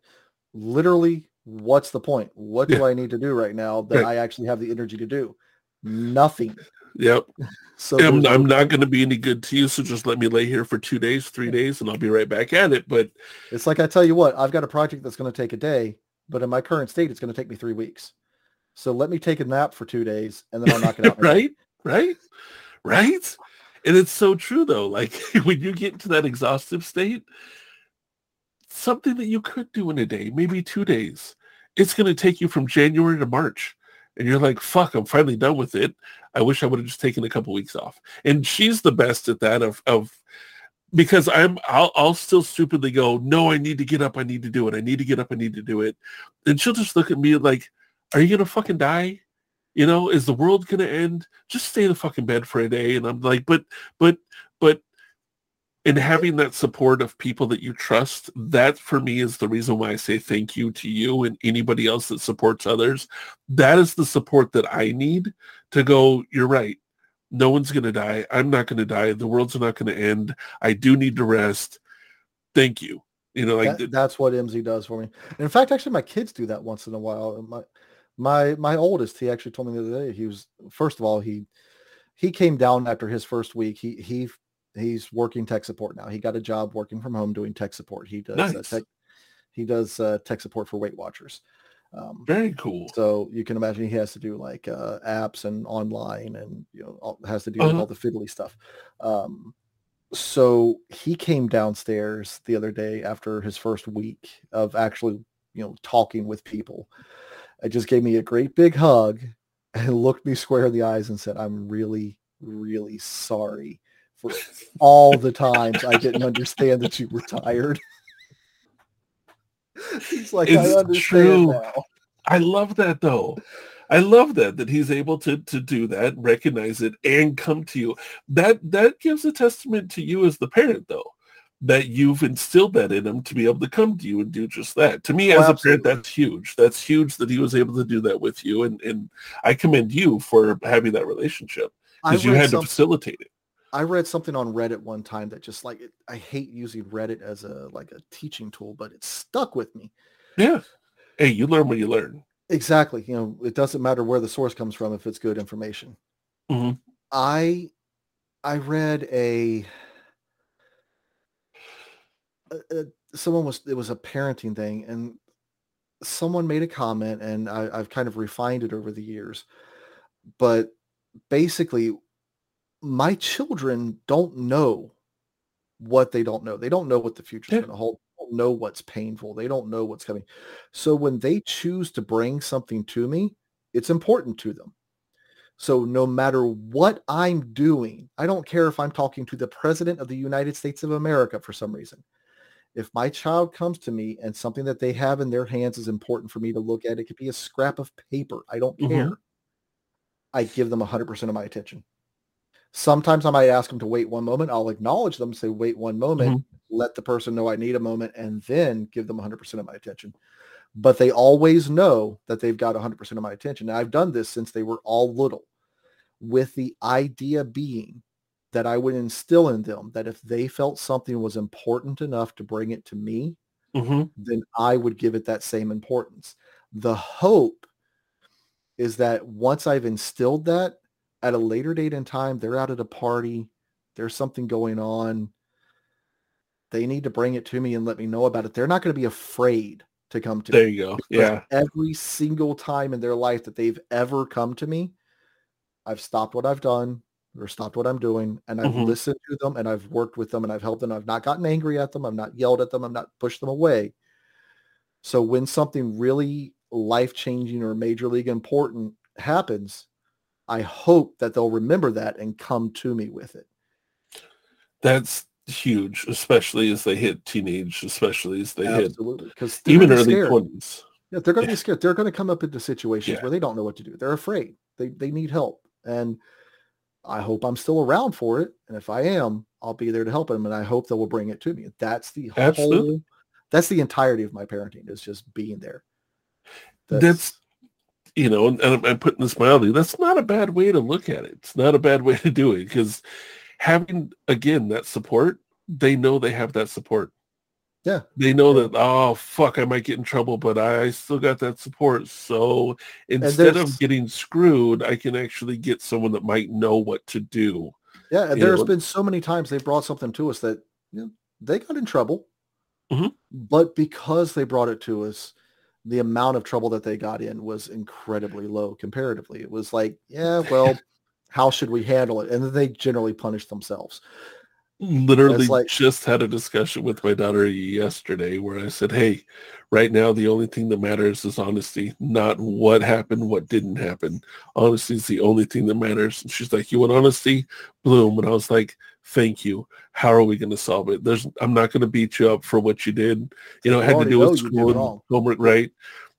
literally, what's the point? What do I need to do right now that. I actually have the energy to do? Nothing.
Yep.
So
I'm, I'm not going to be any good to you. So just let me lay here for two days, three days, and I'll be right back at it. But
it's like I tell you what, I've got a project that's going to take a day, but in my current state, it's going to take me three weeks. So let me take a nap for two days, and then I'll knock it out. in a day.
right, right, right. And it's so true though. Like when you get into that exhaustive state, something that you could do in a day, maybe two days, it's going to take you from January to March. And you're like, fuck, I'm finally done with it. I wish I would have just taken a couple weeks off. And she's the best at that of, of because I'm, I'll, I'll still stupidly go, no, I need to get up. I need to do it. I need to get up. I need to do it. And she'll just look at me like, are you to fucking die? You know, is the world to end? Just stay in the fucking bed for a day. And I'm like, but, but, but, and having that support of people that you trust, that for me is the reason why I say thank you to you and anybody else that supports others. That is the support that I need to go, you're right. No one's going to die. I'm not going to die. The world's not going to end. I do need to rest. Thank you. You know, like
That- that's what Imziii does for me. In fact, actually, my kids do that once in a while. My my my oldest, he actually told me the other day. He was first of all he he came down after his first week. He he he's working tech support now. He got a job working from home doing tech support. He does uh, tech he does uh, tech support for Weight Watchers. Um,
very cool.
so you can imagine he has to do like uh, apps and online and you know all, has to with
Uh-huh.
all the fiddly stuff. Um, so he came downstairs the other day after his first week of actually you know, talking with people. It just gave me a great big hug and looked me square in the eyes and said, I'm really, really sorry for all the times I didn't understand that you were tired. He's like,
It's
I understand
true.
now.
I love that though. I love that that he's able to to do that, recognize it, and come to you. That that gives a testament to you as the parent, though, that you've instilled that in him to be able to come to you and do just that. To me,
Oh,
as a parent, that's huge. That's huge that he was able to do that with you, and and I commend you for having that relationship because you had to facilitate it.
I read something on Reddit one time that just like it, I hate using Reddit as a like a teaching tool, but it stuck with me.
Yeah. Hey, you learn what you learn.
Exactly. You know, it doesn't matter where the source comes from if it's good information.
Mhm.
I I read a, a, a- someone was it was a parenting thing and someone made a comment and I, I've kind of refined it over the years. But basically my children don't know what they don't know. They don't know what the future's
Yeah.
going to hold. They don't know what's painful. They don't know what's coming. So when they choose to bring something to me, it's important to them. So no matter what I'm doing, I don't care if I'm talking to the president of the United States of America for some reason. If my child comes to me and something that they have in their hands is important for me to look at, it could be a scrap of paper. I don't
Mhm.
care. I give them 100% of my attention. Sometimes I might ask them to wait one moment. I'll acknowledge them, say, wait one moment, let the person know I need a moment, and then give them 100% of my attention. But they always know that they've got 100% of my attention. And I've done this since they were all little, with the idea being that I would instill in them that if they felt something was important enough to bring it to me,
Mhm.
then I would give it that same importance. The hope is that once I've instilled that at a later date in time, they're out at a party, there's something going on. They need to bring it to me and let me know about it. They're not going to be afraid to come to
There
me.
There you go. Yeah.
Every single time in their life that they've ever come to me, I've stopped what I've done or stopped what I'm doing and I've
Mhm.
listened to them and I've worked with them and I've helped them. I've not gotten angry at them. I've not yelled at them. I've not pushed them away. So when something really life-changing or major league important happens, I hope that they'll remember that and come to me with it.
That's huge, especially as they hit teenage, especially as they hit
Absolutely. Because
even early
scared.
twenties.
Yeah, they're going to
Yeah.
be scared. They're going to come up into situations
Yeah.
where they don't know what to do. They're afraid. They they need help, and I hope I'm still around for it. And if I am, I'll be there to help them, and I hope that will bring it to me. That's the
Absolutely.
whole. That's the entirety of my parenting is just being there.
That's, you know, and, and I'm- putting this mildly. That's not a bad way to look at it. It's not a bad way to do it because having again that support, they know they have that support.
Yeah.
They know that oh fuck, I might get in trouble, but I still got that support. So instead of getting screwed, I can actually get someone that might know what to do.
yeah. And there's
know-
been so many times they brought something to us that you know, they got in trouble,
Mhm.
but because they brought it to us, the amount of trouble that they got in was incredibly low comparatively. It was like, yeah, well, how should we handle it? And then they generally punish themselves.
literally
like-
just had a discussion with my daughter yesterday where I said, hey, right now the only thing that matters is honesty, not what happened, what didn't happen. Honesty is the only thing that matters. And she's like, you want honesty? Bloom. And I was like, thank you. How are we going to solve it? There's, I'm not going to beat you up for what you did. You know, it had to do with school and homework, right?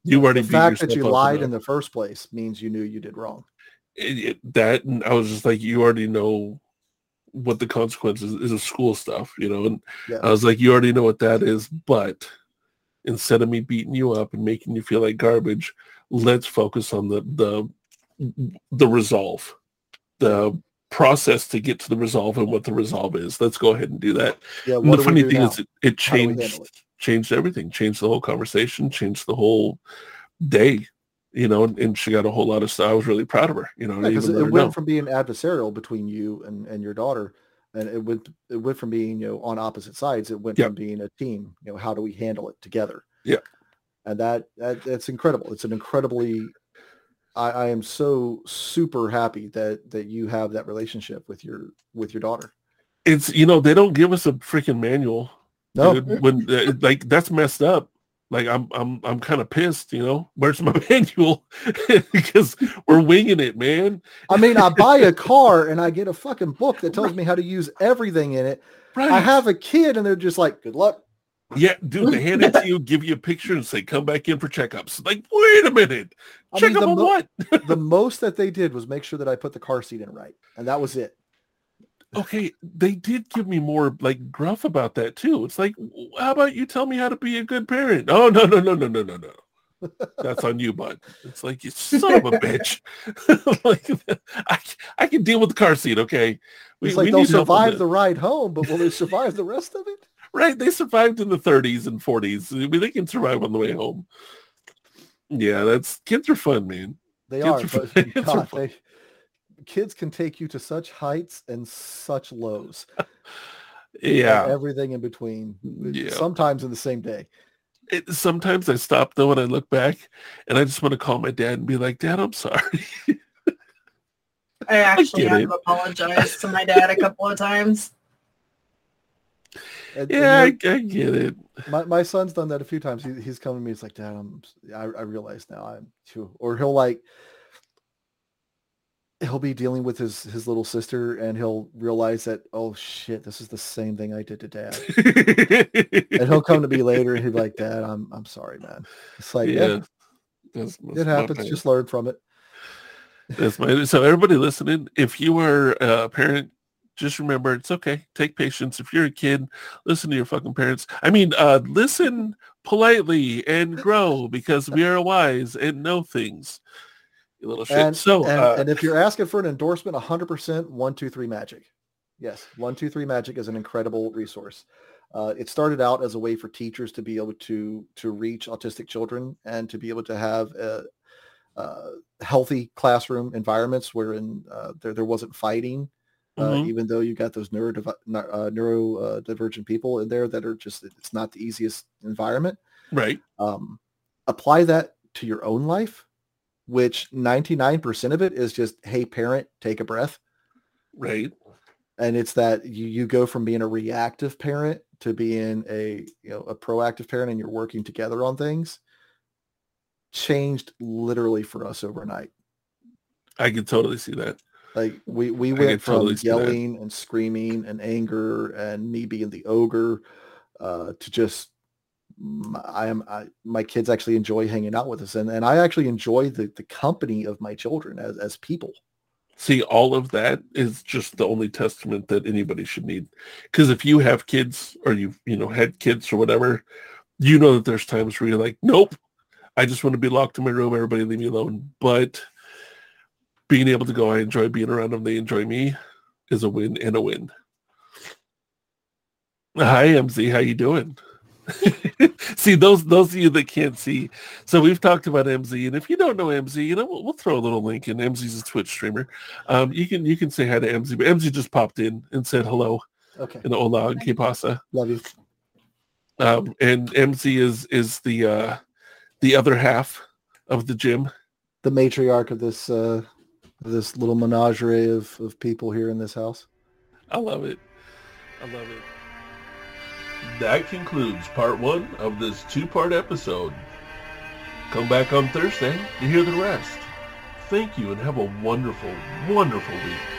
You already
the fact that you lied in the first place means you knew you did wrong.
it, it- that and I was just like, you already know what the consequences is of school stuff, you know. And
Yeah.
I was like, you already know what that is, but instead of me beating you up and making you feel like garbage, let's focus on the the the resolve, the process to get to the resolve and what the resolve is. Let's go ahead and do that.
Yeah.
And
What
the funny thing
now?
is, it, it
How do we
changed
it?
changed everything, changed the whole conversation, changed the whole day. You know, and, and she got a whole lot of stuff. I was really proud of her. You know,
because
let
it went
know.
from being adversarial between you and, and your daughter and it went it went from being you know on opposite sides it went
Yeah.
from being a team you know how do we handle it together
Yeah.
and that, that that's incredible it's an incredibly I, I am so super happy that that you have that relationship with your with your daughter
it's you know they don't give us a freaking manual
no
dude, when uh, like that's messed up Like I'm I'm I'm kind of pissed, you know. Where's my manual? because we're winging it, man.
I mean, I buy a car and I get a fucking book that tells me how to use everything in it.
Right.
I have a kid and they're just like, good luck.
Yeah, dude. They hand it to you, give you a picture, and say, "Come back in for checkups." Like, wait a minute,
I
check
mean,
up on
mo-
what?
the most that they did was make sure that I put the car seat in right. And that was it.
Okay, they did give me more like gruff about that too. It's like, how about you tell me how to be a good parent? Oh no, no, no, no, no, no, no. That's on you, bud. It's like you son of a bitch. like I, I can deal with the car seat, okay?
It's like they'll
need
survive the ride home, but will they survive the rest of it?
Right. They survived in the 30s and 40s. I mean, they can survive on the way home. Yeah, that's kids are fun, man.
They
Kids
are,
are fun.
but
Kids are
God,
fun.
they, kids can take you to such heights and such lows. and
Yeah.
everything in between.
Yeah.
Sometimes in the same day.
It, sometimes I stop though and I look back and I just want to call my dad and be like, Dad, I'm sorry.
I actually
get
have
it.
apologized to my dad a couple of times.
And- and
yeah, I,
you
I get it.
my, my son's done that a few times. He, he's come to me. He's like, Dad, I'm, I, I realize now I'm too, or he'll like, he'll be dealing with his, his little sister and he'll realize that, oh shit, this is the same thing I did to dad. and he'll come to me later and he'll be like, Dad, I'm, I'm sorry, man. It's like, yeah,
yeah.
It happens. Just learn from it.
That's my so everybody listening, if you are a parent, just remember it's okay. Take patience. If you're a kid, listen to your fucking parents. I mean, uh, listen politely and grow because we are wise and know things. You little shit.
And,
so
and,
uh,
and if you're asking for an endorsement, 100% 123 Magic. Yes, 123 Magic is an incredible resource. Uh, it started out as a way for teachers to be able to to reach autistic children and to be able to have uh uh, healthy classroom environments wherein uh, there, there wasn't fighting, uh,
Mhm.
even though you got those neuro uh, neurodivergent people in there that are just, it's not the easiest environment
right.
um, apply that to your own life, which 99% of it is just, hey, parent, take a breath.
Right.
And it's that you, you go from being a reactive parent to being a, you know, a proactive parent and you're working together on things changed literally for us overnight.
I can totally see that.
Like we, we went from
totally
yelling and screaming and anger and me being the ogre uh, to just I am I, my kids actually enjoy hanging out with us and, and I actually enjoy the, the company of my children as, as people.
See, all of that is just the only testament that anybody should need. Because if you have kids or you've you know had kids or whatever, you know that there's times where you're like, nope, I just want to be locked in my room. Everybody leave me alone. But being able to go, I enjoy being around them. They enjoy me, is a win and a win. Hi, Imziii. How you doing? see those those of you that can't see. So we've talked about Imziii, and if you don't know Imziii, you know we'll, we'll throw a little link in. Imziii's a Twitch streamer. Um, you can you can say hi to Imziii, but Imziii just popped in and said hello
Okay.
and hola and que pasa.
Love you.
Um, and Imziii is is the uh, the other half of the Jim.
The matriarch of this uh, this little menagerie of, of people here in this house.
I love it. I love it. That concludes part one of this two-part episode. Come back on Thursday to hear the rest. Thank you and have a wonderful, wonderful week.